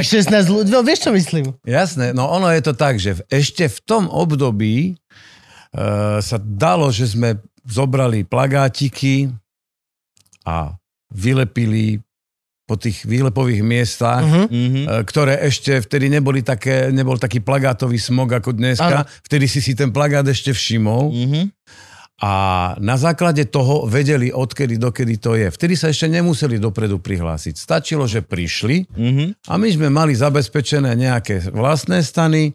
tých 16 ľudí... No vieš, čo myslím? Jasné, no ono je to tak, že v, ešte v tom období uh, sa dalo, že sme zobrali plagátiky a vylepili po tých výlepových miestach, Uh-huh. Ktoré ešte vtedy neboli také, nebol taký plagátový smog ako dneska. Áno. Vtedy si si ten plagát ešte všimol. Mhm. A na základe toho vedeli, odkedy dokedy to je. Vtedy sa ešte nemuseli dopredu prihlásiť. Stačilo, že prišli Mhm. a my sme mali zabezpečené nejaké vlastné stany, e,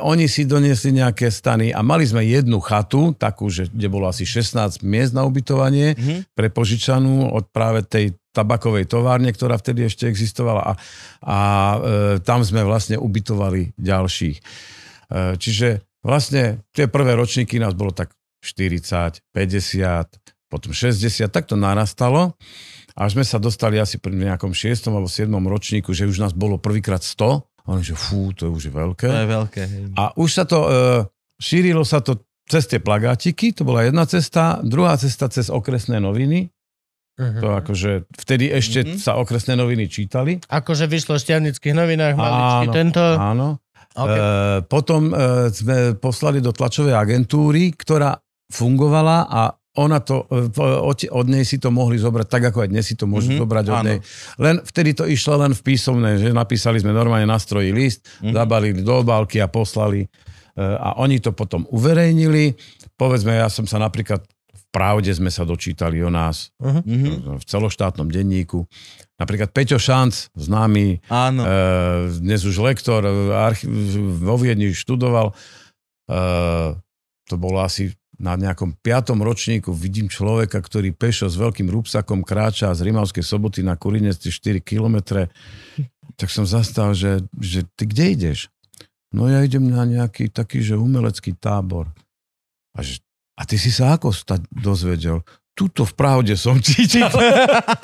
oni si doniesli nejaké stany a mali sme jednu chatu, takú, že, kde bolo asi 16 miest na ubytovanie, Mhm. pre požičanú od práve tej tabakovej továrne, ktorá vtedy ešte existovala a, a e, tam sme vlastne ubytovali ďalších. E, čiže vlastne tie prvé ročníky nás bolo tak 40, 50, potom 60, tak to narastalo. Až sme sa dostali asi pri nejakom 6. alebo 7. ročníku, že už nás bolo prvýkrát 100. A oni, že fú, to je už veľké. To je veľké. hej. A už sa to, e, šírilo sa to cez tie plagátiky, to bola jedna cesta, druhá cesta cez okresné noviny, Uh-huh. to akože vtedy ešte Mhm. sa okresné noviny čítali. Akože vyšlo v šťavnických novinách, maličky Áno, tento. Áno. Okay. E, potom e, sme poslali do tlačovej agentúry, ktorá fungovala a ona to, e, od, nej si to mohli zobrať, tak ako aj dnes si to môžu Mhm, zobrať od áno. nej. Len vtedy to išlo len v písomnej, že napísali sme normálne na stroji list, Mhm. zabalili do obálky a poslali. E, a oni to potom uverejnili. Povedzme, ja som sa napríklad v Pravde sme sa dočítali o nás Mhm. v celoštátnom denníku. Napríklad Peťo Šanc, známy Áno. E, dnes už lektor archi- vo Viedni študoval. E, to bolo asi na nejakom piatom ročníku vidím človeka, ktorý pešo s veľkým rúbsakom kráča z Rimavskej soboty na Kurinec tie 4 kilometre. Tak som zastal, že, že ty kde ideš? No ja idem na nejaký taký, že umelecký tábor. A, že, a ty si sa ako stať dozvedel? Tuto v pravde som čítal.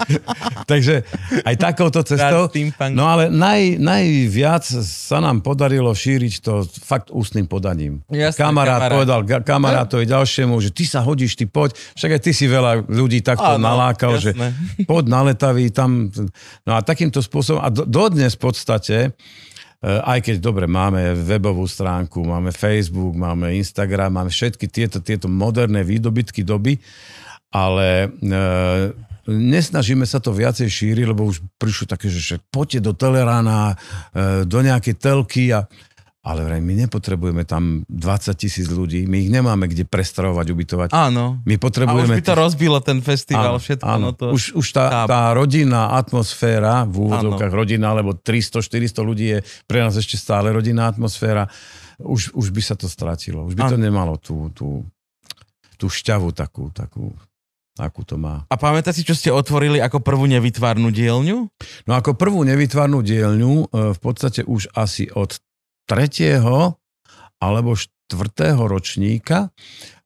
Takže aj takouto cestou. No ale naj, najviac sa nám podarilo šíriť to fakt ústnym podaním. Jasné, kamarát, kamarát. povedal kamarátovi ďalšiemu, že ty sa hodíš, ty poď. Však aj ty si veľa ľudí takto Áno, nalákal, že jasné. poď na letavý tam. No a takýmto spôsobom, a do, dodnes v podstate, e, aj keď dobre, máme webovú stránku, máme Facebook, máme Instagram, máme všetky tieto, tieto moderné výdobytky doby, ale e, nesnažíme sa to viacej šíriť, lebo už prišlo také, že, poďte do Telerána, e, do nejakej telky a ale vraj, my nepotrebujeme tam 20 tisíc ľudí, my ich nemáme kde prestravovať, ubytovať. Áno. My A už potrebujeme... by to rozbilo ten festival, Áno, všetko. áno. No to... Už, už tá, tábor. tá rodinná atmosféra, v úvodzovkách rodina, lebo 300-400 ľudí je pre nás ešte stále rodinná atmosféra, už, už by sa to stratilo. Už by to Áno. nemalo tú, tú, tú šťavu takú, takú, akú to má. A pamätáte si, čo ste otvorili ako prvú nevytvárnu dielňu? No ako prvú nevytvarnú dielňu, e, v podstate už asi od tretieho alebo štvrtého ročníka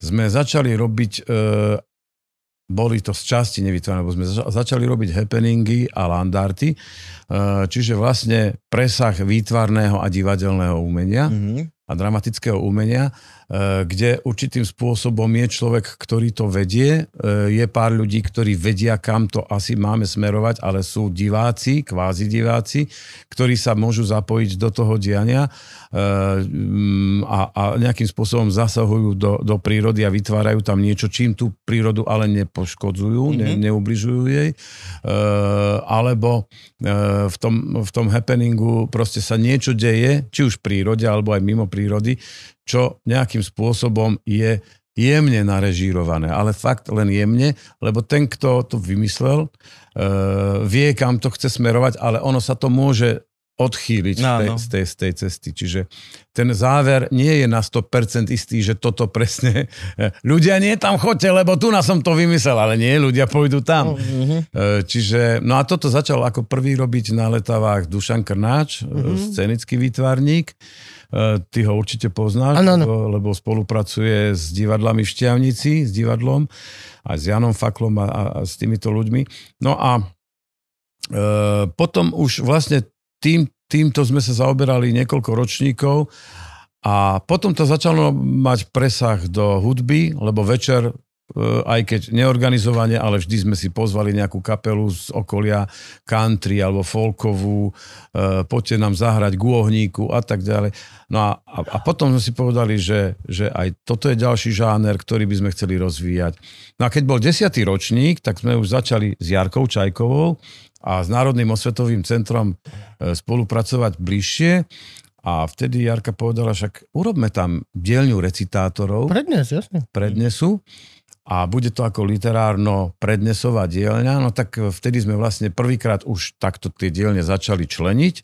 sme začali robiť, e, boli to z časti nevytvarné, lebo sme zača- začali robiť happeningy a landarty, e, čiže vlastne presah výtvarného a divadelného umenia Mhm. a dramatického umenia, kde určitým spôsobom je človek, ktorý to vedie. E, Je pár ľudí, ktorí vedia, kam to asi máme smerovať, ale sú diváci, kvázi diváci, ktorí sa môžu zapojiť do toho diania a, a nejakým spôsobom zasahujú do, do prírody a vytvárajú tam niečo, čím tú prírodu ale nepoškodzujú, ne, neubližujú jej. E, Alebo e, v tom, v tom happeningu proste sa niečo deje, či už v prírode, alebo aj mimo prírody, čo nejakým spôsobom je jemne narežírované, ale fakt len jemne, lebo ten, kto to vymyslel, vie, kam to chce smerovať, ale ono sa to môže odchýliť z tej, Áno. z, tej, z tej cesty. Čiže ten záver nie je na 100% istý, že toto presne... e, Ľudia nie tam chodte, lebo tu na som to vymyslel, ale nie, ľudia pôjdu tam. E, Čiže, no a toto začal ako prvý robiť na letavách Dušan Krnáč, mm-hmm. scenický výtvarník. E, Ty ho určite poznáš, Áno, áno. lebo, lebo spolupracuje s divadlami v Šťavnici, s divadlom, aj s Janom Faklom a, a, a s týmito ľuďmi. No a e, potom už vlastne tým, týmto sme sa zaoberali niekoľko ročníkov a potom to začalo mať presah do hudby, lebo večer e, aj keď neorganizovane, ale vždy sme si pozvali nejakú kapelu z okolia country alebo folkovú, e, poďte nám zahrať k ohníku a tak ďalej. No a, a, potom sme si povedali, že, že aj toto je ďalší žáner, ktorý by sme chceli rozvíjať. No a keď bol desiatý ročník, tak sme už začali s Jarkou Čajkovou a s Národným osvetovým centrom e, spolupracovať bližšie. A vtedy Jarka povedala, však urobme tam dielňu recitátorov, Prednes, jasne. prednesu a bude to ako literárno prednesová dielňa, no tak vtedy sme vlastne prvýkrát už takto tie dielne začali členiť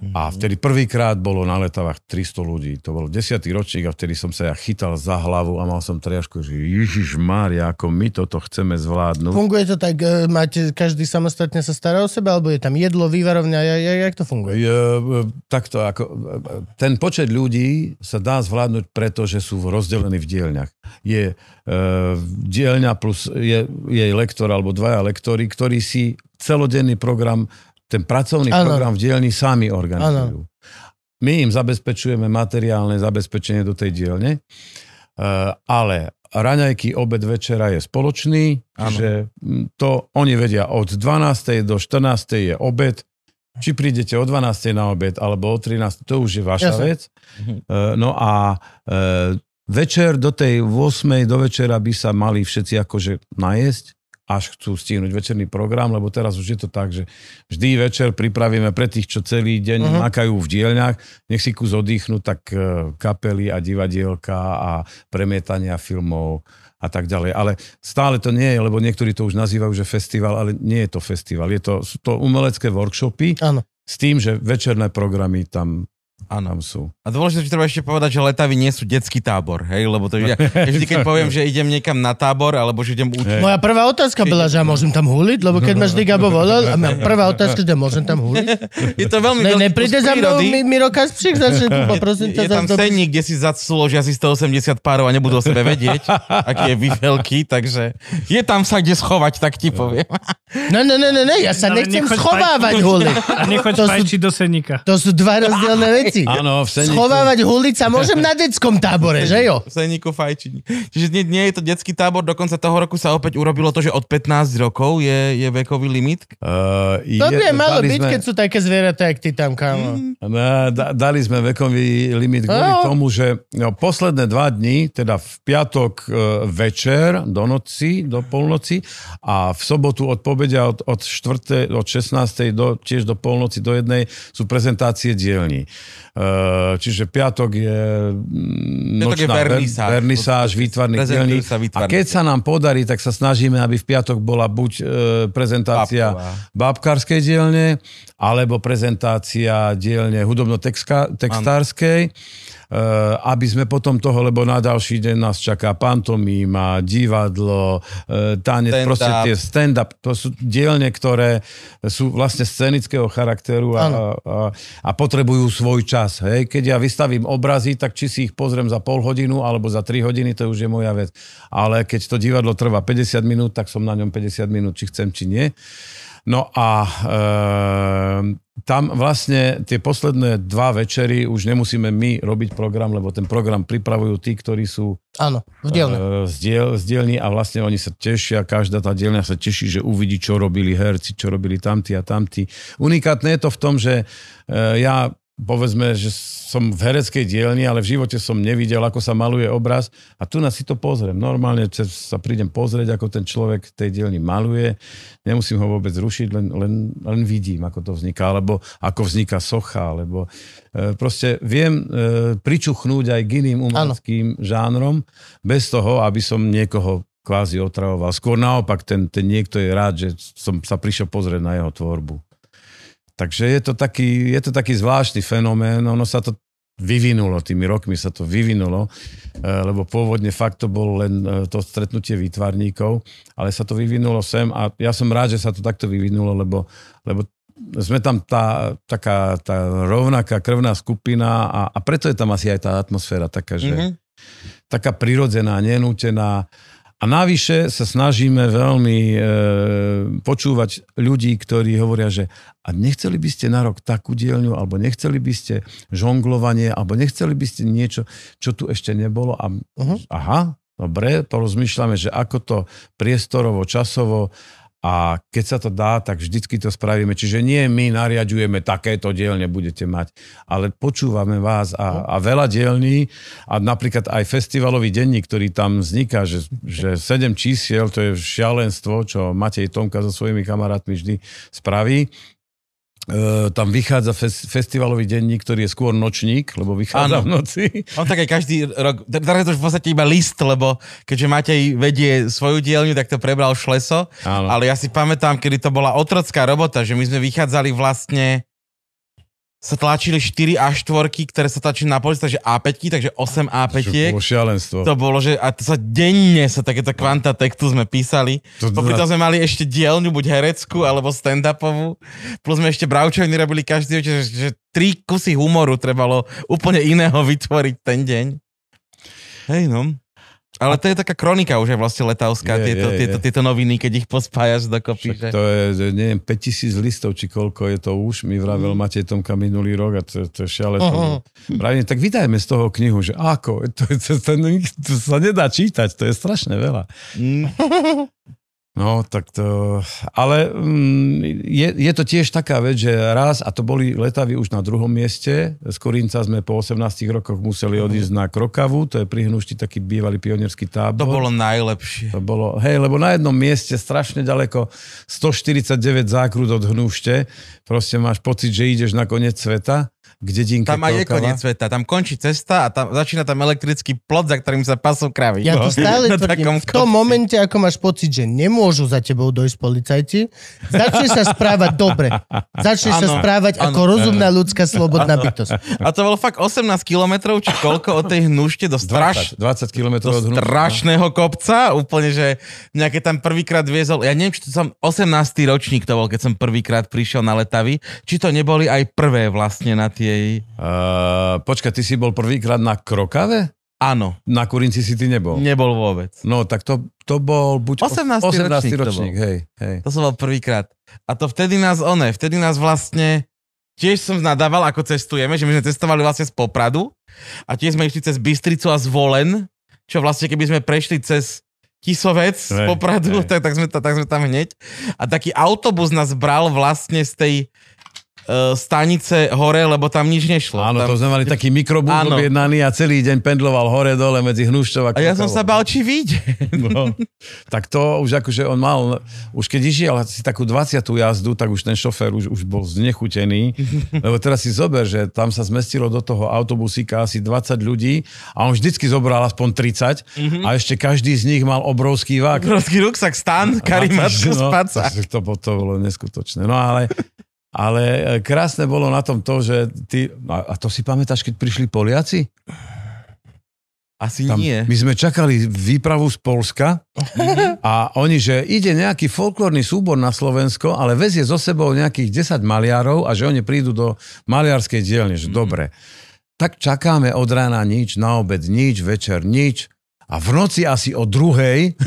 a vtedy prvýkrát bolo na letavách 300 ľudí. To bol 10. ročník a vtedy som sa ja chytal za hlavu a mal som triažku, že Ježiš Mária, ako my toto chceme zvládnuť. Funguje to tak, e, máte, každý samostatne sa stará o seba, alebo je tam jedlo, vývarovňa, ja, ja, jak to funguje? Je, e, takto, ako, e, ten počet ľudí sa dá zvládnuť preto, že sú rozdelení v dielňach. Je e, dielňa plus je, jej lektor alebo dvaja lektori, ktorí si celodenný program, ten pracovný Áno. program v dielni sami organizujú. My im zabezpečujeme materiálne zabezpečenie do tej dielne, e, ale raňajky, obed, večera je spoločný, Áno. že mm, to oni vedia od 12. do 14. je obed, či prídete o 12. na obed, alebo o 13. to už je vaša Jasne. vec. E, No a e, večer do tej 8. do večera by sa mali všetci akože najesť, až chcú stihnúť večerný program, lebo teraz už je to tak, že vždy večer pripravíme pre tých, čo celý deň uh-huh. makajú v dielňach, nech si kus oddychnú, tak e, kapely a divadielka a premietania filmov a tak ďalej. Ale stále to nie je, lebo niektorí to už nazývajú, že festival, ale nie je to festival. Je to, sú to umelecké workshopy Áno. s tým, že večerné programy tam, Áno. tam sú. A dôležité, že treba ešte povedať, že letavy nie sú detský tábor, hej, lebo to ja, ja vždy, keď poviem, že idem niekam na tábor, alebo že idem učiť, Moja prvá otázka bola, že ja môžem tam huliť, lebo keď ma vždy Gabo volal, a moja prvá otázka, že môžem tam huliť. je to veľmi Ne, nepríde za mnou. Mi- Miro Kaspřík, začne tu, poprosím ťa je tam senník, kde si zasúložia asi 180 párov a nebudú o sebe vedieť, aký je veľký, takže je tam sa kde schovať, tak ti poviem. Ne, ne, ne, ne, ne, ja sa nechcem schovávať huliť. A nechoď do senníka. To sú dva rozdielne veci. Áno, v senníku. Schovávať huliť sa môžem na detskom tábore, že jo? V senníku fajčí. Čiže nie, nie je to detský tábor, dokonca toho roku sa opäť urobilo to, že od 15 rokov je, je vekový limit. Uh, To by je malo byť, sme- keď sú také zvieratá, jak ty tam, kámo. Ne, da, dali sme vekový limit kvôli No. tomu, že no, posledné dva dní, teda v piatok e, večer do noci, do polnoci a v sobotu od pobedia od, od, 4, od 16. Do, tiež do polnoci do jednej sú prezentácie dielní. E, čiže piatok je mm, Piatok je nočná ver- vernisáž. vernisáž výtvarných dielní. A keď sa nám podarí, tak sa snažíme, aby v piatok bola buď e, prezentácia Babková. babkárskej dielne, alebo prezentácia dielne hudobno-textárskej, aby sme potom toho, lebo na ďalší deň nás čaká pantomíma, divadlo, e, tanec, Stand-up. proste tie stand-up, to sú dielne, ktoré sú vlastne scenického charakteru a, a, a potrebujú svoj čas. Hej? Keď ja vystavím obrazy, tak či si ich pozriem za pol hodinu alebo za 3 hodiny, to už je moja vec. Ale keď to divadlo trvá 50 minút, tak som na ňom 50 minút, či chcem, či nie. No a e, tam vlastne tie posledné dva večery už nemusíme my robiť program, lebo ten program pripravujú tí, ktorí sú Áno, v dielne. e, z, diel, z dielni a vlastne oni sa tešia, každá tá dielňa sa teší, že uvidí, čo robili herci, čo robili tamtí a tamtí. Unikátne je to v tom, že e, ja povedzme, že som v hereckej dielni, ale v živote som nevidel, ako sa maluje obraz a tu na si to pozriem. Normálne sa prídem pozrieť, ako ten človek tej dielni maluje. Nemusím ho vôbec rušiť, len, len, len vidím, ako to vzniká, alebo ako vzniká socha, alebo e, proste viem e, pričuchnúť aj k iným umeleckým žánrom, bez toho, aby som niekoho kvázi otravoval. Skôr naopak, ten, ten niekto je rád, že som sa prišiel pozrieť na jeho tvorbu. Takže je to taký, je to taký zvláštny fenomén, ono sa to vyvinulo, tými rokmi sa to vyvinulo, eh, lebo pôvodne fakt to bol len eh, to stretnutie výtvarníkov, ale sa to vyvinulo sem a ja som rád, že sa to takto vyvinulo, lebo, lebo sme tam tá, taká tá rovnaká krvná skupina a, a preto je tam asi aj tá atmosféra taká, že Mhm. taká prirodzená, nenútená. A navyše sa snažíme veľmi e, počúvať ľudí, ktorí hovoria, že a nechceli by ste na rok takú dielňu, alebo nechceli by ste žonglovanie, alebo nechceli by ste niečo, čo tu ešte nebolo. A, uh-huh. Aha, dobre, porozmýšľame, že ako to priestorovo, časovo a keď sa to dá, tak vždycky to spravíme. Čiže nie my nariadujeme, takéto dielne budete mať, ale počúvame vás a, a veľa dielní a napríklad aj festivalový denník, ktorý tam vzniká, že, že 7 čísiel, to je šialenstvo, čo Matej Tomka so svojimi kamarátmi vždy spraví. E, tam vychádza fes, festivalový denník, ktorý je skôr nočník, lebo vychádza Áno. v noci. On tak aj každý rok, teraz je to už v podstate iba list, lebo keďže Matej vedie svoju dielňu, tak to prebral Šleso. Áno. Ale ja si pamätám, kedy to bola otrocká robota, že my sme vychádzali vlastne sa tlačili 4 A4, ktoré sa tlačili na polici, takže A5, takže 8 Čo A5. bolo šialenstvo. To bolo, že a to sa denne sa takéto kvanta textu sme písali. To- Popri tom sme mali ešte dielňu, buď hereckú, alebo stand-upovú. Plus sme ešte bravčoviny robili každý že, že tri kusy humoru trebalo úplne iného vytvoriť ten deň. Hej no. Ale to je taká kronika už aj vlastne letavská, Je, tieto, je, tieto, je. tieto noviny, keď ich pospájaš dokopy. Však Že... to je, neviem, 5000 listov, či koľko je to už, mi vravel Matej Tomka minulý rok a to, to je šialenstvo. Pravím, tak vydajme z toho knihu, že ako, to, to, to, to sa nedá čítať, to je strašne veľa. Mm. No, tak to... Ale mm, je, je to tiež taká vec, že raz, a to boli letavy už na druhom mieste, z Korínca sme po 18 rokoch museli odísť na Krokavu, to je pri Hnušti taký bývalý pionierský tábor. To bolo najlepšie. To bolo, hej, lebo na jednom mieste strašne ďaleko, 149 zákrut od Hnušte, proste máš pocit, že ideš na koniec sveta, k dedinke Tam aj je koniec sveta, tam končí cesta a tam začína tam elektrický plot, za ktorým sa pasú kravy. Ja to stále Na tvrdím. V tom kopci. momente, ako máš pocit, že nemôžu za tebou dojsť policajti, začne sa správať dobre. Začne sa Áno, správať ako áno. rozumná ľudská slobodná bytosť. A to bolo fakt 18 kilometrov, či koľko od tej hnušte do straš... 20, 20 km do od strašného kopca, úplne, že nejaké tam prvýkrát viezol, ja neviem, či to som 18. ročník to bol, keď som prvýkrát prišiel na letavy, či to neboli aj prvé vlastne na tej... Uh, počkaj, ty si bol prvýkrát na Krokave? Áno, Na Kurinci si ty nebol. nebol vôbec. No, tak to, to bol buď 18. 18. ročník to ročník, bol. hej, hej. To som bol prvýkrát. A to vtedy nás, one, vtedy nás vlastne, tiež som nadával, ako cestujeme, že my sme cestovali vlastne z Popradu a tiež sme išli cez Bystricu a Zvolen, čo vlastne keby sme prešli cez Tisovec z Popradu, hej. tak, tak, sme, ta- tak sme tam hneď. A taký autobus nás bral vlastne z tej stanice hore, lebo tam nič nešlo. Áno, tam, to sme mali taký mikrobus Áno. objednaný a celý deň pendloval hore-dole medzi Hnušťov a a ja som sa bál, či vyjde. No, tak to už akože on mal, už keď išiel si takú 20. jazdu, tak už ten šofér už, už bol znechutený, lebo teraz si zober, že tam sa zmestilo do toho autobusíka asi 20 ľudí a on vždycky zobral aspoň 30 a ešte každý z nich mal obrovský vák. Obrovský ruksak, stan, karimatku, no, spaca. To, to, to bolo neskutočné. No ale, ale e, krásne bolo na tom to, že ty, a a to si pamätáš, keď prišli Poliaci? Asi Tam, nie. My sme čakali výpravu z Polska a oni, že ide nejaký folklórny súbor na Slovensko, ale vezie so sebou nejakých 10 maliarov a že oni prídu do maliarskej dielne, že dobre. Tak čakáme od rána nič, na obed nič, večer nič A v noci asi o druhej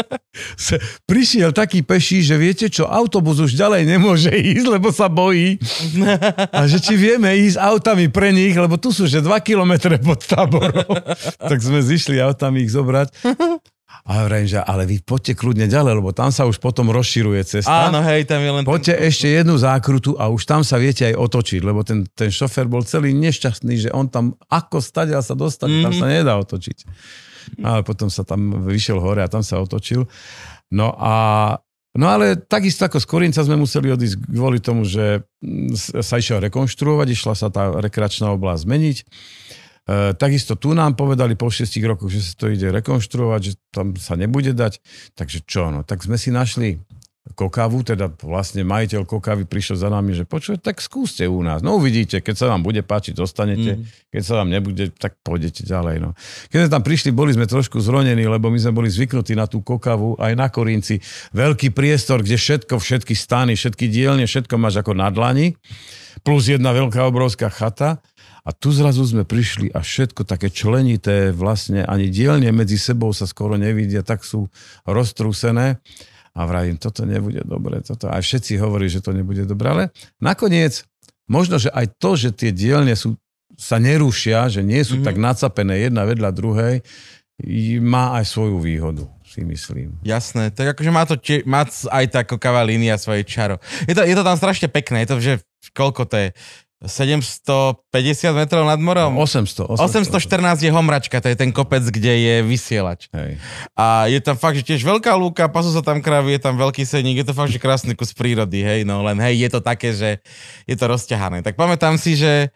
prišiel taký peší, že viete čo, autobus už ďalej nemôže ísť, lebo sa bojí. A že či vieme ísť autami pre nich, lebo tu sú že 2 kilometre pod táborom. tak sme zišli autami ich zobrať. A hovorím, že ale vy poďte kľudne ďalej, lebo tam sa už potom rozširuje cesta. Áno, hej, tam je len... Poďte ešte jednu zákrutu a už tam sa viete aj otočiť, lebo ten, ten šofer bol celý nešťastný, že on tam ako stadia sa dostane, mm-hmm. tam sa nedá otočiť. Ale potom sa tam vyšiel hore a tam sa otočil. No a No ale takisto ako z Korinca sme museli odísť kvôli tomu, že mm, sa išiel rekonštruovať, išla sa tá rekreačná oblasť zmeniť. E, takisto tu nám povedali po 6 rokoch, že sa to ide rekonštruovať, že tam sa nebude dať. Takže čo, no, tak sme si našli Kokavu, teda vlastne majiteľ Kokavy prišiel za nami, že počuje, tak skúste u nás. No uvidíte, keď sa vám bude páčiť, zostanete, mm. keď sa vám nebude, tak pôjdete ďalej. No. Keď sme tam prišli, boli sme trošku zronení, lebo my sme boli zvyknutí na tú Kokavu, aj na Korinci. Veľký priestor, kde všetko, všetky stany, všetky dielne, všetko máš ako na dlani, plus jedna veľká obrovská chata. A tu zrazu sme prišli a všetko také členité, vlastne ani dielne medzi sebou sa skoro nevidia, tak sú roztrúsené. A vravím, toto nebude dobre, toto. A všetci hovorí, že to nebude dobre, ale nakoniec možno, že aj to, že tie dielne sú, sa nerušia, že nie sú mm-hmm. tak nacapené jedna vedľa druhej, má aj svoju výhodu, si myslím. Jasné, tak akože má to tie, má aj tá kokavá línia svoje čaro. Je to, je to tam strašne pekné, je to, že koľko to je? 750 metrov nad morom? 800. 814 je Homračka, to je ten kopec, kde je vysielač. Hej. A je tam fakt, že tiež veľká lúka, pasú sa tam kravy, je tam veľký sedník, je to fakt, že krásny kus prírody, hej, no len hej, je to také, že je to rozťahané. Tak pamätám si, že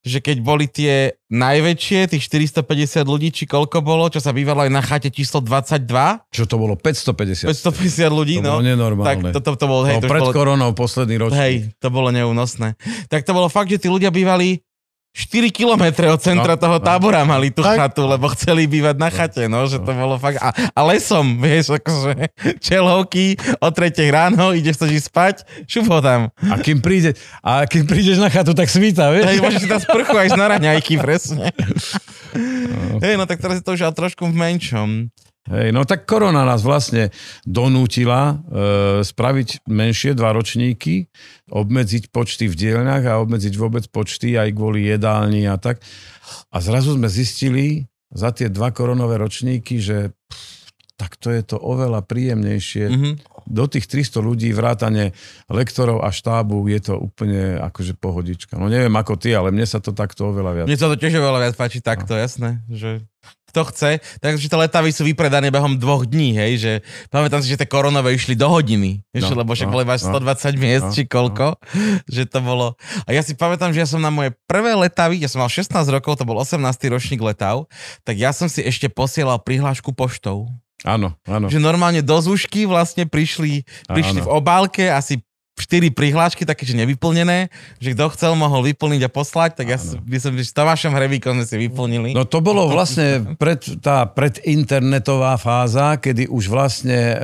že keď boli tie najväčšie, tých 450 ľudí, či koľko bolo, čo sa bývalo aj na chate číslo 22, Čo to bolo? 550. 550 ľudí, To no. bolo nenormálne. Tak to, to, to bol, hej, no, to pred bolo, koronou posledný ročník. hej, to bolo neúnosné. Tak to bolo fakt, že tí ľudia bývali 4 kilometre od centra No, toho no. tábora mali tú Tak. chatu, lebo chceli bývať na chate, no, že to bolo fakt... A, a lesom, vieš, akože čelovky o 3 ráno, ideš sa ísť spať, šup ho tam. A kým, príde, a kým prídeš na chatu, tak svíta, vieš? Hej, môžeš si tam sprchu aj na raňajky, presne. Hej, no tak teraz je to už trošku v menšom. Hej, no tak korona nás vlastne donútila e, spraviť menšie dva ročníky, obmedziť počty v dielňach a obmedziť vôbec počty aj kvôli jedálni a tak. A zrazu sme zistili za tie dva koronové ročníky, že pff, tak to je to oveľa príjemnejšie. Mhm. Do tých 300 ľudí vrátane lektorov a štábu je to úplne akože pohodička. No neviem ako ty, ale mne sa to takto oveľa viac. Mne sa to tiež oveľa viac páči takto, jasné, že kto chce, takže tie letavy sú vypredané behom dvoch dní, hej, že pamätám si, že tie koronové išli do hodiny, No, lebo však no, boli no, 120 miest, no, či koľko, že to bolo. A ja si pamätám, že ja som na moje prvé letavy, ja som mal 16 rokov, to bol 18. ročník letav, tak ja som si ešte posielal prihlášku poštou. Áno, áno. Že normálne do zúšky vlastne prišli, prišli Áno. v obálke asi 4 prihlášky, také, že nevyplnené, že kto chcel, mohol vyplniť a poslať, tak ja Áno. som, by som s Tomášom Hrevíkom sme si vyplnili. No to bolo vlastne pred, tá predinternetová fáza, kedy už vlastne e,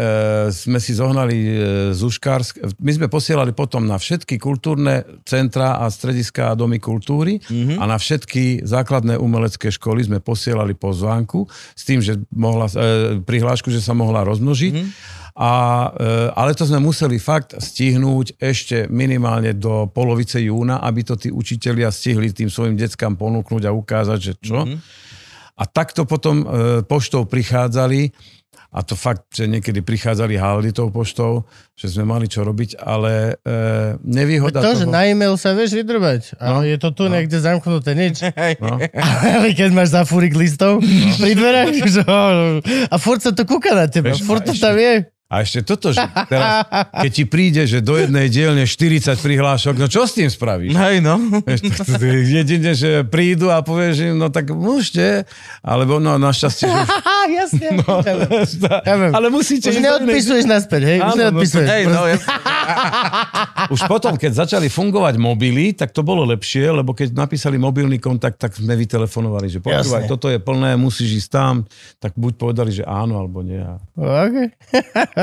sme si zohnali e, Zuškársk. My sme posielali potom na všetky kultúrne centra a strediská a domy kultúry mm-hmm. a na všetky základné umelecké školy sme posielali pozvánku s tým, že mohla, e, prihlášku, že sa mohla rozmnožiť. Mm-hmm. A, e, ale to sme museli fakt stihnúť ešte minimálne do polovice júna, aby to tí učitelia stihli tým svojim deckám ponúknuť a ukázať, že čo. Mm-hmm. A takto potom e, poštou prichádzali a to fakt, že niekedy prichádzali haldy tou poštou, že sme mali čo robiť, ale e, nevýhoda To, toho... že na e-mail sa vieš vydrbať, ale No, je to tu no. niekde zamknuté, nič. No. Ale keď máš zafúrik listov pri dverách, že, a furt sa to kúka na teba, furt to tam je. A ešte toto, že teraz, keď ti príde, že do jednej dielne 40 prihlášok, no čo s tým spravíš? Hej, no. Jedine, že prídu a povieš im, no tak môžete, alebo no našťastie, že jasne. No, Ja viem. ale musíte... Už neodpisuješ naspäť, hej? Už no, neodpisuješ. Hej, no, jasne. Už potom, keď začali fungovať mobily, tak to bolo lepšie, lebo keď napísali mobilný kontakt, tak sme vytelefonovali, že počúvaj, toto je plné, musíš ísť tam, tak buď povedali, že áno, alebo nie. A Okay.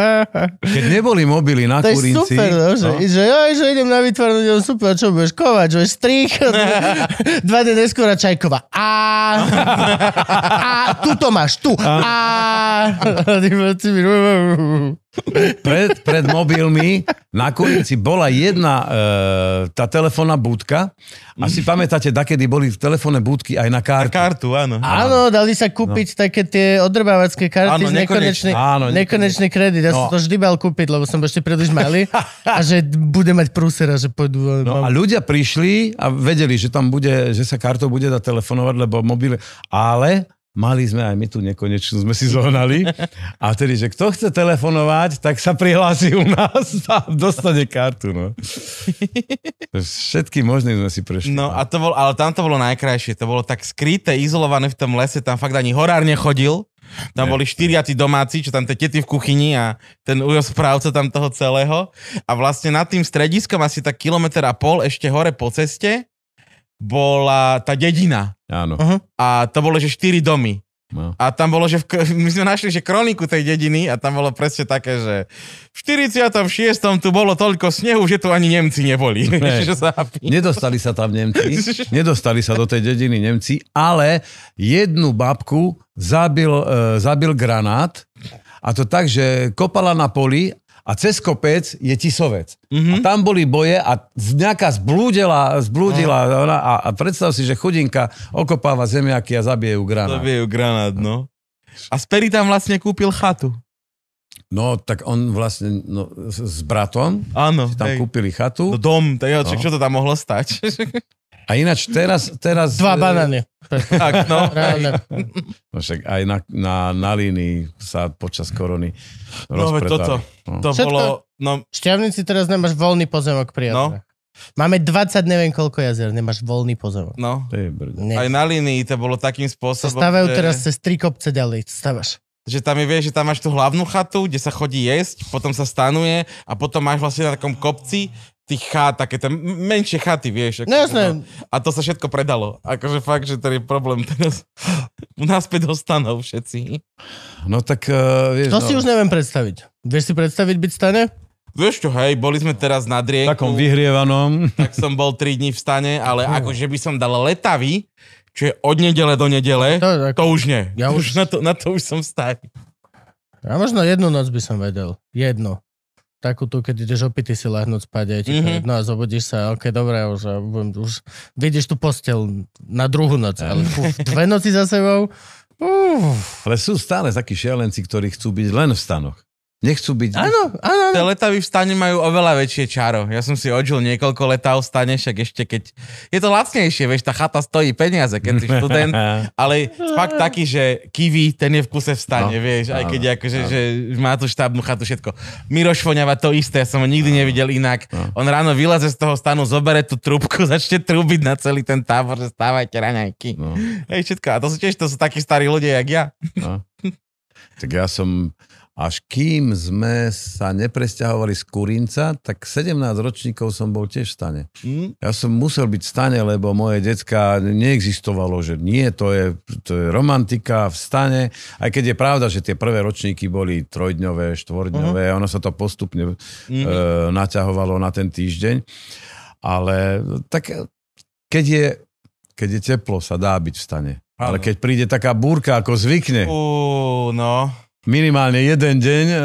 Keď neboli mobily na To je Kurinci, super, no, že, no, že, joj, že idem na vytvarnú, idem super, čo budeš kovať, že strých, dva dny neskôr a Čajkova. A, a, tu to máš, tu. A, pred, pred mobilmi na Kurinci bola jedna e, tá telefónna budka. A si pamätáte, dakedy boli telefónne budky aj na kartu. Kartu, áno. Áno, dali sa kúpiť také tie odrbávacké karty Áno, z nekonečný. Áno, nekonečný kredit. Ja som No. to vždy mal kúpiť, lebo som ešte príliš malý. a že bude mať prúsera, že pôjdu... No a ľudia prišli a vedeli, že tam bude, že sa kartou bude dať telefonovať, lebo mobile... Ale mali sme aj my tu nekonečnú, sme si zohnali. A vtedy, že kto chce telefonovať, tak sa prihlási u nás a dostane kartu. No. Všetky možné sme si prešli. No a to bol, ale tam to bolo najkrajšie. To bolo tak skryté, izolované v tom lese, tam fakt ani horár nechodil. Tam boli štyria tí domáci, čo tam tie tety v kuchyni a ten ujo správca tam toho celého. A vlastne nad tým strediskom asi tak kilometr a pol ešte hore po ceste bola tá dedina. Áno. A to bolo, že štyri domy. No. A tam bolo, že v, my sme našli, že kroniku tej dediny a tam bolo presne také, že v 46. tu bolo toľko snehu, že tu ani Nemci neboli. Ne. Nedostali sa tam Nemci, nedostali sa do tej dediny Nemci, ale jednu babku zabil, e, zabil granát a to tak, že kopala na poli a cez kopec je tisovec. Mm-hmm. A tam boli boje a nejaká zblúdila, zblúdila ona, a, a predstav si, že chudinka okopáva zemiaky a zabije ju granát. vie granát, no. A Sperry tam vlastne kúpil chatu. No tak on vlastne no, s, bratom Áno, si tam hej. kúpili chatu No dom, je, no. No. čo to tam mohlo stať? a ináč teraz... teraz Dva e, banány. tak, no. Reálne. No však aj na, na, na línii sa počas korony No, veď toto. No. to Všetko- bolo, no, Šťavnici teraz nemáš voľný pozemok pri No. Máme 20 neviem koľko jazer, nemáš voľný pozemok. no. To je brďo. Nie. Aj na línii to bolo takým spôsobom, stávajú že, teraz cez tri kopce ďalej. Stávaš. že tam je, vieš, že tam máš tú hlavnú chatu, kde sa chodí jesť, potom sa stanuje a potom máš vlastne na takom kopci tých chát, také tam menšie chaty, vieš. No akože jasné. to- A to sa všetko predalo. Akože fakt, že to je problém teraz. Naspäť dostanú všetci. No tak, uh, vieš, To no, si už neviem predstaviť. Vieš si predstaviť byť v stane? Vieš čo, hej, boli sme teraz na v drieku. takom vyhrievanom. tak som bol 3 dní v stane, ale akože by som dal letavy, čo je od nedele do nedele, To, to, ako, už nie. Ja už- už... Na, to, na to už som starý. ja možno jednu noc by som vedel. Jednu. Takú tu, keď ideš opity si lahnúť spať a je ti to Mhm. jedno a zobudíš sa, ok, dobré, už, budem, už vidíš tú postel na druhú noc, ale fú, dve noci za sebou, uf, Ale sú stále takí šialenci, ktorí chcú byť len v stanoch. Nechcú byť... áno, áno, Tie áno. letavy v stane majú oveľa väčšie čaro. Ja som si odžil niekoľko letov v stane, však ešte keď... Je to lacnejšie, vieš, tá chata stojí peniaze, keď si študent, ale fakt taký, že kiwi, ten je v kuse v stane, No, vieš, aj áno, keď akože, že má tú štábnu chatu, všetko. Miroš Foňava to isté, ja som ho nikdy nevidel inak. No. On ráno vyleze z toho stanu, zobere tú trúbku, začne trúbiť na celý ten tábor, že stávajte raňajky. No, Hej, všetko. A to sú tiež to sú takí starí ľudia, jak ja. no. Tak ja som... Až kým sme sa nepresťahovali z Kurinca, tak 17 ročníkov som bol tiež v stane. Hm? Ja som musel byť v stane, lebo moje decka neexistovalo, že nie, to je, to je romantika v stane, aj keď je pravda, že tie prvé ročníky boli trojdňové, štvordňové, uh-huh. ono sa to postupne uh-huh. e, naťahovalo na ten týždeň, ale tak keď je, keď je teplo, sa dá byť v stane. Ale keď príde taká búrka, ako zvykne, Ú, no. Minimálne jeden deň, e,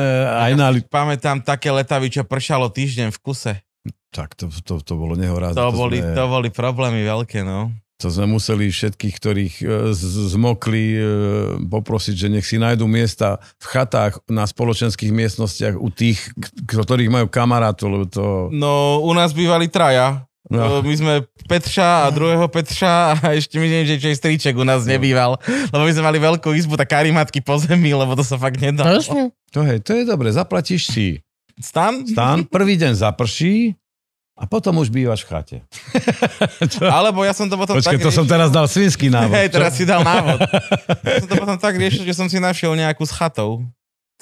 aj na... li- Pamätám také letavy, čo pršalo týždeň v kuse. Tak to, to, to bolo nehorázne. To, boli, sme- to boli problémy veľké, no. To sme museli všetkých, ktorých e, zmokli, e, poprosiť, že nech si nájdú miesta v chatách na spoločenských miestnostiach u tých, ktorých majú kamarátov, lebo to... No, u nás bývali traja. No. No. My sme Petša a druhého Petša a ešte myslím, že čo stríček u nás nebýval. Lebo my sme mali veľkú izbu, tak karimatky po zemi, lebo to sa fakt nedalo. Jasne. To, hej, to je dobre, zaplatíš si Stan? stan, prvý deň zaprší a potom už bývaš v chate. Alebo ja som to potom Počkej, tak to som teraz dal svinský návod. Hej, teraz čo? si dal návod. Ja som to potom tak riešil, že som si našiel nejakú s chatou.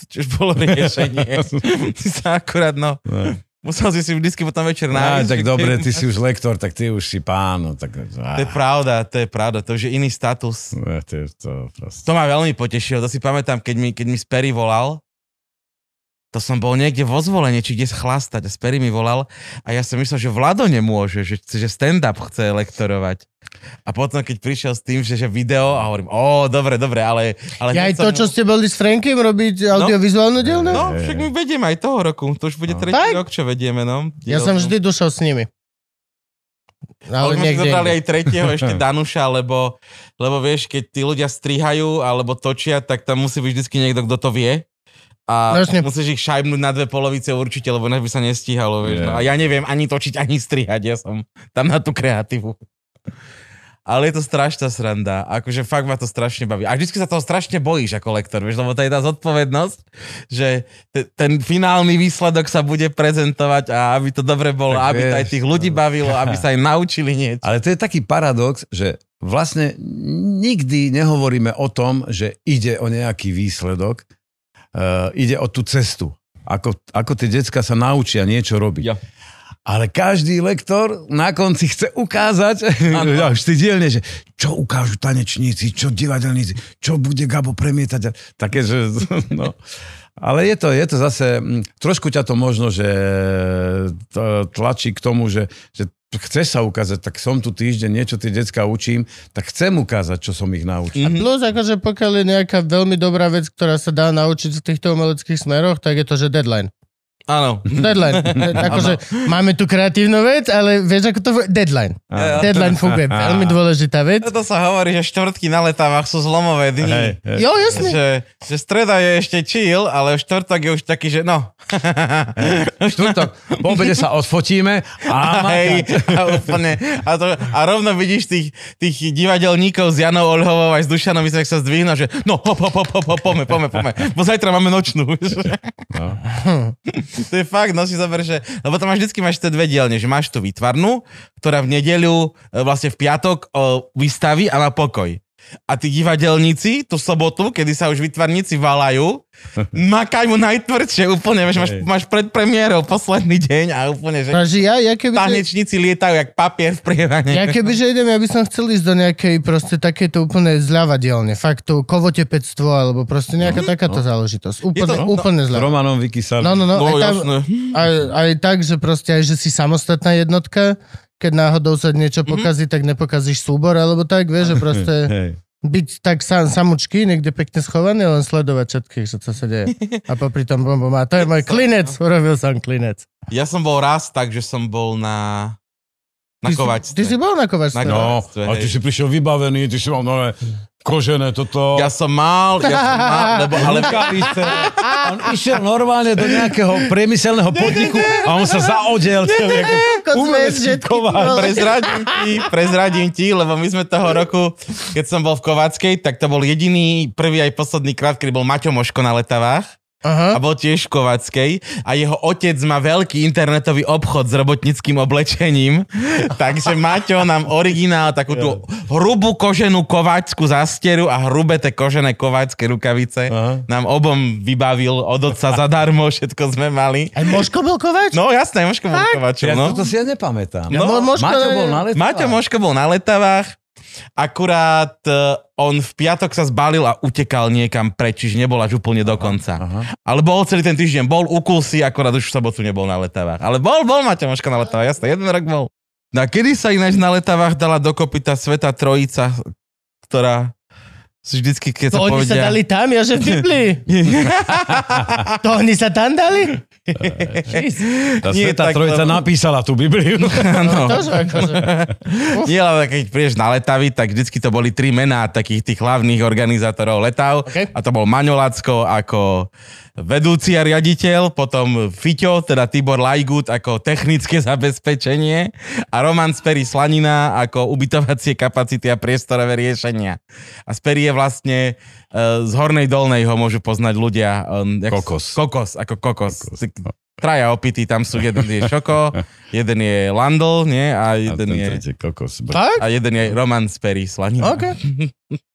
Čiže bolo riešenie. Ty sa akurát, no, No. Musel si si vždycky potom večer nájsť. tak dobre, ty si už lektor, tak ty už si pán. No, tak, To je pravda, to je pravda, to už je iný status. Ne, to, je to proste. To ma veľmi potešilo, to si pamätám, keď mi, keď mi Sperry volal, to som bol niekde vo zvolenie, či kde chlastať a Sperry mi volal a ja som myslel, že Vlado nemôže, že, že stand-up chce lektorovať. A potom, keď prišiel s tým, že, že video a hovorím, o, dobre, dobre, ale... ale Ja aj to, som- čo ste boli s Frankiem robiť audiovizuálnu dielňu? No, však my vedieme aj toho roku, to už bude tretí Tak? rok, čo vedieme, no. Ja som vždy dušal s nimi. Ale Ale sme zobrali aj tretieho, ešte Danuša, lebo, lebo vieš, keď tí ľudia strihajú alebo točia, tak tam musí byť vždy niekto, kto to vie. A No jasne. musíš ich šajbnúť na dve polovice určite, lebo inak by sa nestíhalo. Vieš. Yeah. No, a ja neviem ani točiť, ani strihať, ja som tam na tú kreatívu. Ale je to strašná sranda. Akože fakt ma to strašne baví. A vždycky sa toho strašne bojíš ako lektor, vieš, lebo to je tá zodpovednosť, že te, ten finálny výsledok sa bude prezentovať a aby to dobre bolo, Tak aby to aj vieš, tých ľudí no. bavilo, aby sa aj naučili niečo. Ale to je taký paradox, že vlastne nikdy nehovoríme o tom, že ide o nejaký výsledok, uh, ide o tú cestu. Ako, ako tie decka sa naučia niečo robiť. Ja. Ale každý lektor na konci chce ukázať, Áno. až dielne, že čo ukážu tanečníci, čo divadelníci, čo bude Gabo premietať. Také, že... No. Ale je to, je to zase, mm, trošku ťa to možno, že to tlačí k tomu, že, že chceš sa ukázať, tak som tu týždeň, niečo tie decka učím, tak chcem ukázať, čo som ich naučil. A plus, akože pokiaľ je nejaká veľmi dobrá vec, ktorá sa dá naučiť v týchto umeleckých smeroch, tak je to, že deadline. Áno. Deadline. akože máme tu kreatívnu vec, ale vieš, ako to? Deadline. Ja, Deadline funguje. Veľmi dôležitá vec. To sa hovorí, že štvrtky na letávach sú zlomové dni. Hej, hej. Jo, jasne. Že, že streda je ešte chill, ale štvrtok je už taký, že no. Štvrtok, po obede sa odfotíme a Hej, a úplne. A, to, a rovno vidíš tých, tých divadelníkov s Janou Olhovou aj s Dušanom, sa zdvihnú, že no, hop, hop, hop, hop, poďme, poďme, poďme. Bo zajtra máme nočnú. No. to je fakt, no si zober, že... Lebo tam máš vždycky máš tie dve dielne, že máš tú výtvarnú, ktorá v nedeľu, e, vlastne v piatok o, vystaví a má pokoj. A tí divadelníci, tú sobotu, kedy sa už výtvarníci valajú, makajú najtvrdšie úplne, vieš, máš, máš pred premiérou posledný deň a úplne, že Takže ja, ja keby... tanečníci lietajú jak papier v prievane. Ja keby, že idem, ja by som chcel ísť do nejakej proste takéto úplne zľavadielne. Fakt to kovotepectvo, alebo proste nejaká takáto záležitosť. Úplne, to- no, úplne zľava. Romanom Vykysali. No, no, no. No, aj, tam, aj, aj tak, že proste aj, že si samostatná jednotka, keď náhodou sa niečo pokazí, tak nepokazíš súbor, alebo tak, vieš, že proste byť tak sam, samučky, niekde pekne schovaný, len sledovať všetkých, čo sa deje. A popri tom bombom. A to je môj klinec, urobil som klinec. Ja som bol raz tak, že som bol na, na Ty si-. Ty si bol na kovačstve. Na No, Kovačstve, a ty si prišiel vybavený, ty si mal nové kožené toto. Ja som mal, ja som mal, lebo, ale Rukavice. On išiel normálne do nejakého priemyselného podniku a on sa zaodel celý ako boli. prezradím ti, prezradím ti, lebo my sme toho roku, keď som bol v Kováckej, tak to bol jediný, prvý aj posledný krát, kedy bol Maťo Moško na letavách. Aha. a bol tiež v Kovackej a jeho otec má veľký internetový obchod s robotnickým oblečením, takže Maťo nám originál, takú tú hrubú koženú kováčskú zasteru a hrubé tie kožené kováčske rukavice Aha. nám obom vybavil od otca zadarmo, všetko sme mali. Aj Moško bol kovač? No jasné, Moško bol kovačom, Ja no. toto si ja nepamätám. Ja bol Moško, Maťo bol na letavách. Maťo Moško bol na letavách, akurát e, on v piatok sa zbalil a utekal niekam preč, čiže nebol až úplne do konca. Aha. Ale bol celý ten týždeň, bol u Kulsi, akorát už v sobotu nebol na letavách. Ale bol, bol Maťo na letavách, jasné, jeden rok bol. No a kedy sa ináč na letavách dala dokopy tá Sveta Trojica, ktorá si vždycky, keď To sa oni sa povedia... dali tam, ja že v Biblii. To oni sa tam dali? Tá Nie, Sveta tak Trojica to- napísala tú Bibliu. Že akože. Nie, ale keď prídeš na letavy, tak vždycky to boli tri mená takých tých hlavných organizátorov letav. OK. A to bol Maňo Lacko ako vedúci a riaditeľ, potom Fiťo, teda Tibor Lajgut ako technické zabezpečenie a Roman Speri Slanina ako ubytovacie kapacity a priestorové riešenia. A Speri je vlastne e, z Hornej Dolnej ho môžu poznať ľudia. Um, jak- Kokos. Kokos, ako kokos. Traja opití, tam sú, jeden je Šoko, jeden je Landl, nie? A A jeden ten je... kokos. Tak? A jeden je Roman Sperry Slanina. OK.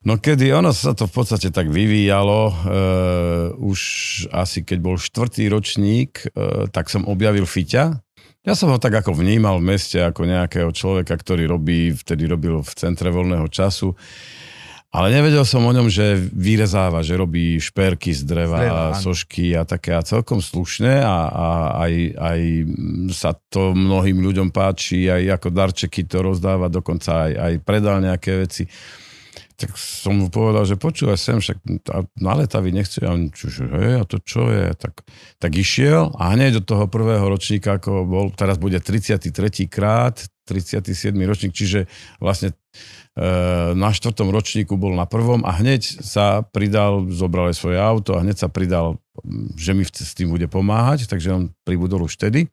No kedy ono sa to v podstate tak vyvíjalo, uh, už asi keď bol štvrtý ročník, uh, tak som objavil Fiťa. Ja som ho tak ako vnímal v meste ako nejakého človeka, ktorý robí, vtedy robil v centre voľného času. Ale nevedel som o ňom, že vyrezáva, že robí šperky z dreva, Z dreva, sošky a také a celkom slušné a, a aj, aj sa to mnohým ľuďom páči, aj ako darčeky to rozdáva, dokonca aj, aj predal nejaké veci. Tak som mu povedal, že počúvaj sem, však na letavy nechce. A on, čože, hej, a to čo je? Tak, tak išiel a hneď do toho prvého ročníka, ako bol, teraz bude 33. krát, 37. ročník, čiže vlastne na štvrtom ročníku bol na prvom a hneď sa pridal, zobral aj svoje auto a hneď sa pridal, že mi s tým bude pomáhať, takže on pribudol už vtedy.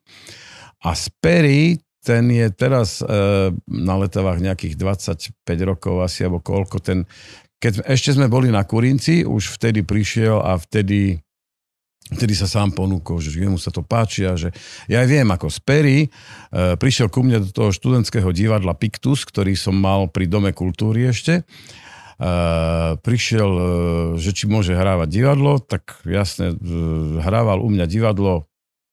A Sperry, ten je teraz e, na letavách nejakých 25 rokov asi, alebo koľko, ten, keď ešte sme boli na Kurinci, už vtedy prišiel a vtedy vtedy sa sám ponúkol, že jemu sa to páči a že ja viem, ako z Perry e, prišiel ku mne do toho študentského divadla Pictus, ktorý som mal pri Dome kultúry ešte. E, prišiel, e, že či môže hrávať divadlo, tak jasne, e, hrával u mňa divadlo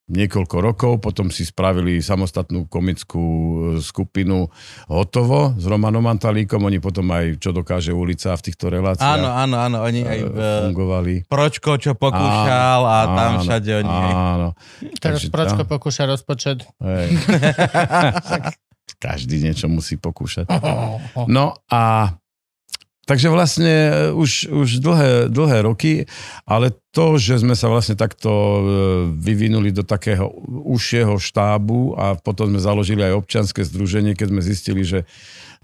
niekoľko rokov, potom si spravili samostatnú komickú e, skupinu Hotovo s Romanom Antalíkom, oni potom aj Čo dokáže ulica v týchto reláciách Áno, áno, áno, oni aj e, v fungovali. Pročko, čo pokúšal a tam Áno, všade oni... Áno. Teraz Takže Pročko tam- pokúša rozpočet. Hej. Každý niečo musí pokúšať. No a takže vlastne už, už dlhé, dlhé roky, ale to, že sme sa vlastne takto e, vyvinuli do takého užšieho štábu a potom sme založili aj občianske združenie, keď sme zistili, že,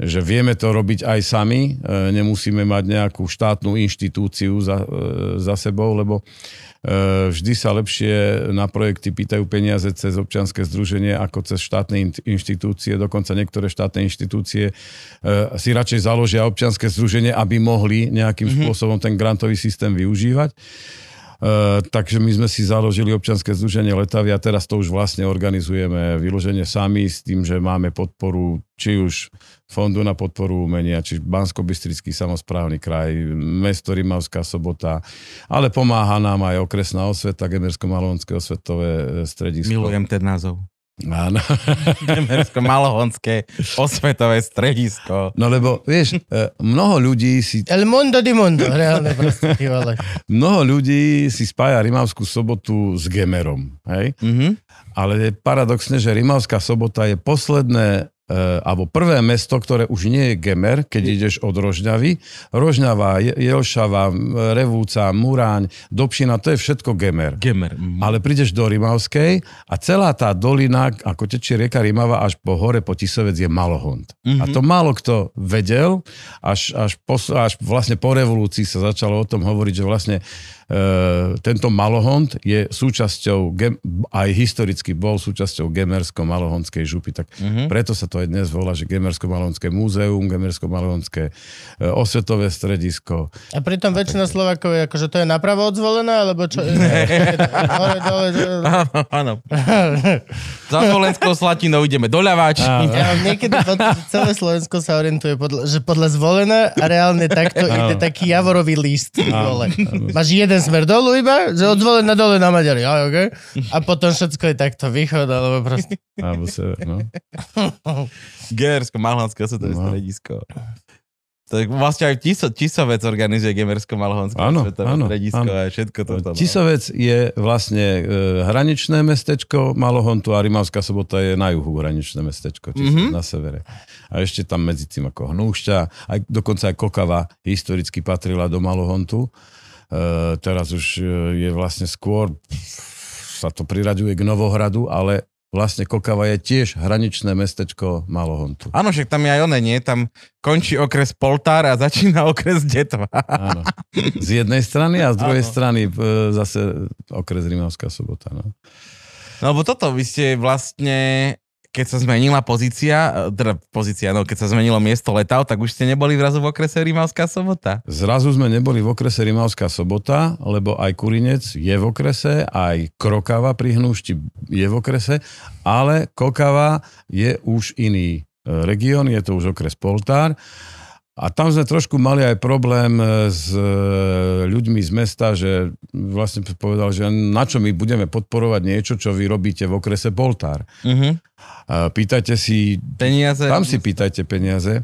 že vieme to robiť aj sami, e, nemusíme mať nejakú štátnu inštitúciu za, e, za sebou, lebo e, vždy sa lepšie na projekty pýtajú peniaze cez občianske združenie ako cez štátne in- inštitúcie. Dokonca niektoré štátne inštitúcie si radšej založia občianske združenie, aby mohli nejakým mm-hmm. spôsobom ten grantový systém využívať. Uh, takže my sme si založili občianske združenie Letavy a teraz to už vlastne organizujeme vyloženie sami s tým, že máme podporu či už Fondu na podporu umenia, či Bansko-Bystrický samozprávny kraj, mesto Rimavská sobota, ale pomáha nám aj okresná osveta, Gemersko-Malonské osvetové e, stredisko. Milujem ten názov. Áno. Gemersko-Malohonské osvetové stredisko. No lebo, vieš, e, mnoho ľudí si El mundo di mundo, reálne proste, mnoho ľudí si spája Rimavskú sobotu s Gemerom. Hej? Mhm. Ale je paradoxné, že Rimavská sobota je posledné alebo prvé mesto, ktoré už nie je Gemer, keď ideš od Rožňavy. Rožňava, Je- Jelšava, Revúca, Muráň, Dobšina, to je všetko Gemer. Gemer. Mhm. Ale prídeš do Rimavskej a celá tá dolina, ako tečie rieka Rimava až po hore, po Tisovec je Malohond. Mm-hmm. A to málo kto vedel, až, až, po, až vlastne po revolúcii sa začalo o tom hovoriť, že vlastne tento Malohond je súčasťou, aj historicky bol súčasťou Gemersko-Malohondskej župy, tak mm-hmm. preto sa to aj dnes volá, že Gemersko-Malohondské múzeum, Gemersko-Malohondské e, osvetové stredisko. A pritom väčšina Slovákov je akože to je napravo odzvolené, alebo čo? Hore, dole, dole. Áno, áno. Za Slovenskou slatinou ideme doľava, či... Ja mám niekedy že celé Slovensko sa orientuje podľa, že podľa zvolené a reálne takto ide taký javorový list. Dole. Máš jeden smer dolu iba, že od zvolená dole na Maďari. Aj, okay. A potom všetko je takto východ, alebo proste... Alebo sever, no. Gemersko-Malohonské osvetové No. stredisko. Tak vlastne aj Tiso, Tisovec organizuje Gemersko-Malohonské Áno, osvetové áno, stredisko áno. a všetko toto. no. Tisovec je vlastne e, hraničné mestečko Malohontu a Rimavská sobota je na juhu hraničné mestečko, Mhm. mm-hmm. na severe. A ešte tam medzi tým ako Hnúšťa, aj, dokonca aj Kokava historicky patrila do Malohontu. E, teraz už e, je vlastne skôr, sa to priraďuje k Novohradu, ale vlastne Kokava je tiež hraničné mestečko Malohontu. Áno, však tam je aj one, nie? Tam končí okres Poltár a začína okres Detva. Áno. Z jednej strany a z druhej Áno. strany e, zase okres Rimavská sobota. No. No lebo toto, vy ste vlastne, keď sa zmenila pozícia, e, teda pozícia, no keď sa zmenilo miesto letav, tak už ste neboli zrazu v okrese Rimavská sobota. Zrazu sme neboli v okrese Rimavská sobota, lebo aj Kurinec je v okrese, aj Krokava pri Hnúšti je v okrese, ale Kokava je už iný e, región, je to už okres Poltár A tam sme trošku mali aj problém e, s e, ľuďmi z mesta, že vlastne povedal, že na čo my budeme podporovať niečo, čo vy robíte v okrese Poltár. Uh-huh. A Pýtajte si, Peniaze. tam si pýtajte peniaze.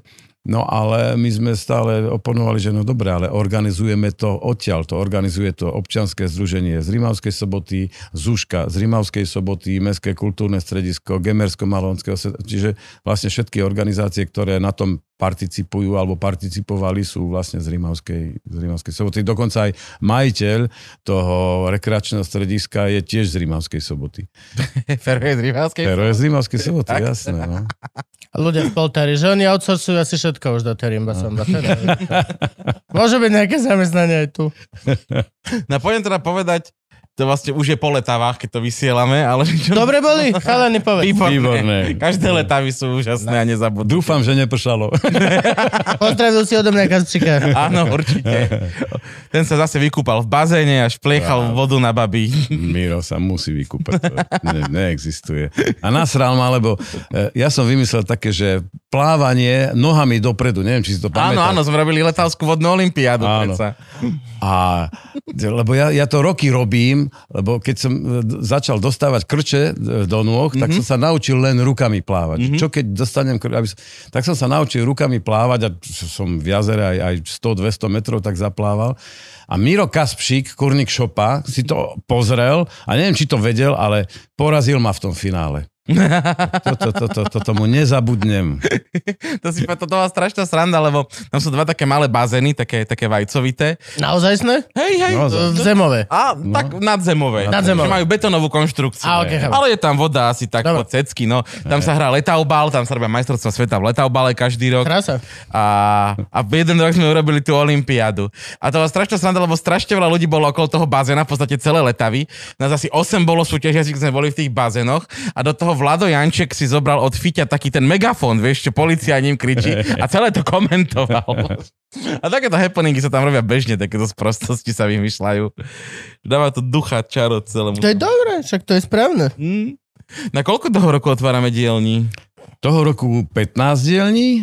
No ale my sme stále oponovali, že no dobre, ale organizujeme to odtiaľ. To organizuje to občianske združenie z Rimavskej soboty, Zuška z Rimavskej soboty, Mestské kultúrne stredisko, Gemersko-Malonského, čiže vlastne všetky organizácie, ktoré na tom participujú alebo participovali sú vlastne z Rimavskej, z Rimavskej soboty. Dokonca aj majiteľ toho rekreačného strediska je tiež z Rimavskej soboty. Fero je z Rivavskej. Pero je z Rimavskej soboty, jasné. No. Ľudia v poltári, že oni outsourcujú asi všetko už do Terimba som. Môže byť nejaké zamestnanie aj tu. No poďme teda povedať, to vlastne už je po letavách, keď to vysielame, ale čo... Dobre boli? Chalani, povedz. Výborné. Výborné. Každé letavy sú úžasné a nezabudnú. Dúfam, že nepršalo. Pozdravil si odo mňa Kastrika. Áno, určite. Ten sa zase vykúpal v bazéne a špliechal vodu na babi. Miro sa musí vykúpať. To ne, neexistuje. A nasral ma, lebo e, ja som vymyslel také, že plávanie nohami dopredu, neviem, či si to Áno, pamätáš. áno, sme robili letavskú vodnú olimpiádu. Áno. predsa. A, lebo ja, ja to roky robím, lebo keď som e, začal dostávať krče e, do nôh, tak som sa naučil len rukami plávať. Čo keď dostanem krče, aby, som- tak som sa naučil rukami plávať a som v jazere aj, aj 100-200 metrov tak zaplával. A Miro Kaspšík, kurník šopa, si to pozrel a neviem, či to vedel, ale porazil ma v tom finále. Toto, toto, toto, tomu nezabudnem. To si to bola strašná sranda, lebo tam sú dva také malé bazény, také, také vajcovité. Naozaj sme? Hej, hej. Naozaj. V zemové. A tak nadzemové. Nadzemové. Že majú betónovú konštrukciu. A, chápem. ale je tam voda asi tak Dobre. po cecky. No. Tam sa hrá letaubal, tam sa robia majstrovstvá sveta v letaubale každý rok. Krása. A, a jeden rok sme urobili tú olympiádu. A to bola strašná sranda, lebo strašne veľa ľudí bolo okolo toho bazéna, v podstate celé letavy. Nás asi 8 bolo súťažiacich, sme boli v tých bazénoch a do toho Vlado Janček si zobral od Fiťa taký ten megafón, vieš, čo policia ním kričí a celé to komentoval. A takéto happeningy sa tam robia bežne, takéto sprostosti sa vymýšľajú. Dáva to ducha čaro celému. To je dobré, však to je správne. Mm. Na koľko toho roku otvárame dielní? Toho roku 15 dielní,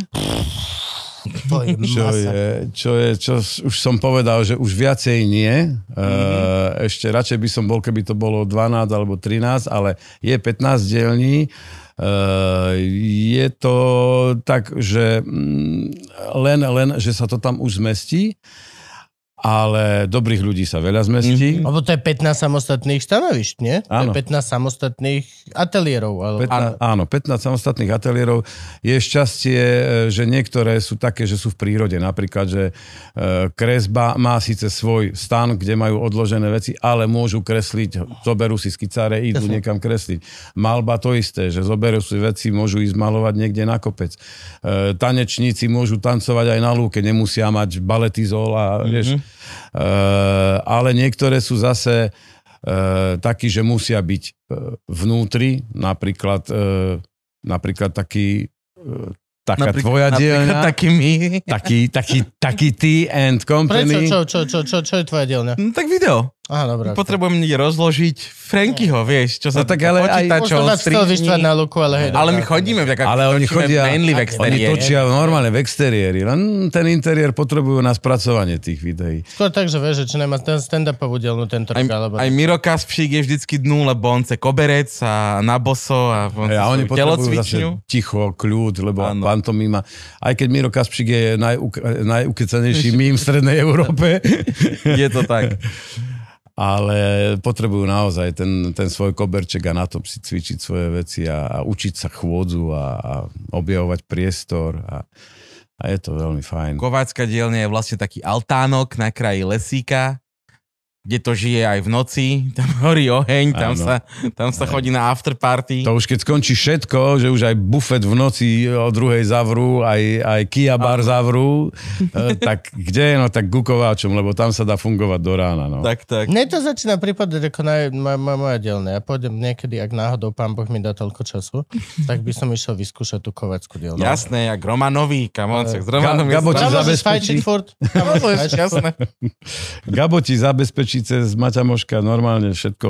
To je Čo je, čo je, čo už som povedal, že už viacej nie. Mm-hmm. Ešte radšej by som bol, keby to bolo 12 alebo 13, ale je 15 dielní. Uh, je to tak, že mm, len, len, že sa to tam už zmestí, ale dobrých ľudí sa veľa zmestí. Mm-hmm. Lebo to je 15 samostatných stanovišť, nie? To Áno. je 15 samostatných ateliérov. Ale... 15, áno, 15 samostatných ateliérov. Je šťastie, e, že niektoré sú také, že sú v prírode. Napríklad, že e, kresba má síce svoj stan, kde majú odložené veci, ale môžu kresliť, zoberú si skicáre, idú niekam kresliť. Malba to isté, že zoberú si veci, môžu ísť malovať niekde na kopec. E, Tanečníci môžu tancovať aj na lúke, nemusia mať baletizol a vieš. E, ale niektoré sú zase e, takí, že musia byť e, vnútri, napríklad, napríklad taký, taká Napríklad- tvoja dielňa, taký my. taký, taký, taký ty and Prečo? company. Čo, čo, čo, čo, čo je tvoja dielňa? No, tak video. Aha, dobrá. Potrebujem niekde rozložiť Frankyho, vieš, čo sa No tak ale aj- počítačov, Možno vyštvať na luku, ale hej. Ale my chodíme, tak ako Ale oni chodia, mainly v oni exteriéri. točia normálne v exteriéri, len ten interiér potrebujú na spracovanie tých videí. Skôr tak, že vieš, že či nemá ten stand-upovú dielnu tento Aj, rok, alebo... aj Miro Kaspšík je vždycky dnu, lebo on chce koberec a na boso a on chce A oni potrebujú zase ticho, kľud, lebo Áno. pantomima. Aj keď Miro Kaspšik je najuk, najukecanejší mým v Strednej Európe, Je to tak. ale potrebujú naozaj ten, ten svoj koberček a na tom si cvičiť svoje veci a, a učiť sa chôdzu a, a objavovať priestor a, a je to veľmi fajn. Kovácka dielňa je vlastne taký altánok na kraji lesíka, kde to žije aj v noci, tam horí oheň, tam, Áno. sa, tam sa chodí na afterparty. To už keď skončí všetko, že už aj bufet v noci o druhej zavrú, aj, aj Kia bar zavrú, e, tak kde? No tak Gukováčom, lebo tam sa dá fungovať do rána. No. Tak, tak. Mne to začína pripadať ako naj, ma, ma, moja dielňa. Ja pôjdem niekedy, ak náhodou pán Boh mi dá toľko času, tak by som išiel vyskúšať tú kovackú dielňu. Jasné, jak Romanovi, kamon, s Romanom je Gabo ti zabezpečí. Gabo ti zabezpečí rukavičice z Maťamoška, normálne všetko.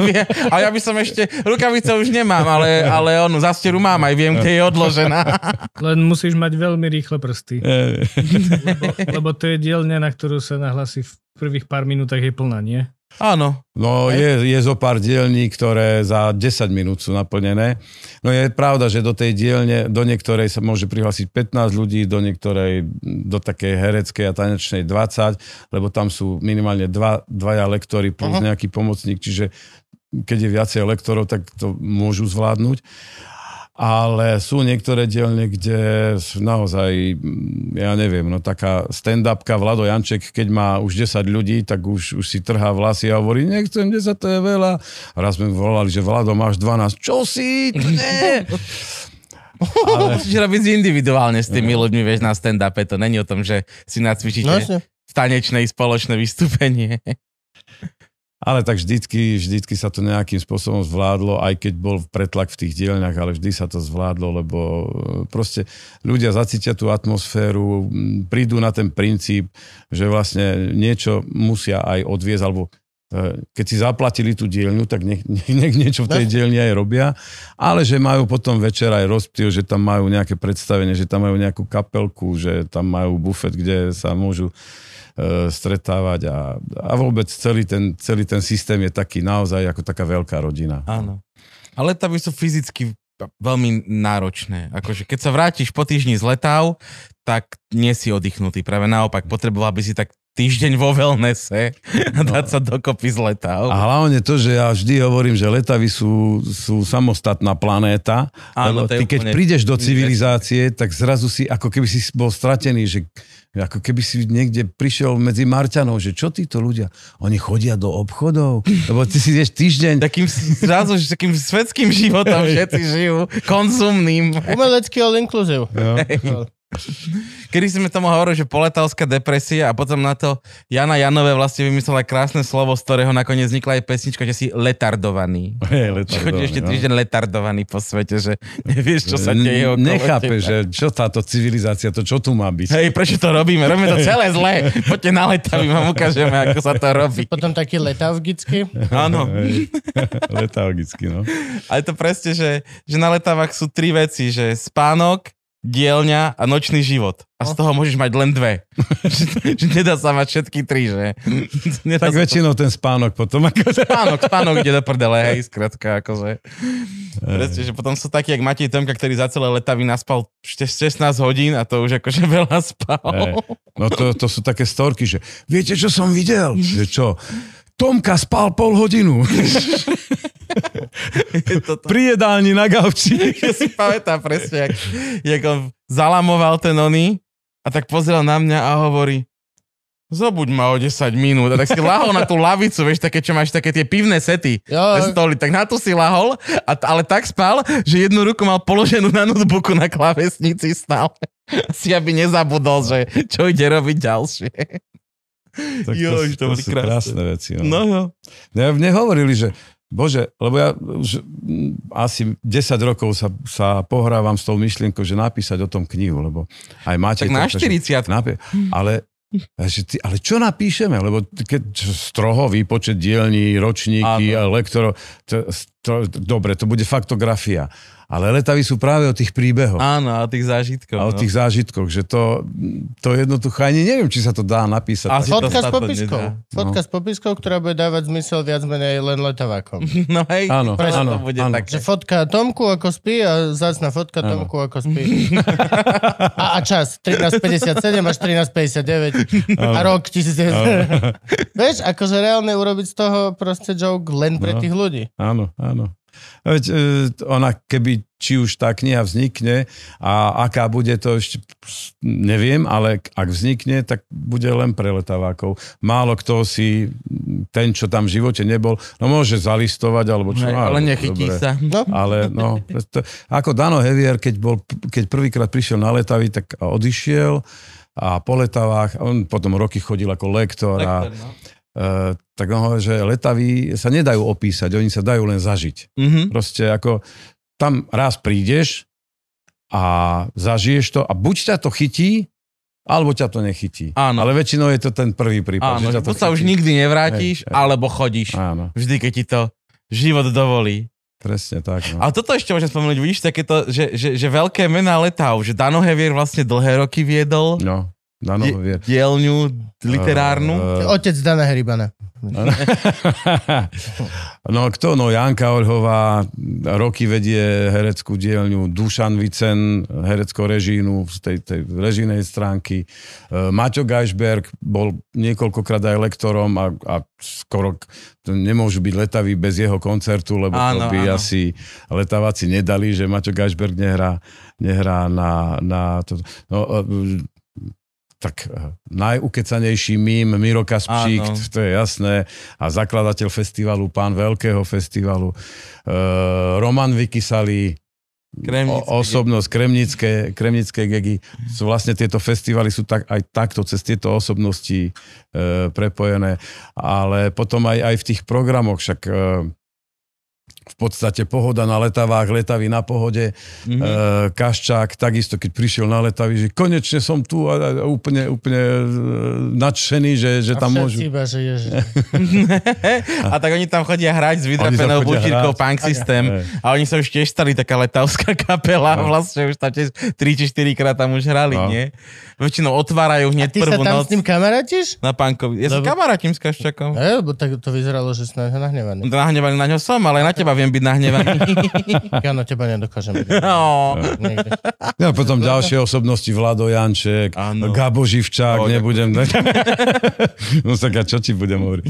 A ja by som ešte, rukavice už nemám, ale, ale onu zasteru mám, aj viem, kde je odložená. Len musíš mať veľmi rýchle prsty. Lebo, lebo to je dielňa, na ktorú sa nahlasí v prvých pár minútach je plná, nie? Áno. No je, je zo pár dielní, ktoré za 10 minút sú naplnené. No je pravda, že do tej dielne, do niektorej sa môže prihlásiť 15 ľudí, do niektorej, do takej hereckej a tanečnej 20, lebo tam sú minimálne dva, dvaja lektory plus Aha. nejaký pomocník, čiže keď je viacej lektorov, tak to môžu zvládnuť. Ale sú niektoré dielne, kde naozaj, mm, ja neviem, no taká stand-upka Vlado Janček, keď má už 10 ľudí, tak už, už si trhá vlasy a hovorí, nechcem 10, to je veľa. A raz sme volali, že Vlado, máš 12. Čo si? To nie. Ale, Musíš robiť individuálne s tými ľuďmi, vieš, na stand-upe. To není o tom, že si No, nacvičíte v tanečnej spoločné vystúpenie. ale tak vždycky, vždycky sa to nejakým spôsobom zvládlo, aj keď bol pretlak v tých dielňach, ale vždy sa to zvládlo, lebo e, proste ľudia zacítia tú atmosféru, prídu na ten princíp, že vlastne niečo musia aj odviezť, alebo e, keď si zaplatili tú dielňu, tak nech, nech, niečo v tej dielni aj robia, ale že majú potom večer aj rozptyl, že tam majú nejaké predstavenie, že tam majú nejakú kapelku, že tam majú bufet, kde sa môžu stretávať a, a vôbec celý ten, celý ten systém je taký naozaj ako taká veľká rodina. Áno. Ale letavy sú fyzicky veľmi náročné. Akože keď sa vrátiš po týždni z letav, tak nie si oddychnutý. Práve naopak, potreboval by si tak týždeň vo wellnesse a dať sa dokopy z letav. A hlavne to, že ja vždy hovorím, že letavy sú, sú samostatná planéta, Áno, lebo ty keď úplne- prídeš do civilizácie, tak zrazu si, ako keby si bol stratený, že ako keby si niekde prišiel medzi Marťanov, že čo títo ľudia, oni chodia do obchodov, lebo ty si vieš týždeň, Takým zrazu, že takým svetským životom všetci žijú, konzumným. Umelecký all inclusive. Jo. Kedy sme tomu hovorili, že poletavská depresia a potom na to Jana Janové vlastne vymyslela krásne slovo, z ktorého nakoniec vznikla aj pesnička, že si letardovaný. Či letardovaný, chodíš ešte no. týždeň letardovaný po svete, že nevieš, čo sa deje okolo Nechápe, teba. že čo táto civilizácia, to čo tu má byť. Hej, prečo to robíme? Robíme to celé zle. Poďte na letavy, vám ukážeme, ako sa to robí. Potom taký letavgický. Áno. Hej, Letargicky, no. Ale to presne, že, že na letavách sú tri veci, že spánok, dielňa a nočný život. A z toho môžeš mať len dve. že, nedá sa mať všetky tri, že? Nedá Tak sa to- väčšinou ten spánok potom ako... Spánok, spánok ide do prdele, hej, skrátka, akože. Presne, že potom sú takí, jak Matej Tomka, ktorý za celé letavy naspal ešte 16 hodín a to už akože veľa spal. Hej. No to, to sú také storky, že viete, čo som videl? Že čo? Tomka spal pol hodinu. pri jedálni na gauči. Ja si pamätám presne, jak, jak on zalamoval ten oný a tak pozrel na mňa a hovorí zobuď ma o 10 minút. A tak si lahol na tú lavicu, vieš, také, čo máš, také tie pivné sety. Jo, stoly, tak na to si lahol, a, ale tak spal, že jednu ruku mal položenú na notebooku na klávesnici stále. Si aby nezabudol, že čo ide robiť ďalšie. Tak to to, boli sú krásne. krásne veci. No. No jo. Mne, mne hovorili, že Bože, lebo ja už mm, asi 10 rokov sa, sa pohrávam s tou myšlienkou, že napísať o tom knihu, lebo aj máte... Tak na 40. Napi- ale, že ty, ale čo napíšeme? Lebo keď stroho výpočet dielní, ročníky lektorov, to, to, dobre, to bude faktografia. Ale letavy sú práve o tých príbehoch. Áno, a tých zážitkov. A o no. tých zážitkoch, že to, to jednoducho ani neviem, či sa to dá napísať. To Fotka s popiskou. nedá. Fotka s popiskou, ktorá bude dávať zmysel viac menej len letavákom. No hej, Áno, áno, to bude áno. také. Že fotka Tomku ako spí a zácna fotka Tomku ako spí. A, a čas 13.57 až 13.59 a rok 1900. Vieš, akože reálne urobiť z toho proste joke len pre No. tých ľudí. Áno, áno. A Veď, e, ona, keby či už tá kniha vznikne a aká bude to ešte neviem, ale ak vznikne, tak bude len pre letavákov. Málo kto si, ten, čo tam v živote nebol, no môže zalistovať, alebo čo. Áno, ale nechytí dobre. sa. No, Ale no, to, ako Dano Hevier, keď, bol, keď prvýkrát prišiel na letavy, tak odišiel a po letavách, on potom roky chodil ako lektor, a Lektor, no. Uh, tak on hovorí, že letavy sa nedajú opísať, oni sa dajú len zažiť. Mhm. Proste ako tam raz prídeš a zažiješ to a buď ťa to chytí, alebo ťa to nechytí. Áno. Ale väčšinou je to ten prvý prípad. Áno, že to sa už nikdy nevrátiš, Hej, hej. alebo chodíš. Áno, Vždy, keď ti to život dovolí. presne tak. No. Ale toto ešte môžem spomenúť, vidíš, takéto, že, že, že veľké mená letav, že Dano Hevier vlastne dlhé roky viedol no. Dano die- vie. dielňu literárnu. Eh, Otec Dana Heribana. No kto? No Janka Oľhová roky vedie hereckú dielňu, Dušan Vicen, herecko režínu z tej, tej režijnej stránky, E, Maťo Geisberg bol niekoľkokrát aj lektorom a, a skoro nemôžu byť letaví bez jeho koncertu, lebo Áno, to by áno. asi letávaci nedali, že Maťo Geisberg nehrá, nehrá na, na to. No, e, tak eh, najukecanejší mím Miro Kaspčík, Áno. to je jasné, a zakladateľ festivalu, pán veľkého festivalu, uh, Roman Vykysali, Kremnický. o, osobnosť, kremnické, kremnické gegy. Sú vlastne tieto festivaly sú tak, aj takto cez tieto osobnosti e, prepojené, ale potom aj, aj v tých programoch, však e, v podstate pohoda na letavách, letavy na pohode, Mhm. mm-hmm. e, Kaščák takisto, keď prišiel na letavy, že konečne som tu a, a úplne, úplne e, nadšený, že, že A tam môžu... iba, že ježiš. a tak oni tam chodia hrať s vydrapenou bučírkou. Punk System a oni sa už tiež stali taká letavská kapela, No. vlastne už tam tiež 3 či 4 krát tam už hrali, No. nie? Väčšinou otvárajú A hneď ty sa prvú tam noc s ním kamarátiš? na Punkovi. Ja som Lebo- kamarátim s Kaščakom. E, bo tak to vyzeralo, že si na nahnevaný. Nahnevaný na ňo som, ale aj na teba viem byť nahnevaný. Ja na teba nedokážem. No. Ja potom ďalšie osobnosti, Vlado Janček, Áno. Gabo Živčák, O, nebudem... no tak a čo ti budem hovoriť?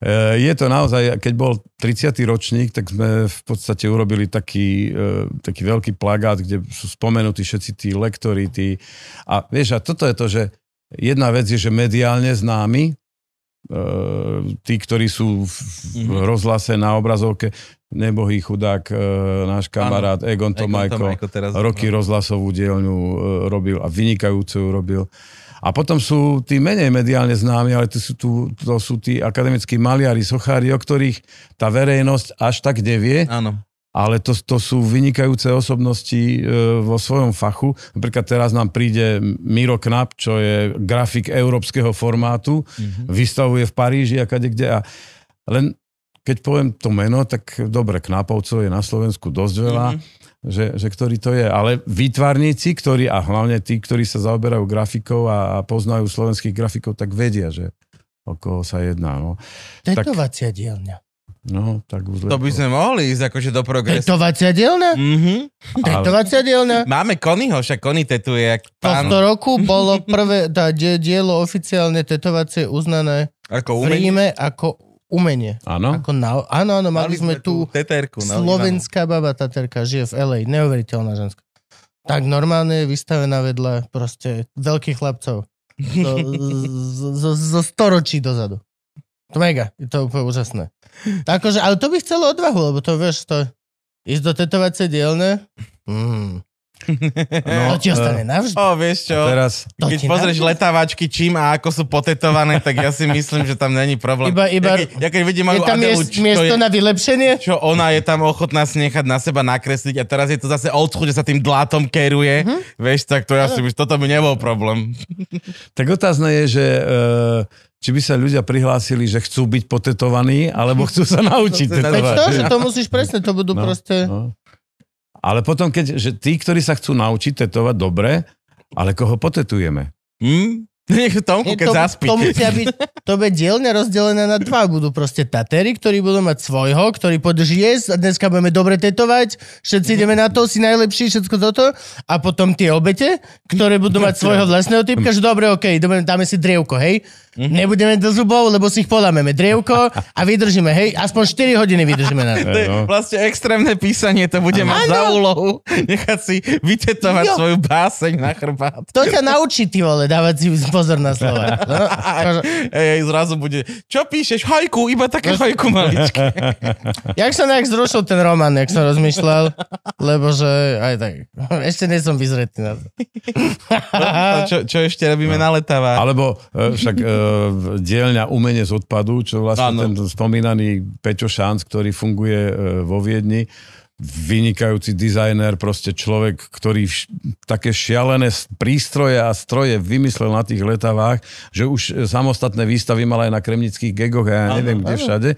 E, Je to naozaj, keď bol 30. ročník, tak sme v podstate urobili taký, e, taký veľký plagát, kde sú spomenutí všetci tí lektori, tí... A vieš, a toto je to, že jedna vec je, že mediálne známi, e, tí, ktorí sú v Mhm. rozhlase na obrazovke, nebohý chudák, e, náš kamarát Egon Tomajko, teraz. roky rozhlasovú dielňu e, robil a vynikajúcu robil. A potom sú tí menej mediálne známi, ale to sú, tu, to sú tí akademickí maliari, sochári, o ktorých tá verejnosť až tak nevie, Áno. Ale to, to sú vynikajúce osobnosti e, vo svojom fachu. Napríklad teraz nám príde Miro Knap, čo je grafik európskeho formátu, Mhm. vystavuje v Paríži a kade kde. A len keď poviem to meno, tak dobre, Knapovcov je na Slovensku dosť veľa, Mhm. že, že ktorý to je. Ale výtvarníci, ktorí, a hlavne tí, ktorí sa zaoberajú grafikou a, a poznajú slovenských grafikov, tak vedia, že o koho sa jedná. No, Tetovacia dielňa. No tak už To by sme mohli ísť akože do progresu. Tetovacia dielňa? Mhm. Tetovacia dielňa? Máme Konyho, však Kony tetuje, jak pán, Tohto roku bolo prvé, tá die- dielo oficiálne tetovacie uznané ako v umenie. Ríme ako umenie. Áno? Ako na, áno, áno, mali, sme tu teterku. no, slovenská baba taterka, žije v LA, neuveriteľná ženská. Tak normálne je vystavená vedľa proste veľkých chlapcov. Zo, zo, zo, zo storočí dozadu. To mega, je to úplne úžasné. Akože, ale to by chcelo odvahu, lebo to vieš, to ísť do tetovacej dielne, mm, No, to ti ostane navždy. O, vieš čo, Teraz To keď pozrieš navždy. letávačky čím a ako sú potetované, tak ja si myslím, že tam není problém. Iba- iba- ja, keď, ja keď vidím Je tam Adelu, miest, čo, miesto je, na vylepšenie? čo ona je tam ochotná si nechať na seba nakresliť a teraz je to zase old school, že sa tým dlátom keruje, Mhm. vieš, tak to ja si myslím, toto by nebol problém. Tak otázne je, že e, či by sa ľudia prihlásili, že chcú byť potetovaní, alebo chcú sa naučiť tetovať. to, že to musíš presne, to budú No, proste... No. Ale potom, keď, že tí, ktorí sa chcú naučiť tetovať, dobre, ale koho potetujeme? Hm? Nech Tomku, keď to, zaspí. to musia byť, to bude dielne rozdelené na dva. Budú proste tatery, ktorí budú mať svojho, ktorí povedú, že yes, a dneska budeme dobre tetovať, všetci ideme na to, si najlepší, všetko toto. A potom tie obete, ktoré budú mať svojho vlastného typka, že dobre, ok, ideme, dáme si drievko, hej. Nebudeme do zubov, lebo si ich polámeme. Drievko a vydržíme, hej. Aspoň 4 hodiny vydržíme na to. No. vlastne extrémne písanie, to bude mať za úlohu nechať si vytetovať Jo. svoju báseň na chrbát. To ťa naučí, ty vole, dávať si pozor na slova. No, Ej, ej, zrazu bude, čo píšeš? Hajku, iba také hajku maličké. Jak sa nejak zrušil ten román, jak som rozmýšľal, lebo že aj tak, ešte nie som vyzretý na to. A čo, čo ešte robíme na letavách? Alebo e, však e, dielňa umenie z odpadu, čo vlastne Áno. ten spomínaný Peťo Šanc, ktorý funguje e, vo Viedni, vynikajúci dizajner, proste človek, ktorý vš- také šialené prístroje a stroje vymyslel na tých letavách, že už samostatné výstavy mal aj na kremnických gegoch a ja neviem kde všade.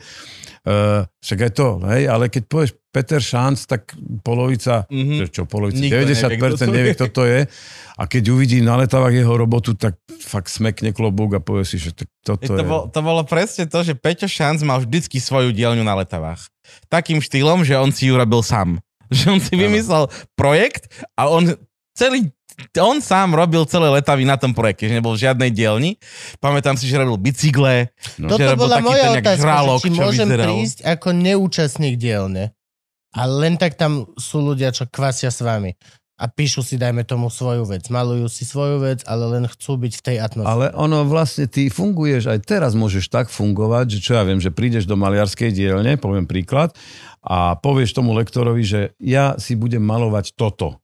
Uh, však aj to, hej, ale keď povieš Peter Šánc, tak polovica, Mhm. mm-hmm. čo polovica, Nikto nevie, 90% kto to nevie, kto to je. A keď uvidí na letavách jeho robotu, tak fakt smekne klobúk a povie si, že toto To, je... bol, to bolo presne to, že Peťo Šanc mal vždycky svoju dielňu na letavách. Takým štýlom, že on si ju robil sám. Že on si vymyslel projekt a on celý on sám robil celé letavy na tom projekte, že nebol v žiadnej dielni. Pamätám si, že robil bicykle, No. Toto bola moja otázka, žralok, či môžem vyzeral. prísť ako neúčastník dielne. A len tak tam sú ľudia, čo kvasia s vami. A píšu si, dajme tomu, svoju vec. Malujú si svoju vec, ale len chcú byť v tej atmosfére. Ale ono vlastne, ty funguješ, aj teraz môžeš tak fungovať, že čo ja viem, že prídeš do maliarskej dielne, poviem príklad, a povieš tomu lektorovi, že ja si budem malovať toto.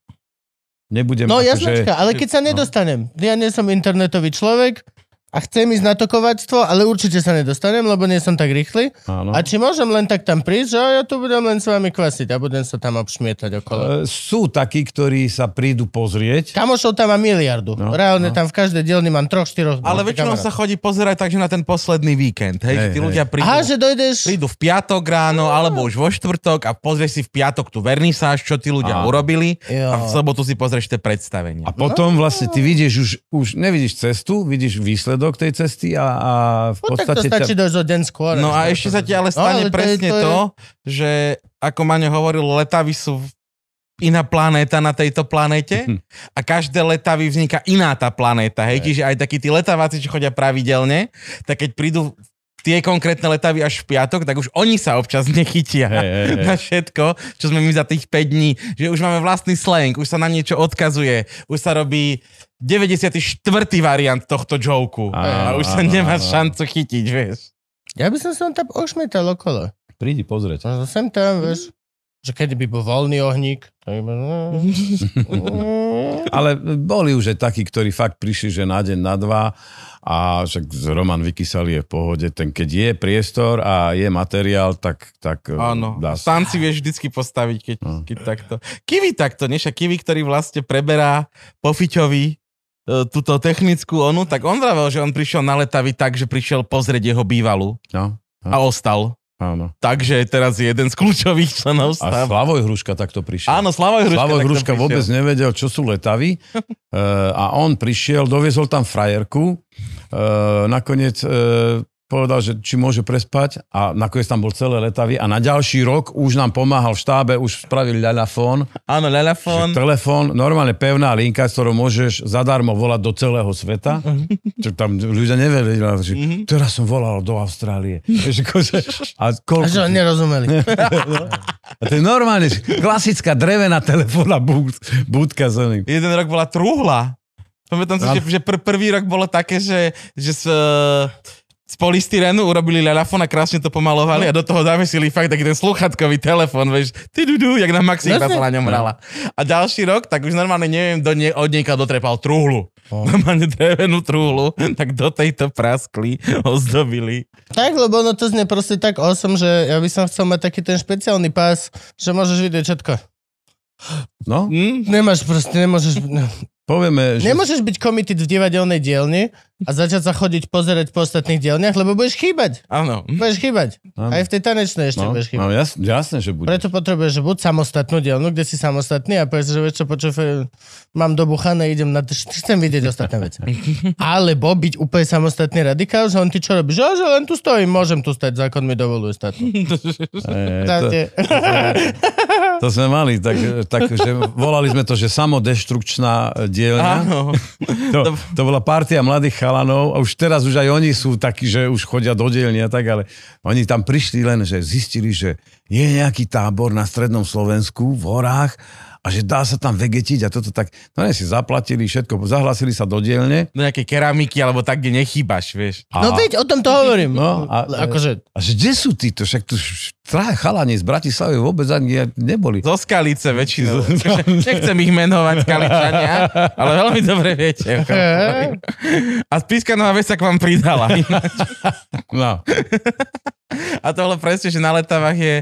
Nebudem No akože- jasnočka, ale keď sa nedostanem, ja nie som internetový človek a chcem ísť na to kovačstvo, ale určite sa nedostanem, lebo nie som tak rýchly. Áno. A či môžem len tak tam prísť, že ja tu budem len s vami kvasiť a budem sa tam obšmietať okolo. E, Sú takí, ktorí sa prídu pozrieť. Kamošov tam mám miliardu. No, Reálne no. tam v každej dielni mám troch, štyroch. ale väčšinou sa chodí pozerať takže na ten posledný víkend. Hej, Hej, tí hej. ľudia prídu, Aha, že dojdeš... prídu v piatok ráno alebo už vo štvrtok a pozrieš si v piatok tú vernisáž, čo tí ľudia Áno. urobili Jo. a v sobotu si pozrieš tie predstavenie. A potom vlastne ty vidíš už, už nevidíš cestu, vidíš výsledok tej cesty a, a v No tak to podstate... stačí dojsť o deň skôr. No a ešte sa ti ale stane ale to je- presne to je- to, že ako Maňo hovoril, letavy sú iná planéta na tejto planéte Hm. a každé letavy vzniká iná tá planéta, hej, čiže aj takí tí letaváci, čo chodia pravidelne, tak keď prídu tie konkrétne letavy až v piatok, tak už oni sa občas nechytia hej, hej. na všetko, čo sme my za tých 5 dní, že už máme vlastný slang, už sa na niečo odkazuje, už sa robí 94. variant tohto joku a už sa nemá šancu chytiť, vieš. Ja by som sa tam ošmietal okolo. Prídi pozrieť. No, sem tam, vieš. Že kedy by bol voľný ohník. By bol... Ale boli už aj takí, ktorí fakt prišli, že na deň, na dva a však Roman Vykysali je v pohode. Ten, keď je priestor a je materiál, tak, tak e, Áno, dá sa. stan si vieš vždycky postaviť, keď, No. keď takto. Kiwi takto, nie? Však Kiwi, ktorý vlastne preberá po Fiťovi túto technickú onu, tak on vravel, že on prišiel na letavy tak, že prišiel pozrieť jeho bývalú No, a ostal. áno. Takže teraz je jeden z kľúčových členov A stavu. Slavoj Hruška takto prišiel. Áno, Slavoj Hruška. Slavoj Hruška vôbec nevedel, čo sú letavy e, a on prišiel, doviezol tam frajerku, e, nakoniec e, povedal, že či môže prespať a nakoniec tam bol celé letavy a na ďalší rok už nám pomáhal v štábe, už spravili ľaľafón, Áno, Lelafón. telefón, normálne pevná linka, s ktorou môžeš zadarmo volať do celého sveta. Čo tam ľudia nevedeli, že teraz som volal do Austrálie. Akože, a A koľko... že nerozumeli. A to je normálne, klasická drevená telefónna búd, búdka z oným. Jeden rok bola truhla. Pamätám si, že, že pr- prvý rok bolo také, že, že z, z polystyrenu urobili lelafón a krásne to pomalovali a do toho zavesili fakt taký ten sluchatkový telefon, vieš, ty dudu, jak na Maxi iba sa na ňom hrala. A ďalší rok, tak už normálne neviem, do nie, od nieka dotrepal truhlu. Normálne drevenú truhlu, tak do tejto praskli, ozdobili. tak, lebo ono to znie proste tak awesome, že ja by som chcel mať taký ten špeciálny pás, že môžeš vidieť všetko. No, Hm? Nemáš proste, nemôžeš... povieme, že... Nemôžeš byť committed v divadelnej dielni a začať sa chodiť pozerať po ostatných dielniach, lebo budeš chýbať. Áno. Budeš chýbať. Áno. Aj v tej tanečnej ešte No, budeš chýbať. no jas, jasné, že bude. Preto potrebuješ že buď samostatnú dielnu, kde si samostatný a povieš, že vieš čo, počuj, mám dobuchané, idem na... Chcem vidieť ostatné veci. Alebo byť úplne samostatný radikál, že on ty čo robíš? Že, že len tu stojím, môžem tu stať, zákon mi dovoluje stať. To, to sme mali, tak, tak že volali sme to, že samodeštrukčná dielňa. Áno. To, to bola partia mladých chalanov a už teraz už aj oni sú takí, že už chodia do dielne a tak, ale oni tam prišli len, že zistili, že je nejaký tábor na strednom Slovensku v horách a že dá sa tam vegetiť a toto tak, no ne si zaplatili všetko, zahlasili sa do dielne. Do nejakej keramiky alebo tak, kde nechýbaš, vieš. A, No veď, o tom to hovorím. No, a- akože, a že kde sú títo? Však tu traja chalani z Bratislavy vôbec ani neboli. Zo Skalice väčšinou. Nechcem ich menovať Skaličania, ale veľmi dobre viete. A spískanová vec sa k vám pridala. No. A to bolo presne, že na letavách je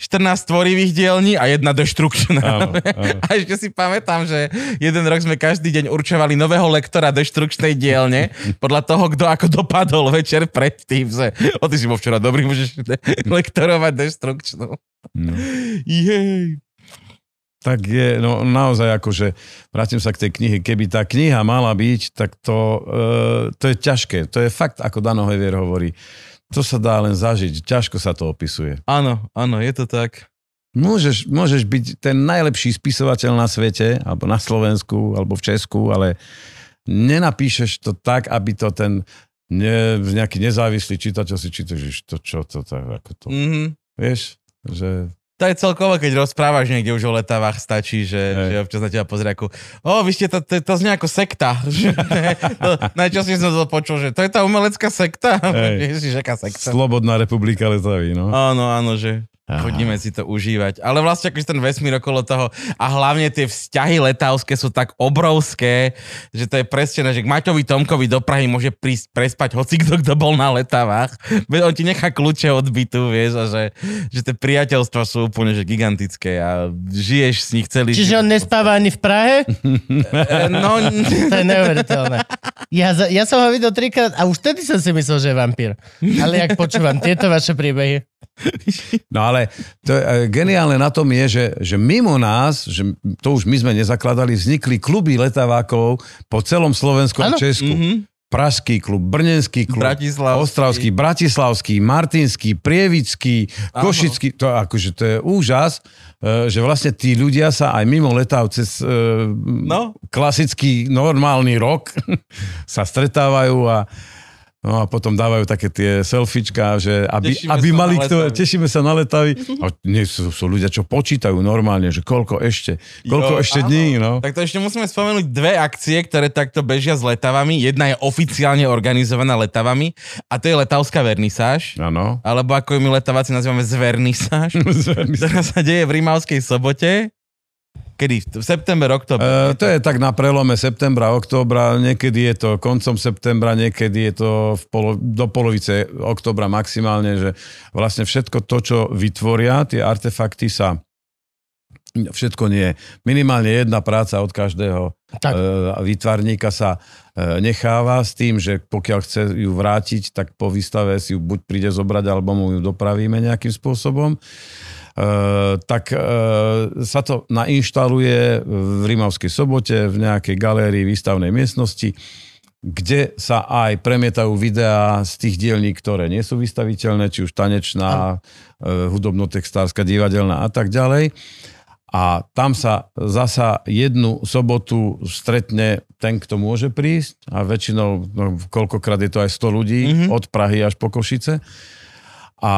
14 tvorivých dielní a jedna deštrukčná. Áno, áno. A ešte si pamätám, že jeden rok sme každý deň určovali nového lektora deštrukčnej dielne podľa toho, kto ako dopadol večer predtým. Že, o, ty si bol včera dobrý, môžeš lektorovať deštrukčnú. No. Jej. Tak je, no naozaj akože, vrátim sa k tej knihe, keby tá kniha mala byť, tak to, e, to je ťažké. To je fakt, ako Dano Hevier hovorí. To sa dá len zažiť, ťažko sa to opisuje. Áno, áno, je to tak. Môžeš, môžeš byť ten najlepší spisovateľ na svete, alebo na Slovensku, alebo v Česku, ale nenapíšeš to tak, aby to ten ne, nejaký nezávislý čitateľ si číta, že to čo, to tak, ako to, Mhm. vieš, že To je celkovo, keď rozprávaš niekde už o letavách, stačí, že, Hej. že občas na teba pozrie ako, o, vy ste to, to, to znie ako sekta. To, najčastejšie som to počul, že to je tá umelecká sekta. Ježiš, aká sekta. Slobodná republika letaví, no. Áno, áno, že Aha. chodíme si to užívať. Ale vlastne akože ten vesmír okolo toho a hlavne tie vzťahy letavské sú tak obrovské, že to je presne, že k Maťovi Tomkovi do Prahy môže prísť prespať hoci kto, kto bol na letavách. On ti nechá kľúče od bytu, vieš, a že, že tie priateľstva sú úplne že gigantické a žiješ s nich celý Čiže on život. nespáva ani v Prahe? E, No, To je neuveriteľné. Ja, ja som ho videl trikrát a už vtedy som si myslel, že je vampír. Ale jak počúvam tieto vaše príbehy. No ale to e, geniálne na tom je, že, že mimo nás, že to už my sme nezakladali, vznikli kluby letavákov po celom Slovensku a Česku. mhm. Pražský klub, Brnenský klub, Bratislavský. Ostravský, Bratislavský, Martinský, Prievický, Áno. Košický. To, akože, to je úžas, e, že vlastne tí ľudia sa aj mimo letav cez e, No. klasický normálny rok sa stretávajú a No a potom dávajú také tie selfiečka, že aby, Tešíme aby mali kto, tešíme sa na letavy. A nie, sú, sú ľudia, čo počítajú normálne, že koľko ešte, koľko Jo, ešte áno. dní, no. Tak to ešte musíme spomenúť dve akcie, ktoré takto bežia s letavami. Jedna je oficiálne organizovaná letavami a to je letavská vernisáž. Áno. Alebo ako ju my letaváci nazývame zvernisáž, ktorá sa deje v Rimavskej sobote. Kedy? V september, oktober. E, to je tak na prelome septembra, októbra, niekedy je to koncom septembra, niekedy je to v polo, do polovice októbra maximálne, že vlastne všetko to, čo vytvoria, tie artefakty sa všetko nie. Minimálne jedna práca od každého Tak. e, výtvarníka sa e, necháva s tým, že pokiaľ chce ju vrátiť, tak po výstave si ju buď príde zobrať, alebo mu ju dopravíme nejakým spôsobom. Uh, tak uh, sa to nainštaluje v Rimavskej sobote v nejakej galérii výstavnej miestnosti, kde sa aj premietajú videá z tých dielní, ktoré nie sú vystaviteľné, či už tanečná, uh, hudobno-textárska, divadelná a tak ďalej. A tam sa zasa jednu sobotu stretne ten, kto môže prísť a väčšinou, no, koľkokrát je to aj 100 ľudí, Mhm. mm-hmm. od Prahy až po Košice a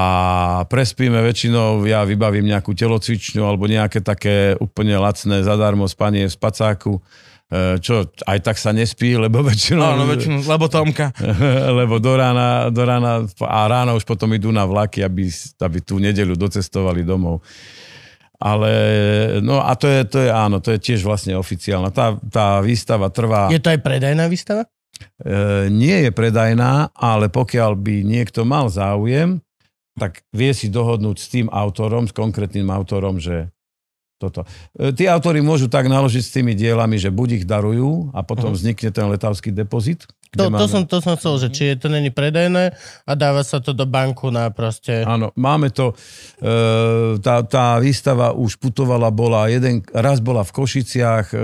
prespíme väčšinou, ja vybavím nejakú telocvičňu alebo nejaké také úplne lacné zadarmo spanie v spacáku, e, čo aj tak sa nespí, lebo väčšinou... Áno, väčšinu, lebo Tomka. lebo do rána, do rána a ráno už potom idú na vlaky, aby, aby tú nedeľu docestovali domov. Ale, no a to je, to je áno, to je tiež vlastne oficiálna. Tá, tá výstava trvá... Je to aj predajná výstava? E, nie je predajná, ale pokiaľ by niekto mal záujem, tak vie si dohodnúť s tým autorom, s konkrétnym autorom, že toto. E, tí autori môžu tak naložiť s tými dielami, že buď ich darujú a potom vznikne ten letavský depozit. To, kde to, som, to som chcel, že či je to není predajné a dáva sa to do banku na proste... Áno, máme to, e, tá, tá výstava už putovala, bola jeden, raz bola v Košiciach, e,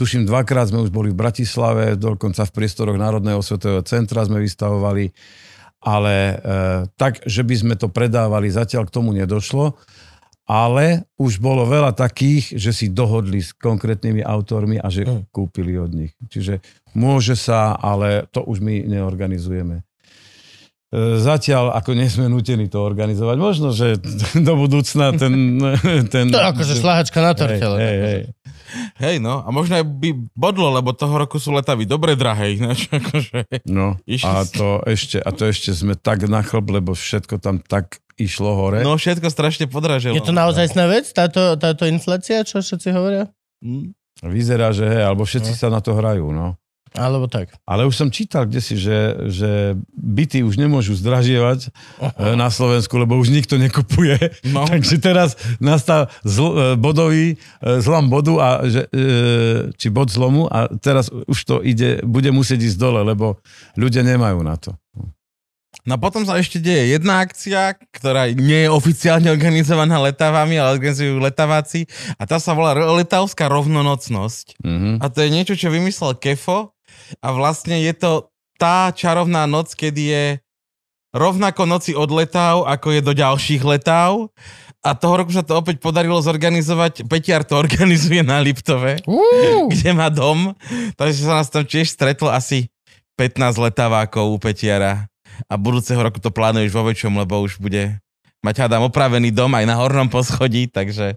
tuším dvakrát sme už boli v Bratislave, dokonca v priestoroch Národného svetového centra sme vystavovali, ale e, tak, že by sme to predávali, zatiaľ k tomu nedošlo, ale už bolo veľa takých, že si dohodli s konkrétnymi autormi a že Mm. kúpili od nich. Čiže môže sa, ale to už my neorganizujeme. E, Zatiaľ, ako nie sme nutení to organizovať. Možno, že do budúcna ten... ten To akože šlahačka na hej, torte. hej, akože. hej. Hej, no. A možno aj by bodlo, lebo toho roku sú letavy dobre drahé. Ináč, akože. No, a to, ešte, a to ešte sme tak na chlb, lebo všetko tam tak išlo hore. No všetko strašne podražilo. Je to naozaj vec, táto, táto inflácia, čo všetci hovoria? Mm. Vyzerá, že hej, alebo všetci No. sa na to hrajú, no. Alebo tak. Ale už som čítal kde si, že, že byty už nemôžu zdražievať eh, na Slovensku, lebo už nikto nekupuje. No. Takže teraz nastal zl, eh, bodový eh, zlom bodu, a že, či bod zlomu a teraz už to ide, bude musieť ísť dole, lebo ľudia nemajú na to. No potom sa ešte deje jedna akcia, ktorá nie je oficiálne organizovaná letavami, ale organizujú letaváci a tá sa volá Letavská rovnonocnosť. Mhm. A to je niečo, čo vymyslel Kefo a vlastne je to tá čarovná noc, kedy je rovnako noci od letáv, ako je do ďalších letáv. A toho roku sa to opäť podarilo zorganizovať. Peťar to organizuje na Liptove, Uú, kde má dom. Takže sa nás tam tiež stretlo asi 15 letávákov u Petiara. A budúceho roku to plánuješ vo väčšom, lebo už bude mať hádam opravený dom aj na hornom poschodí, takže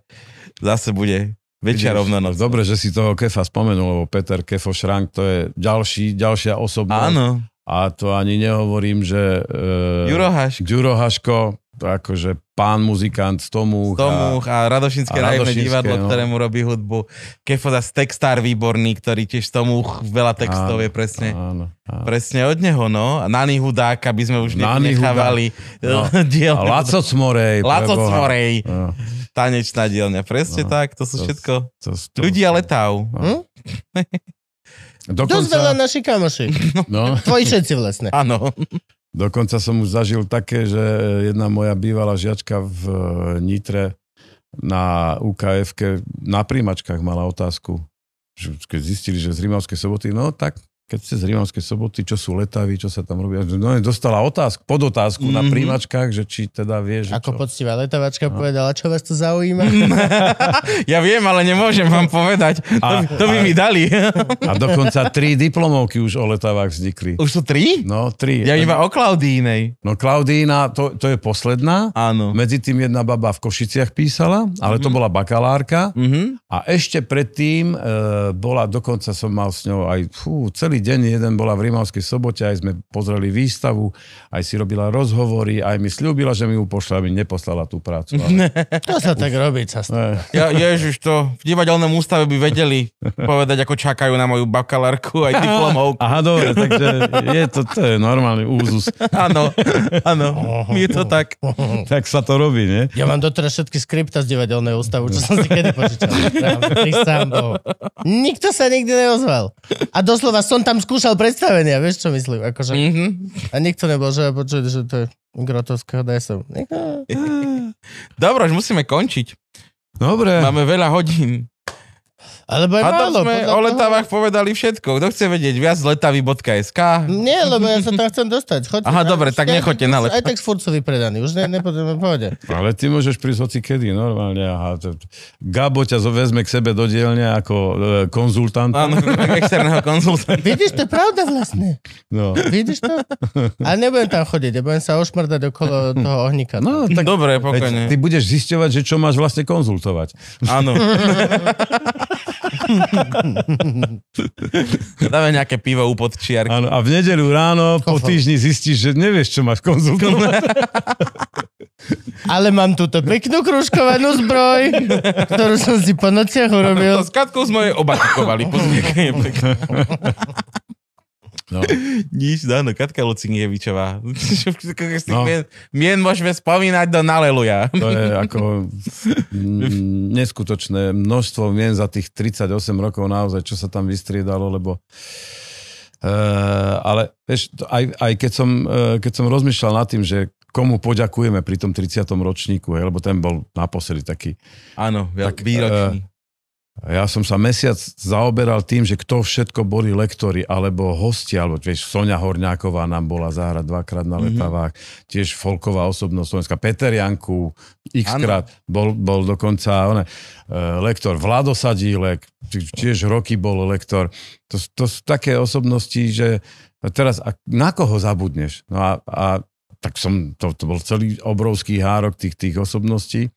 zase bude väčšia Vidíš, rovnonoc. Dobre, že si toho Kefa spomenul, lebo Peter Kefo Šrank to je ďalší, ďalšia osobnosť. Áno, A to ani nehovorím, že... Jurohaš. Ďuro Haško, to akože pán muzikant z tomu. Tomuch a Radošinské a Radošinské, divadlo, no. ktorému robí hudbu. Kefoda z Textar výborný, ktorý tiež z Tomuch veľa textov je presne, Áno, áno. presne od neho, no. Nani Hudák, aby sme už Nani nechávali No. diel. Laco Cmorej. Laco. Cmorej, No, tanečná dielňa. Presne No. tak, to sú To- všetko to, to, ľudia letáv. Hm? Dosť veľa naši kamoši. no, Tvoji všetci vlastne. Áno. dokonca som už zažil také, že jedna moja bývalá žiačka v eh, Nitre na ukf na príjmačkách mala otázku. Keď zistili, že z Rímavskej soboty, no tak keď ste z Rímavskej soboty, čo sú letaví, čo sa tam robia. No, dostala otázku, podotázku mm-hmm. na Mhm. príjmačkách, že či teda vie, že Ako čo. poctivá letavačka povedala, čo vás to zaujíma? ja viem, ale nemôžem vám povedať. A- to, to by a- mi dali. A dokonca tri diplomovky už o letavách vznikli. Už sú tri? No, tri. Ja iba o Klaudínej. No Klaudína, to, to je posledná. Áno. Medzi tým jedna baba v Košiciach písala, ale to bola bakalárka. Mhm. A ešte predtým e, bola, dokonca som mal s ňou aj fú, celý deň, jeden bola v Rímavskej sobote, aj sme pozreli výstavu, aj si robila rozhovory, aj mi slúbila, že mi ju pošle, aby neposlala tú prácu. Ale, To sa tak robí často. e, Ja, ježiš, to v divadelnom ústave by vedeli povedať, ako čakajú na moju bakalárku aj diplomovku. aha, dobre, takže je to, to je normálny úzus. Áno, áno, je to tak. Tak sa to robí, nie? Ja mám doteraz všetky skripta z divadelného ústavu, čo som si kedy Bohu. Nikto sa nikdy neozval. A doslova som tam skúšal predstavenia, vieš čo myslím? Akože, Mhm. a nikto nebol, že počuť, že to je grotovského daj som. Dobre, už musíme končiť. Dobre. Máme veľa hodín. Alebo je A málo. tam sme o toho- letavách povedali všetko. Kto chce vedieť viac, letavy.sk. Nie, lebo ja sa tam chcem dostať. Choďte Aha, tam. dobre, tak Aj nechoďte tak- na Aj letavy. tak furt sú vypredaní. Už ne, nepotrebujeme pohode. Ale ty môžeš prísť hoci kedy, normálne. Aha, to, Gabo ťa vezme k sebe do dielne ako e, konzultant. Áno, externého konzultanta. Vidíš, to je pravda vlastne. No. Vidíš to? Ale nebudem tam chodiť, ja budem sa ošmrdať okolo toho ohníka. no tak Dobre, veď pokojne. ty budeš zisťovať, že čo máš vlastne konzultovať. Áno. Dáme nejaké pivo u podčiarky. Áno, a v nedeľu ráno po týždni zistíš, že nevieš, čo máš konzultovať. Ale mám túto peknú kružkovanú zbroj, ktorú som si po nociach urobil. To s Katkou sme jej obatikovali. Pozri, je pekné. No. Nič, áno, Katka Lucingevičová. Z tých No. mien, mien môžeme spomínať do Naleluja. To je ako mm, neskutočné množstvo mien za tých 38 rokov naozaj, čo sa tam vystriedalo, lebo Uh, ale vieš, aj, aj keď, som, uh, keď som rozmýšľal nad tým, že komu poďakujeme pri tom 30. ročníku, hej, lebo ten bol naposledy taký. Áno, Tak, výročný. Ja som sa mesiac zaoberal tým, že kto všetko boli lektori alebo hostia, alebo vieš, Sonia Horňáková nám bola zahrať dvakrát na letavách, mm-hmm. tiež folková osobnosť Slovenska, Peter Janku, x krát, bol, bol dokonca one, lektor Vlado Sadílek, tiež roky bol lektor. To, to sú také osobnosti, že teraz a na koho zabudneš? No a, a tak som, to, to bol celý obrovský hárok tých, tých osobností.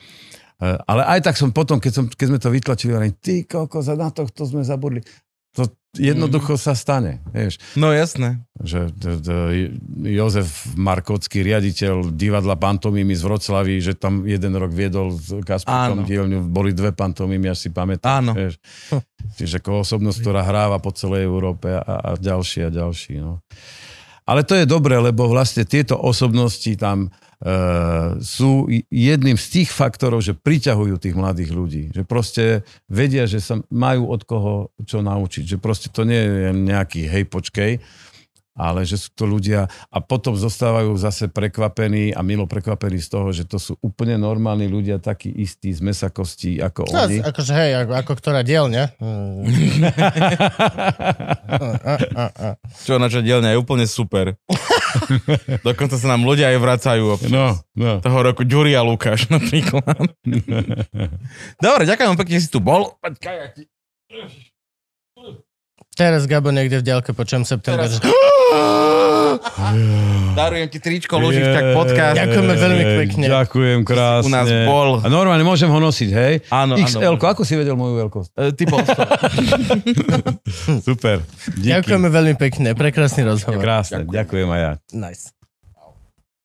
Eh, Ale aj tak som potom, keď, som, keď sme to vytlačili, hovorím, ty kokos, a na tohto sme zabudli. to jednoducho sa stane, vieš. No jasné. Že d- d- Jozef Markocký, riaditeľ divadla pantomimy z Vroclavy, že tam jeden rok viedol s Áno. Kasperom dielňu, boli dve pantomimy, až si pamätám. Áno. Vieš. Čiže ako osobnosť, ktorá hráva po celej Európe a, a ďalší a ďalší. No. Ale to je dobré, lebo vlastne tieto osobnosti tam sú jedným z tých faktorov, že priťahujú tých mladých ľudí. Že proste vedia, že sa majú od koho čo naučiť. Že proste to nie je nejaký hej, počkej, ale že sú to ľudia a potom zostávajú zase prekvapení a milo prekvapení z toho, že to sú úplne normálni ľudia, takí istí z mesakostí ako No, oni. akože hej, ako, ako ktorá dielňa. A, a, a. Čo naša dielňa je úplne super. Dokonca sa nám ľudia aj vracajú. No, no. Toho roku Ďuri a Lukáš napríklad. Dobre, ďakujem pekne, že si tu bol. Počkaj, ja ti- Teraz Gabo niekde v ďalke počujem september. Teraz- Darujem ti tričko, Luživčak podcast. Ďakujeme veľmi pekne. Ďakujem krásne. u nás bol. A normálne môžem ho nosiť, hej? Áno. XL, ako si vedel moju veľkosť? E, Ty bol Super. Díky. Ďakujeme veľmi pekne, prekrásny rozhovor. Krásne, ďakujem aj ja. Nice.